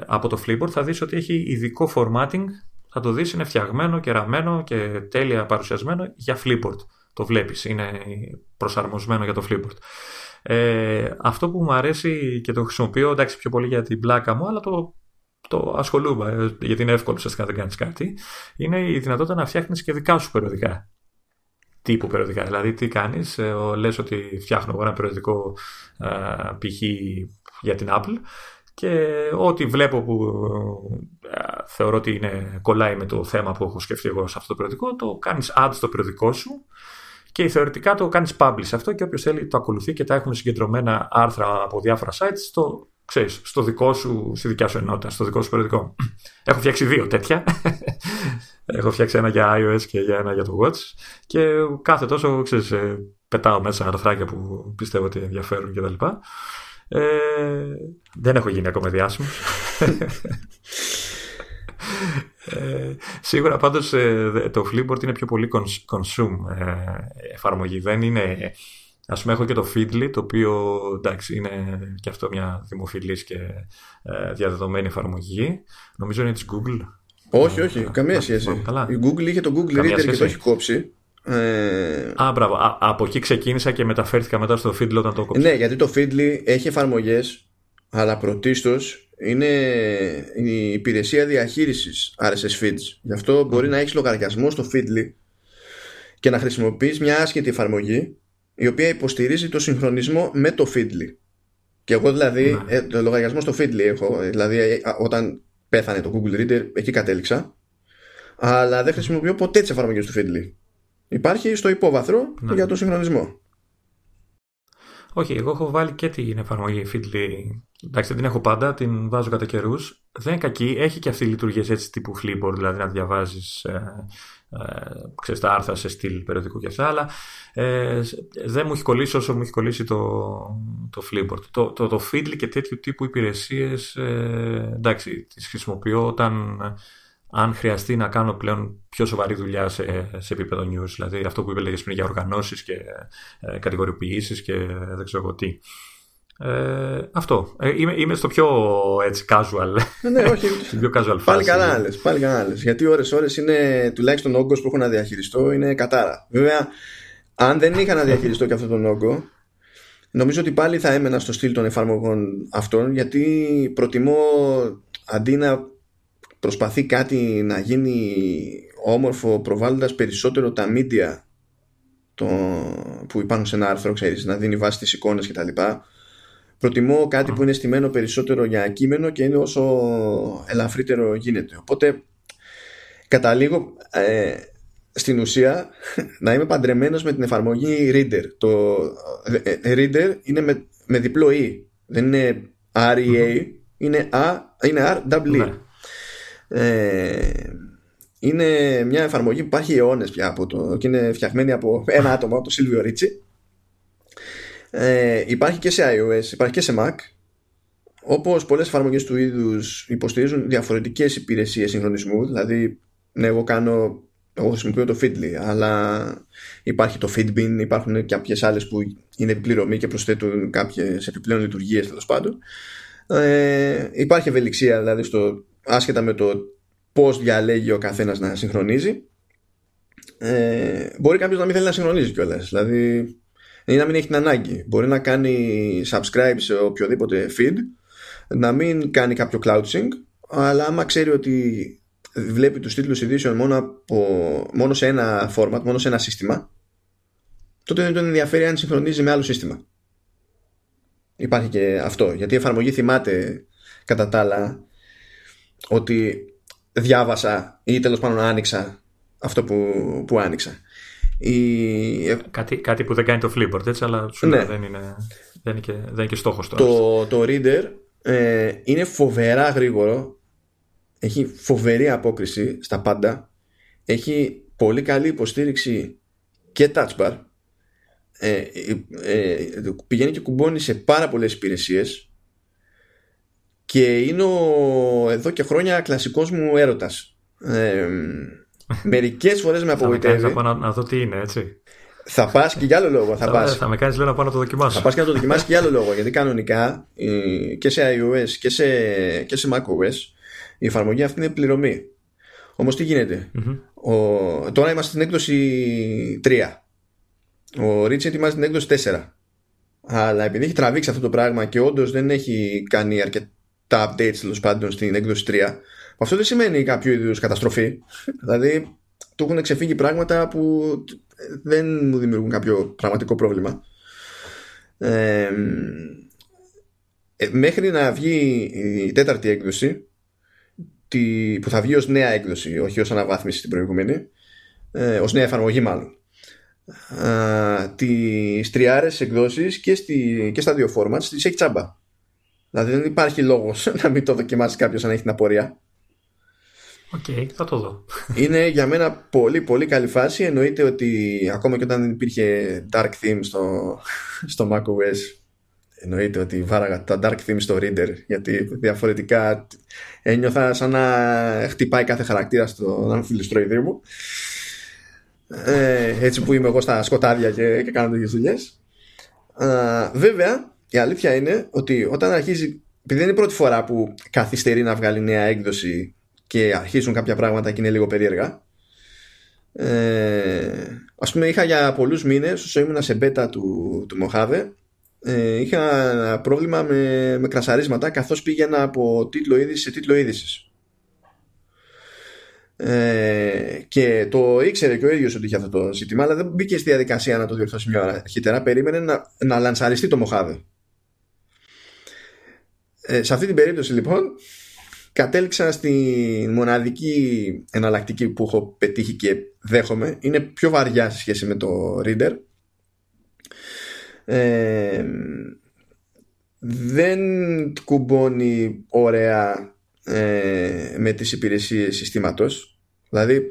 από το Flipboard θα δεις ότι έχει ειδικό formatting, θα το δεις είναι φτιαγμένο και ραμμένο και τέλεια παρουσιασμένο για Flipboard. Το βλέπεις, είναι προσαρμοσμένο για το Flipboard. Ε, αυτό που μου αρέσει και το χρησιμοποιώ εντάξει πιο πολύ για την πλάκα μου αλλά το, το ασχολούμαι ε, γιατί είναι εύκολο ουσιαστικά να δεν κάνεις κάτι είναι η δυνατότητα να φτιάχνεις και δικά σου περιοδικά τύπου περιοδικά. Δηλαδή, τι κάνεις, ε, λες ότι φτιάχνω εγώ ένα περιοδικό ε, π.χ. για την Apple και ό,τι βλέπω που ε, θεωρώ ότι είναι, κολλάει με το θέμα που έχω σκεφτεί εγώ σε αυτό το περιοδικό, το κάνεις add στο περιοδικό σου και θεωρητικά το κάνεις publish αυτό και όποιος θέλει το ακολουθεί και τα έχουν συγκεντρωμένα άρθρα από διάφορα sites στο, ξέρεις, στο δικό σου, στη δικιά σου ενότητα, στο δικό σου περιοδικό. Έχω φτιάξει δύο τέτοια. Έχω φτιάξει ένα για iOS και για ένα για το Watch και κάθε τόσο ξέρεις, ε, πετάω μέσα αρθράκια που πιστεύω ότι ενδιαφέρουν κτλ. Ε, δεν έχω γίνει ακόμα διάσημος. ε, σίγουρα πάντως ε, το Flipboard είναι πιο πολύ consume ε, εφαρμογή. Δεν είναι... Ας πούμε έχω και το Feedly το οποίο εντάξει είναι και αυτό μια δημοφιλής και διαδεδομένη εφαρμογή. Νομίζω είναι της Google όχι, όχι, καμία σχέση. Η Google είχε το Google Reader και το έχει κόψει. Ε... Α, μπράβο. Α, από εκεί ξεκίνησα και μεταφέρθηκα μετά στο Feedly όταν το κόψει. Ναι, γιατί το Feedly έχει εφαρμογές, αλλά πρωτίστως είναι η υπηρεσία διαχείρισης RSS feeds. Γι' αυτό μπορεί να έχεις λογαριασμό στο Feedly και να χρησιμοποιείς μια άσχετη εφαρμογή η οποία υποστηρίζει το συγχρονισμό με το Feedly. Και εγώ δηλαδή, ναι. ε, το λογαριασμό στο Feedly έχω. Δηλαδή, ε, όταν πέθανε το Google Reader, εκεί κατέληξα. Αλλά δεν χρησιμοποιώ ποτέ τις εφαρμογές του Feedly. Υπάρχει στο υπόβαθρο ναι. για το συγχρονισμό. Όχι, εγώ έχω βάλει και την εφαρμογή Feedly. Εντάξει, δεν την έχω πάντα, την βάζω κατά καιρούς. Δεν είναι κακή. Έχει και αυτή η λειτουργία έτσι τύπου Flipboard, δηλαδή να διαβάζεις ε, ε, ξέρεις, τα άρθρα σε στυλ περιοδικού και αυτά, αλλά ε, δεν μου έχει κολλήσει όσο μου έχει κολλήσει το, το Flipboard. Το, το, το Feedly και τέτοιου τύπου υπηρεσίες, ε, εντάξει, τις χρησιμοποιώ όταν αν χρειαστεί να κάνω πλέον πιο σοβαρή δουλειά σε, σε επίπεδο news, δηλαδή αυτό που είπες πριν για οργανώσεις και ε, κατηγοριοποιήσεις και δεν ξέρω τι. Ε, αυτό. Ε, είμαι, είμαι στο πιο έτσι casual. Ε, ναι, όχι. Στην πιο casual Πάλι καλά λες, πάλι καλά λες. Γιατί ώρες-ώρες είναι τουλάχιστον ο όγκος που έχω να διαχειριστώ είναι κατάρα. Βέβαια, αν δεν είχα να διαχειριστώ και αυτόν τον όγκο, νομίζω ότι πάλι θα έμενα στο στυλ των εφαρμογών αυτών, γιατί προτιμώ αντί να προσπαθεί κάτι να γίνει όμορφο προβάλλοντας περισσότερο τα media το, που υπάρχουν σε ένα άρθρο, ξέρεις, να δίνει βάση τις εικόνες κτλ προτιμώ κάτι που είναι στημένο περισσότερο για κείμενο και είναι όσο ελαφρύτερο γίνεται. Οπότε καταλήγω ε, στην ουσία να είμαι παντρεμένος με την εφαρμογή Reader. Το ε, ε, Reader είναι με, με διπλό E. Δεν είναι REA, είναι, A, είναι RWE. Ναι. Ε, είναι μια εφαρμογή που υπάρχει αιώνες πια από το, και είναι φτιαγμένη από ένα άτομο, το Σίλβιο Ρίτσι ε, υπάρχει και σε iOS, υπάρχει και σε Mac. Όπως πολλές εφαρμογές του είδους υποστηρίζουν διαφορετικές υπηρεσίες συγχρονισμού. Δηλαδή, ναι, εγώ κάνω. Εγώ χρησιμοποιώ το Feedly, αλλά υπάρχει το Feedbin, υπάρχουν και κάποιες άλλες που είναι επιπληρωμή και προσθέτουν κάποιες επιπλέον λειτουργίες τέλος πάντων. Ε, υπάρχει ευελιξία δηλαδή στο, άσχετα με το πώς διαλέγει ο καθένας να συγχρονίζει. Ε, μπορεί κάποιος να μην θέλει να συγχρονίζει κιόλας. Δηλαδή, ή να μην έχει την ανάγκη. Μπορεί να κάνει subscribe σε οποιοδήποτε feed, να μην κάνει κάποιο cloud sync, αλλά άμα ξέρει ότι βλέπει τους τίτλους ειδήσεων μόνο, από, μόνο σε ένα format, μόνο σε ένα σύστημα, τότε δεν τον ενδιαφέρει αν συγχρονίζει με άλλο σύστημα. Υπάρχει και αυτό. Γιατί η εφαρμογή θυμάται κατά τα άλλα ότι διάβασα ή τέλος πάντων άνοιξα αυτό που, που άνοιξα. Η... Κάτι, κάτι που δεν κάνει το Flipboard έτσι, αλλά σου ναι. δεν, είναι, δεν, είναι και, δεν είναι και στόχος Το, το Reader ε, είναι φοβερά γρήγορο. Έχει φοβερή απόκριση στα πάντα. Έχει πολύ καλή υποστήριξη και touch bar. Ε, ε, ε, πηγαίνει και κουμπώνει σε πάρα πολλές υπηρεσίες και είναι ο, εδώ και χρόνια κλασικός μου έρωτας ε, μερικές φορές με απογοητεύει θα να, να δω τι είναι έτσι θα πας και για άλλο λόγο. Θα, πας, θα με κάνεις λέω να πάω να το δοκιμάσω. Θα πας και να το δοκιμάσεις και για άλλο λόγο. Γιατί κανονικά και σε iOS και σε, και σε macOS η εφαρμογή αυτή είναι πληρωμή. Όμως τι γινεται Ο, τώρα είμαστε στην έκδοση 3. Ο Rich ετοιμάζει την έκδοση 4. Αλλά επειδή έχει τραβήξει αυτό το πράγμα και όντως δεν έχει κάνει αρκετά updates τέλος πάντων στην έκδοση 3, αυτό δεν σημαίνει κάποιο είδους καταστροφή. δηλαδή, του έχουν ξεφύγει πράγματα που δεν μου δημιουργούν κάποιο πραγματικό πρόβλημα. Ε, μέχρι να βγει η τέταρτη έκδοση τη, που θα βγει ως νέα έκδοση όχι ως αναβάθμιση στην προηγούμενη ε, ως νέα εφαρμογή μάλλον ε, τις τριάρες εκδόσεις και, στη, και στα δύο formats τις έχει τσάμπα δηλαδή δεν υπάρχει λόγος να μην το δοκιμάσει κάποιος αν έχει την απορία Οκ, okay, θα το δω. Είναι για μένα πολύ πολύ καλή φάση. Εννοείται ότι ακόμα και όταν δεν υπήρχε dark theme στο, στο macOS εννοείται ότι βάραγα τα dark theme στο reader γιατί διαφορετικά ένιωθα σαν να χτυπάει κάθε χαρακτήρα στον αμφιβληστροειδή μου ε, έτσι που είμαι εγώ στα σκοτάδια και, και κάνω τέτοιες δουλειές βέβαια η αλήθεια είναι ότι όταν αρχίζει επειδή δεν είναι η πρώτη φορά που καθυστερεί να βγάλει νέα έκδοση και αρχίζουν κάποια πράγματα και είναι λίγο περίεργα. Ε, ας πούμε είχα για πολλούς μήνες όσο ήμουν σε beta του, του Mojave ε, είχα πρόβλημα με, με κρασαρίσματα καθώς πήγαινα από τίτλο είδησης σε τίτλο είδησης. Ε, και το ήξερε και ο ίδιος ότι είχε αυτό το ζήτημα αλλά δεν μπήκε στη διαδικασία να το διορθώσει μια ώρα αρχίτερα περίμενε να, να λανσαριστεί το Mojave ε, σε αυτή την περίπτωση λοιπόν κατέληξα στη μοναδική εναλλακτική που έχω πετύχει και δέχομαι. Είναι πιο βαριά σε σχέση με το Reader. Ε, δεν κουμπώνει ωραία ε, με τις υπηρεσίες συστήματος. Δηλαδή,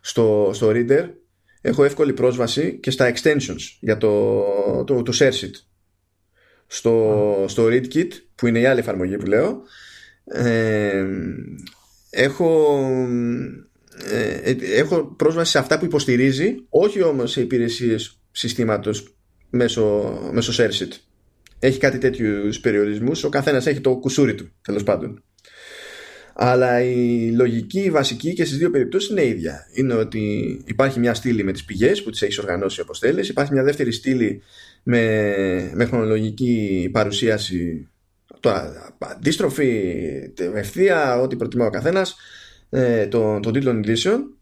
στο, στο Reader έχω εύκολη πρόσβαση και στα extensions για το, το, το ShareSheet. Στο, στο ReadKit, που είναι η άλλη εφαρμογή που λέω, ε, έχω, ε, έχω πρόσβαση σε αυτά που υποστηρίζει όχι όμως σε υπηρεσίες συστήματος μέσω, μέσω ShareSheet έχει κάτι τέτοιους περιορισμούς ο καθένας έχει το κουσούρι του τέλος πάντων. Αλλά η λογική η βασική και στις δύο περιπτώσεις είναι ίδια. Είναι ότι υπάρχει μια στήλη με τις πηγές που τις έχεις οργανώσει όπως θέλεις υπάρχει μια δεύτερη στήλη με, με χρονολογική παρουσίαση το αντίστροφη, ευθεία, ό,τι προτιμά ο καθένας ε, των, των τίτλων ειδήσεων.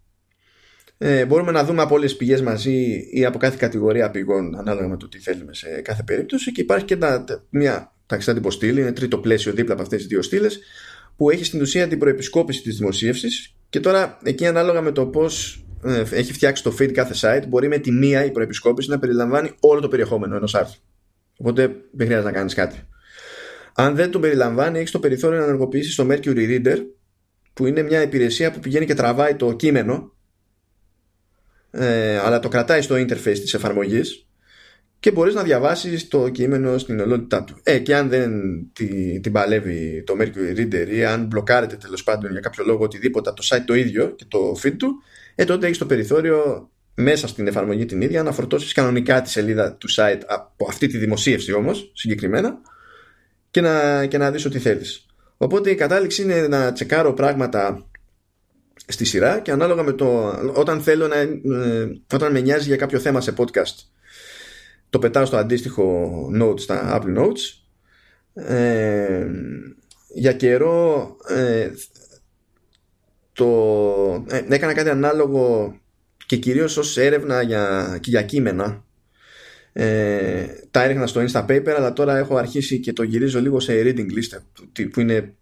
Ε, μπορούμε να δούμε από όλες τις πηγές μαζί ή από κάθε κατηγορία πηγών, ανάλογα με το τι θέλουμε σε κάθε περίπτωση. Και υπάρχει και τα, μια ταξιτά τυποστήλη, είναι τρίτο πλαίσιο δίπλα από αυτές τις δύο στήλες, που έχει στην ουσία την προεπισκόπηση της δημοσίευσης. Και τώρα, εκεί ανάλογα με το πώς ε, έχει φτιάξει το feed κάθε site, μπορεί με τη μία η προεπισκόπηση να περιλαμβάνει όλο το περιεχόμενο ενός άρθρου. Οπότε δεν χρειάζεται να κάνεις κάτι. Αν δεν τον περιλαμβάνει, έχεις το περιθώριο να ενεργοποιήσεις το Mercury Reader, που είναι μια υπηρεσία που πηγαίνει και τραβάει το κείμενο, ε, αλλά το κρατάει στο interface της εφαρμογής και μπορείς να διαβάσεις το κείμενο στην ολότητά του. Ε, και αν δεν την, την παλεύει το Mercury Reader ή αν μπλοκάρεται τέλος πάντων για κάποιο λόγο οτιδήποτε το site το ίδιο και το feed του, ε, τότε έχεις το περιθώριο μέσα στην εφαρμογή την ίδια να φορτώσεις κανονικά τη σελίδα του site από αυτή τη δημοσίευση όμως συγκεκριμένα και να, και να δεις ό,τι θέλεις. Οπότε η κατάληξη είναι να τσεκάρω πράγματα στη σειρά και ανάλογα με το όταν θέλω να ε, όταν με νοιάζει για κάποιο θέμα σε podcast το πετάω στο αντίστοιχο notes στα Apple Notes ε, για καιρό ε, το, ε, έκανα κάτι ανάλογο και κυρίως ως έρευνα για, και για κείμενα. Ε, τα έριχνα στο Instapaper αλλά τώρα έχω αρχίσει και το γυρίζω λίγο σε reading list που είναι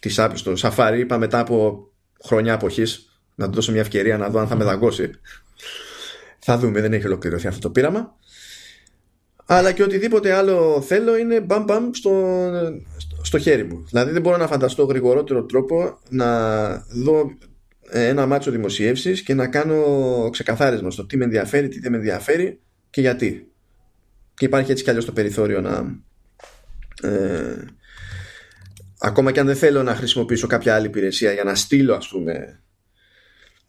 της Apple στο Safari είπα μετά από χρονιά αποχής να του δώσω μια ευκαιρία να δω αν θα με δαγκώσει. Θα δούμε δεν έχει ολοκληρωθεί αυτό το πείραμα. Αλλά και οτιδήποτε άλλο θέλω είναι μπαμ μπαμ στο, στο χέρι μου δηλαδή δεν μπορώ να φανταστώ γρηγορότερο τρόπο να δω ένα μάτσο δημοσιεύσεις και να κάνω ξεκαθάρισμα στο τι με ενδιαφέρει, τι δεν με ενδιαφέρει και γιατί. Και υπάρχει έτσι κι αλλιώς το περιθώριο να... Ε, ακόμα και αν δεν θέλω να χρησιμοποιήσω κάποια άλλη υπηρεσία για να στείλω ας πούμε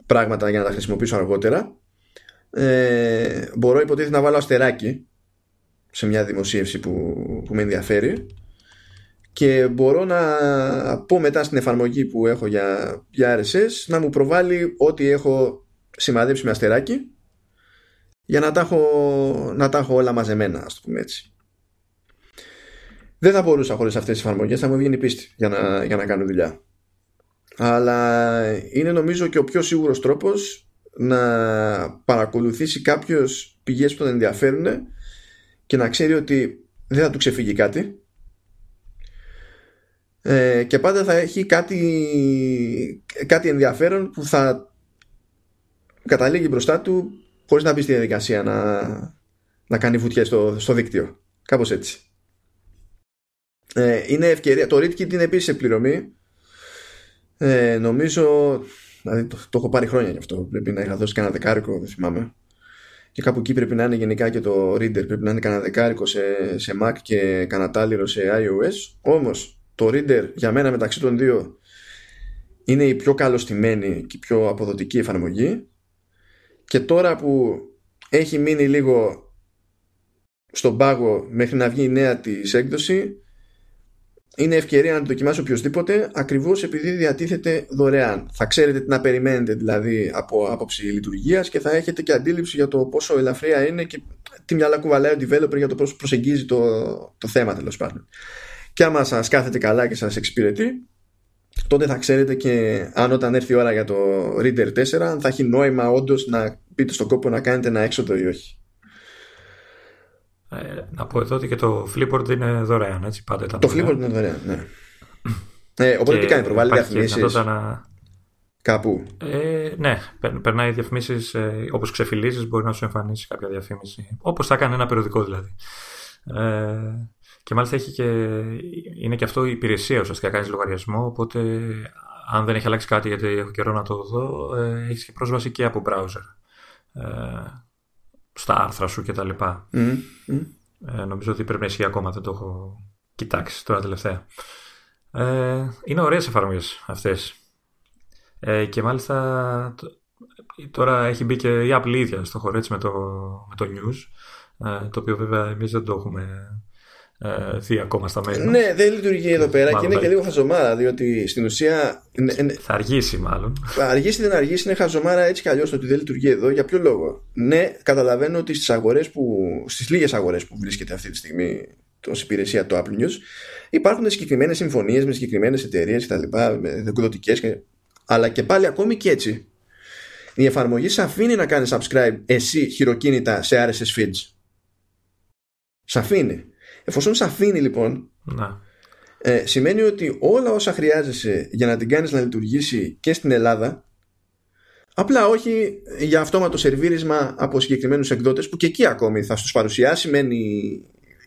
πράγματα για να τα χρησιμοποιήσω αργότερα ε, μπορώ υποτίθεται να βάλω αστεράκι σε μια δημοσίευση που, που με ενδιαφέρει και μπορώ να πω μετά στην εφαρμογή που έχω για, για RSS να μου προβάλλει ό,τι έχω σημαδέψει με αστεράκι για να τα έχω, να τα έχω όλα μαζεμένα ας το πούμε έτσι. Δεν θα μπορούσα χωρίς αυτές τις εφαρμογές θα μου βγαίνει πίστη για να, για να κάνω δουλειά. Αλλά είναι νομίζω και ο πιο σίγουρος τρόπος να παρακολουθήσει κάποιος πηγές που τον ενδιαφέρουν και να ξέρει ότι δεν θα του ξεφύγει κάτι ε, και πάντα θα έχει κάτι, κάτι ενδιαφέρον που θα καταλήγει μπροστά του χωρίς να μπει στη διαδικασία να, να κάνει βουτιές στο, στο δίκτυο. Κάπως έτσι. Ε, είναι ευκαιρία. Το ReadKit είναι επίσης πληρωμή. Ε, νομίζω, δηλαδή το, το, έχω πάρει χρόνια γι' αυτό. Πρέπει να είχα δώσει κανένα δεκάρικο, δεν θυμάμαι. Και κάπου εκεί πρέπει να είναι γενικά και το Reader. Πρέπει να είναι κανένα δεκάρικο σε, σε Mac και κανένα τάλιρο σε iOS. Όμως το Reader για μένα μεταξύ των δύο είναι η πιο καλοστημένη και η πιο αποδοτική εφαρμογή και τώρα που έχει μείνει λίγο στον πάγο μέχρι να βγει η νέα της έκδοση είναι ευκαιρία να το δοκιμάσει οποιοδήποτε ακριβώς επειδή διατίθεται δωρεάν. Θα ξέρετε τι να περιμένετε δηλαδή από άποψη λειτουργίας και θα έχετε και αντίληψη για το πόσο ελαφριά είναι και τι μυαλά κουβαλάει ο developer για το πώς προσεγγίζει το, το θέμα τέλος πάντων. Και άμα σας κάθεται καλά και σας εξυπηρετεί τότε θα ξέρετε και αν όταν έρθει η ώρα για το Reader 4 θα έχει νόημα όντως να πείτε στον κόπο να κάνετε ένα έξοδο ή όχι. Ε, να πω εδώ ότι και το Flipboard είναι δωρεάν, έτσι πάντα ήταν Το Flipboard είναι δωρεάν, ναι. Ε, οπότε τι κάνει, προβάλλει διαφημίσεις; να... κάπου. Ε, ναι, περνάει διαφημίσεις ε, όπως ξεφυλίζεις μπορεί να σου εμφανίσει κάποια διαφήμιση. Όπως θα κάνει ένα περιοδικό δηλαδή. Ε, και μάλιστα έχει και, είναι και αυτό η υπηρεσία ουσιαστικά κάνει λογαριασμό. Οπότε, αν δεν έχει αλλάξει κάτι, γιατί έχω καιρό να το δω, ε, έχεις και πρόσβαση και από browser. Ε, στα άρθρα σου κτλ. Mm, Ε, νομίζω ότι πρέπει να ισχύει ακόμα, δεν το έχω κοιτάξει τώρα τελευταία. Ε, είναι ωραίες εφαρμογές αυτές. Ε, και μάλιστα τώρα έχει μπει και η Apple ίδια στο χωρο με το, με το News, ε, το οποίο βέβαια εμείς δεν το έχουμε ε, ακόμα στα μέρη. Ναι, δεν λειτουργεί εδώ πέρα και είναι και λίγο χαζομάρα, διότι στην ουσία. Θα αργήσει, μάλλον. Θα αργήσει, δεν αργήσει, είναι χαζομάρα έτσι κι αλλιώς το ότι δεν λειτουργεί εδώ. Για ποιο λόγο; Ναι, καταλαβαίνω ότι στις αγορές που. στις λίγες αγορές που βρίσκεται αυτή τη στιγμή ω υπηρεσία το Apple News υπάρχουν συγκεκριμένες συμφωνίες με συγκεκριμένες εταιρείες κτλ. Εκδοτικές. Και... Αλλά και πάλι ακόμη και έτσι. Η εφαρμογή σε αφήνει να κάνεις subscribe εσύ χειροκίνητα σε RSS feeds. Σε αφήνει. Εφόσον σε αφήνει λοιπόν, να. ε, σημαίνει ότι όλα όσα χρειάζεσαι για να την κάνεις να λειτουργήσει και στην Ελλάδα, απλά όχι για αυτόματο σερβίρισμα από συγκεκριμένους εκδότες που και εκεί ακόμη θα στους παρουσιάσει μεν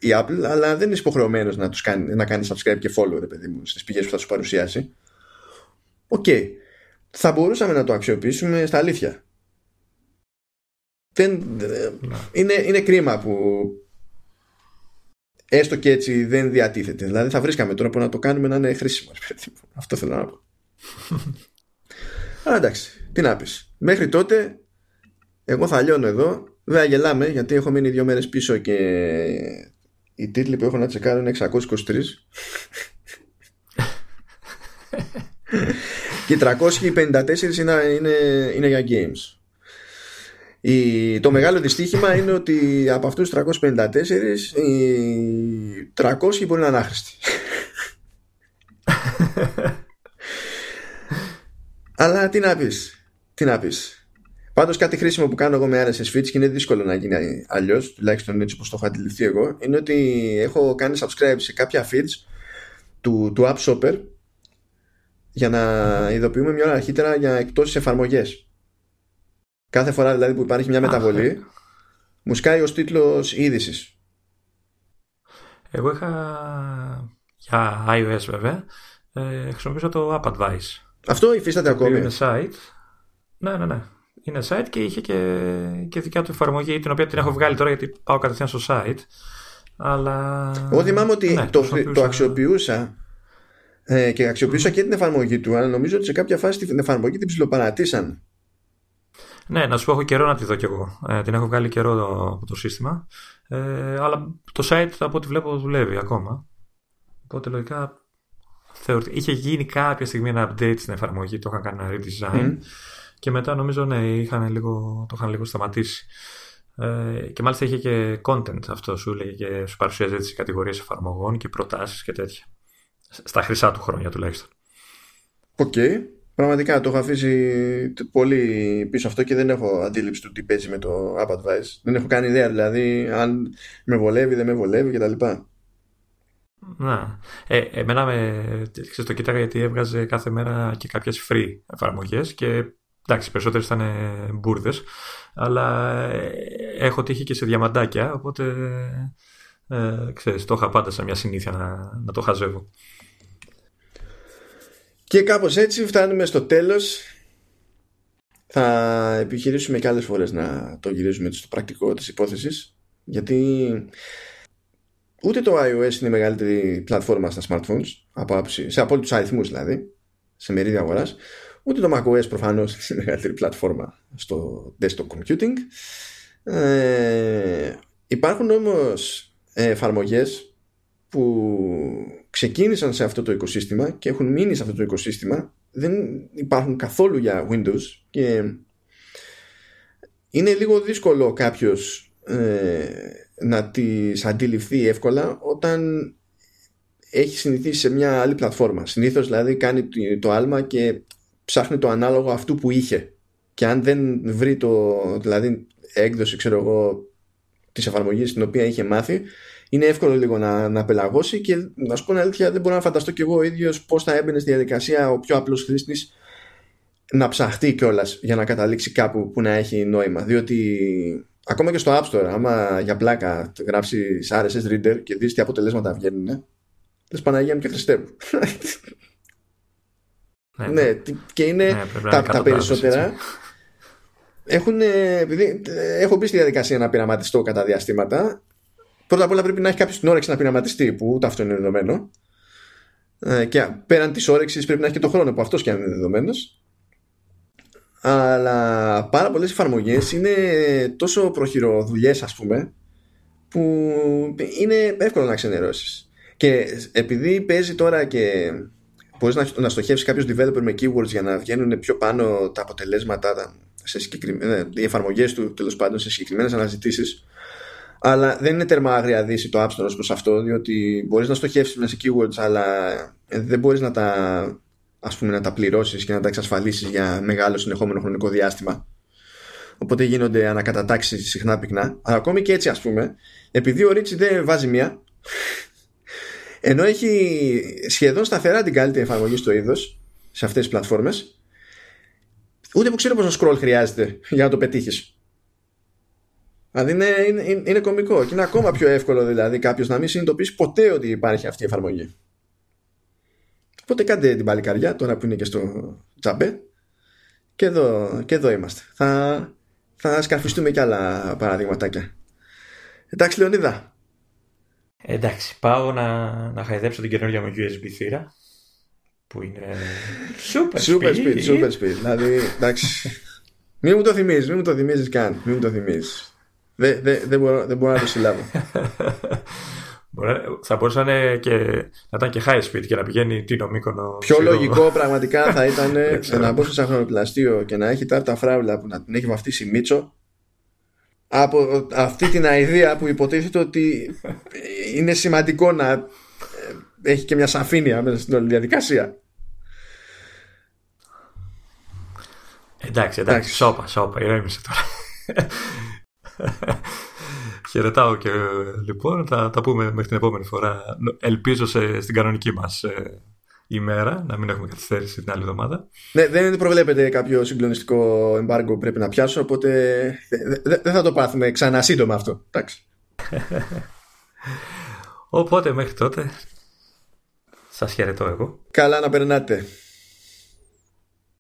η Apple, αλλά δεν είναι υποχρεωμένος να, τους κάνει, να κάνεις subscribe και follow, ρε παιδί μου, στις πηγές που θα σου παρουσιάσει. Okay. Θα μπορούσαμε να το αξιοποιήσουμε στα αλήθεια. Δεν, είναι, είναι κρίμα που έστω και έτσι δεν διατίθεται. Δηλαδή θα βρίσκαμε τρόπο να το κάνουμε να είναι χρήσιμο. Αυτό θέλω να πω. Αλλά εντάξει, τι να πεις. Μέχρι τότε, εγώ θα λιώνω εδώ. Δεν γελάμε γιατί έχω μείνει δύο μέρες πίσω και οι τίτλοι που έχω να τσεκάρω είναι 623. και 354 είναι, είναι, είναι για games. Η, το μεγάλο δυστύχημα είναι ότι από αυτούς τους 354 οι 300 μπορεί να είναι άχρηστοι. Αλλά τι να πεις, τι να πεις. Πάντως κάτι χρήσιμο που κάνω εγώ με RSS feeds και είναι δύσκολο να γίνει αλλιώς, τουλάχιστον έτσι όπως το έχω αντιληφθεί εγώ, είναι ότι έχω κάνει subscribe σε κάποια feeds του, του App Shopper για να ειδοποιούμε μια ώρα αρχίτερα για εκτόσει εφαρμογές. Κάθε φορά δηλαδή που υπάρχει μια μεταβολή, μου σκάει ως τίτλος είδησης. Εγώ είχα για iOS βέβαια ε, χρησιμοποιούσα το App Advice. Αυτό υφίσταται ακόμη. Είναι site. Ναι, ναι, ναι. Είναι site και είχε και, και δικιά του εφαρμογή την οποία την έχω βγάλει τώρα γιατί πάω κατευθείαν στο site. Αλλά... Εγώ θυμάμαι ότι ναι, το, το, αξιοποιούσα ε, και αξιοποιούσα και την εφαρμογή του, αλλά νομίζω ότι σε κάποια φάση την εφαρμογή την ψηλοπαρατήσαν. Ναι, να σου πω, έχω καιρό να τη δω κι εγώ. Ε, την έχω βγάλει καιρό από το σύστημα. Ε, αλλά το site από ό,τι βλέπω δουλεύει ακόμα. Οπότε λογικά θεωρητικά είχε γίνει κάποια στιγμή ένα update στην εφαρμογή, το είχαν κάνει ένα redesign. Και μετά νομίζω ναι, είχαν λίγο, το είχαν λίγο σταματήσει. Ε, και μάλιστα είχε και content αυτό σου λέει και σου παρουσίαζε τις κατηγορίες εφαρμογών και προτάσεις και τέτοια. Στα χρυσά του χρόνια τουλάχιστον. Okay. Πραγματικά το έχω αφήσει πολύ πίσω αυτό και δεν έχω αντίληψη του τι παίζει με το App Advice. Δεν έχω καν ιδέα δηλαδή αν με βολεύει, δεν με βολεύει κτλ. Να. Ε, εμένα με, ξέρεις, το κοίταγα γιατί έβγαζε κάθε μέρα και κάποιες free εφαρμογές και εντάξει, περισσότερες ήταν μπούρδες αλλά ε, έχω τύχει και σε διαμαντάκια οπότε ε, ξέρεις, το είχα πάντα σαν μια συνήθεια να, να το χαζεύω. Και κάπως έτσι φτάνουμε στο τέλος. Θα επιχειρήσουμε και άλλες φορές να το γυρίζουμε στο πρακτικό της υπόθεσης. Γιατί ούτε το iOS είναι η μεγαλύτερη πλατφόρμα στα smartphones, από άψη, σε απόλυτους αριθμούς δηλαδή, σε μερίδια αγοράς. Ούτε το macOS προφανώς είναι η μεγαλύτερη πλατφόρμα στο desktop computing. Ε, υπάρχουν όμως εφαρμογές που ξεκίνησαν σε αυτό το οικοσύστημα και έχουν μείνει σε αυτό το οικοσύστημα δεν υπάρχουν καθόλου για Windows και είναι λίγο δύσκολο κάποιος ε, να τις αντιληφθεί εύκολα όταν έχει συνηθίσει σε μια άλλη πλατφόρμα. Συνήθως δηλαδή κάνει το άλμα και ψάχνει το ανάλογο αυτού που είχε και αν δεν βρει το δηλαδή έκδοση ξέρω εγώ της εφαρμογής την οποία είχε μάθει είναι εύκολο λίγο να, να πελαγώσει και να σου πω αλήθεια δεν μπορώ να φανταστώ κι εγώ ο ίδιος πώς θα έμπαινε στη διαδικασία ο πιο απλός χρήστης να ψαχτεί κιόλας για να καταλήξει κάπου που να έχει νόημα. Διότι ακόμα και στο App Store, άμα για πλάκα γράψεις RSS Reader και δεις τι αποτελέσματα βγαίνουν, λες Παναγία μου και Χριστέ μου. Ναι, ναι, και είναι ναι, τα, τα περισσότερα. Έχουν, επειδή έχω μπει στη διαδικασία να πειραματιστώ κατά διαστήματα Πρώτα απ' όλα πρέπει να έχει κάποιος την όρεξη να πειραματιστεί, που ούτε αυτό είναι δεδομένο. Ε, και πέραν της όρεξης πρέπει να έχει και τον χρόνο που αυτός και αν είναι δεδομένος. Αλλά πάρα πολλές εφαρμογές είναι τόσο προχειροδουλειέ, ας πούμε, που είναι εύκολο να ξενερώσεις. Και επειδή παίζει τώρα και μπορείς να, να στοχεύσεις κάποιο developer με keywords για να βγαίνουν πιο πάνω τα αποτελέσματα, σε ε, οι εφαρμογές του τέλος πάντων σε συγκεκριμένες αναζητήσεις, αλλά δεν είναι τέρμα άγρια δύση το App Store ως προς αυτό, διότι μπορείς να στοχεύσεις μέσα σε keywords, αλλά δεν μπορείς να τα, ας πούμε, να τα πληρώσεις και να τα εξασφαλίσεις για μεγάλο συνεχόμενο χρονικό διάστημα. Οπότε γίνονται ανακατατάξεις συχνά πυκνά. Αλλά ακόμη και έτσι, ας πούμε, επειδή ο Ρίτσι δεν βάζει μία, ενώ έχει σχεδόν σταθερά την καλύτερη εφαρμογή στο είδος σε αυτές τις πλατφόρμες, ούτε που ξέρω πόσο scroll χρειάζεται για να το πετύχεις. Δηλαδή είναι, είναι, είναι κωμικό και είναι ακόμα πιο εύκολο δηλαδή κάποιος να μην συνειδητοποιήσει ποτέ ότι υπάρχει αυτή η εφαρμογή. Οπότε κάντε την παλικαριά τώρα που είναι και στο τζαμπέ και εδώ, και εδώ είμαστε. Θα, θα σκαρφιστούμε κι άλλα παραδείγματάκια. Εντάξει Λεωνίδα. Εντάξει, πάω να, να χαϊδέψω την καινούργια μου USB θύρα που είναι super speed. Super speed, super speed. δηλαδή, εντάξει. Μην μου το θυμίζεις, μην μου το θυμίζεις καν. Μην μου το θυμίζεις. Δεν δε, δε μπορώ, δε μπορώ να το συλλάβω. θα μπορούσε να, και, να ήταν και high speed και να πηγαίνει τι νομίκονο. Πιο λογικό πραγματικά θα ήταν να μπω σε χρονοπλαστείο και να έχει τα φράουλα που να την έχει βαφτίσει Μίτσο από αυτή την αηδία που υποτίθεται ότι είναι σημαντικό να ε, έχει και μια σαφήνεια μέσα στην όλη διαδικασία. Εντάξει, εντάξει, σώπα, σώπα, ηρέμησε τώρα. Χαιρετάω και λοιπόν, θα τα πούμε μέχρι την επόμενη φορά. Ελπίζω σε, στην κανονική μας ε, ημέρα, να μην έχουμε καθυστέρηση την άλλη εβδομάδα. Ναι, δεν προβλέπεται κάποιο συγκλονιστικό εμπάργκο που πρέπει να πιάσω, οπότε δεν θα το πάθουμε ξανά σύντομα αυτό. Εντάξει. Οπότε μέχρι τότε σας χαιρετώ εγώ. Καλά να περνάτε.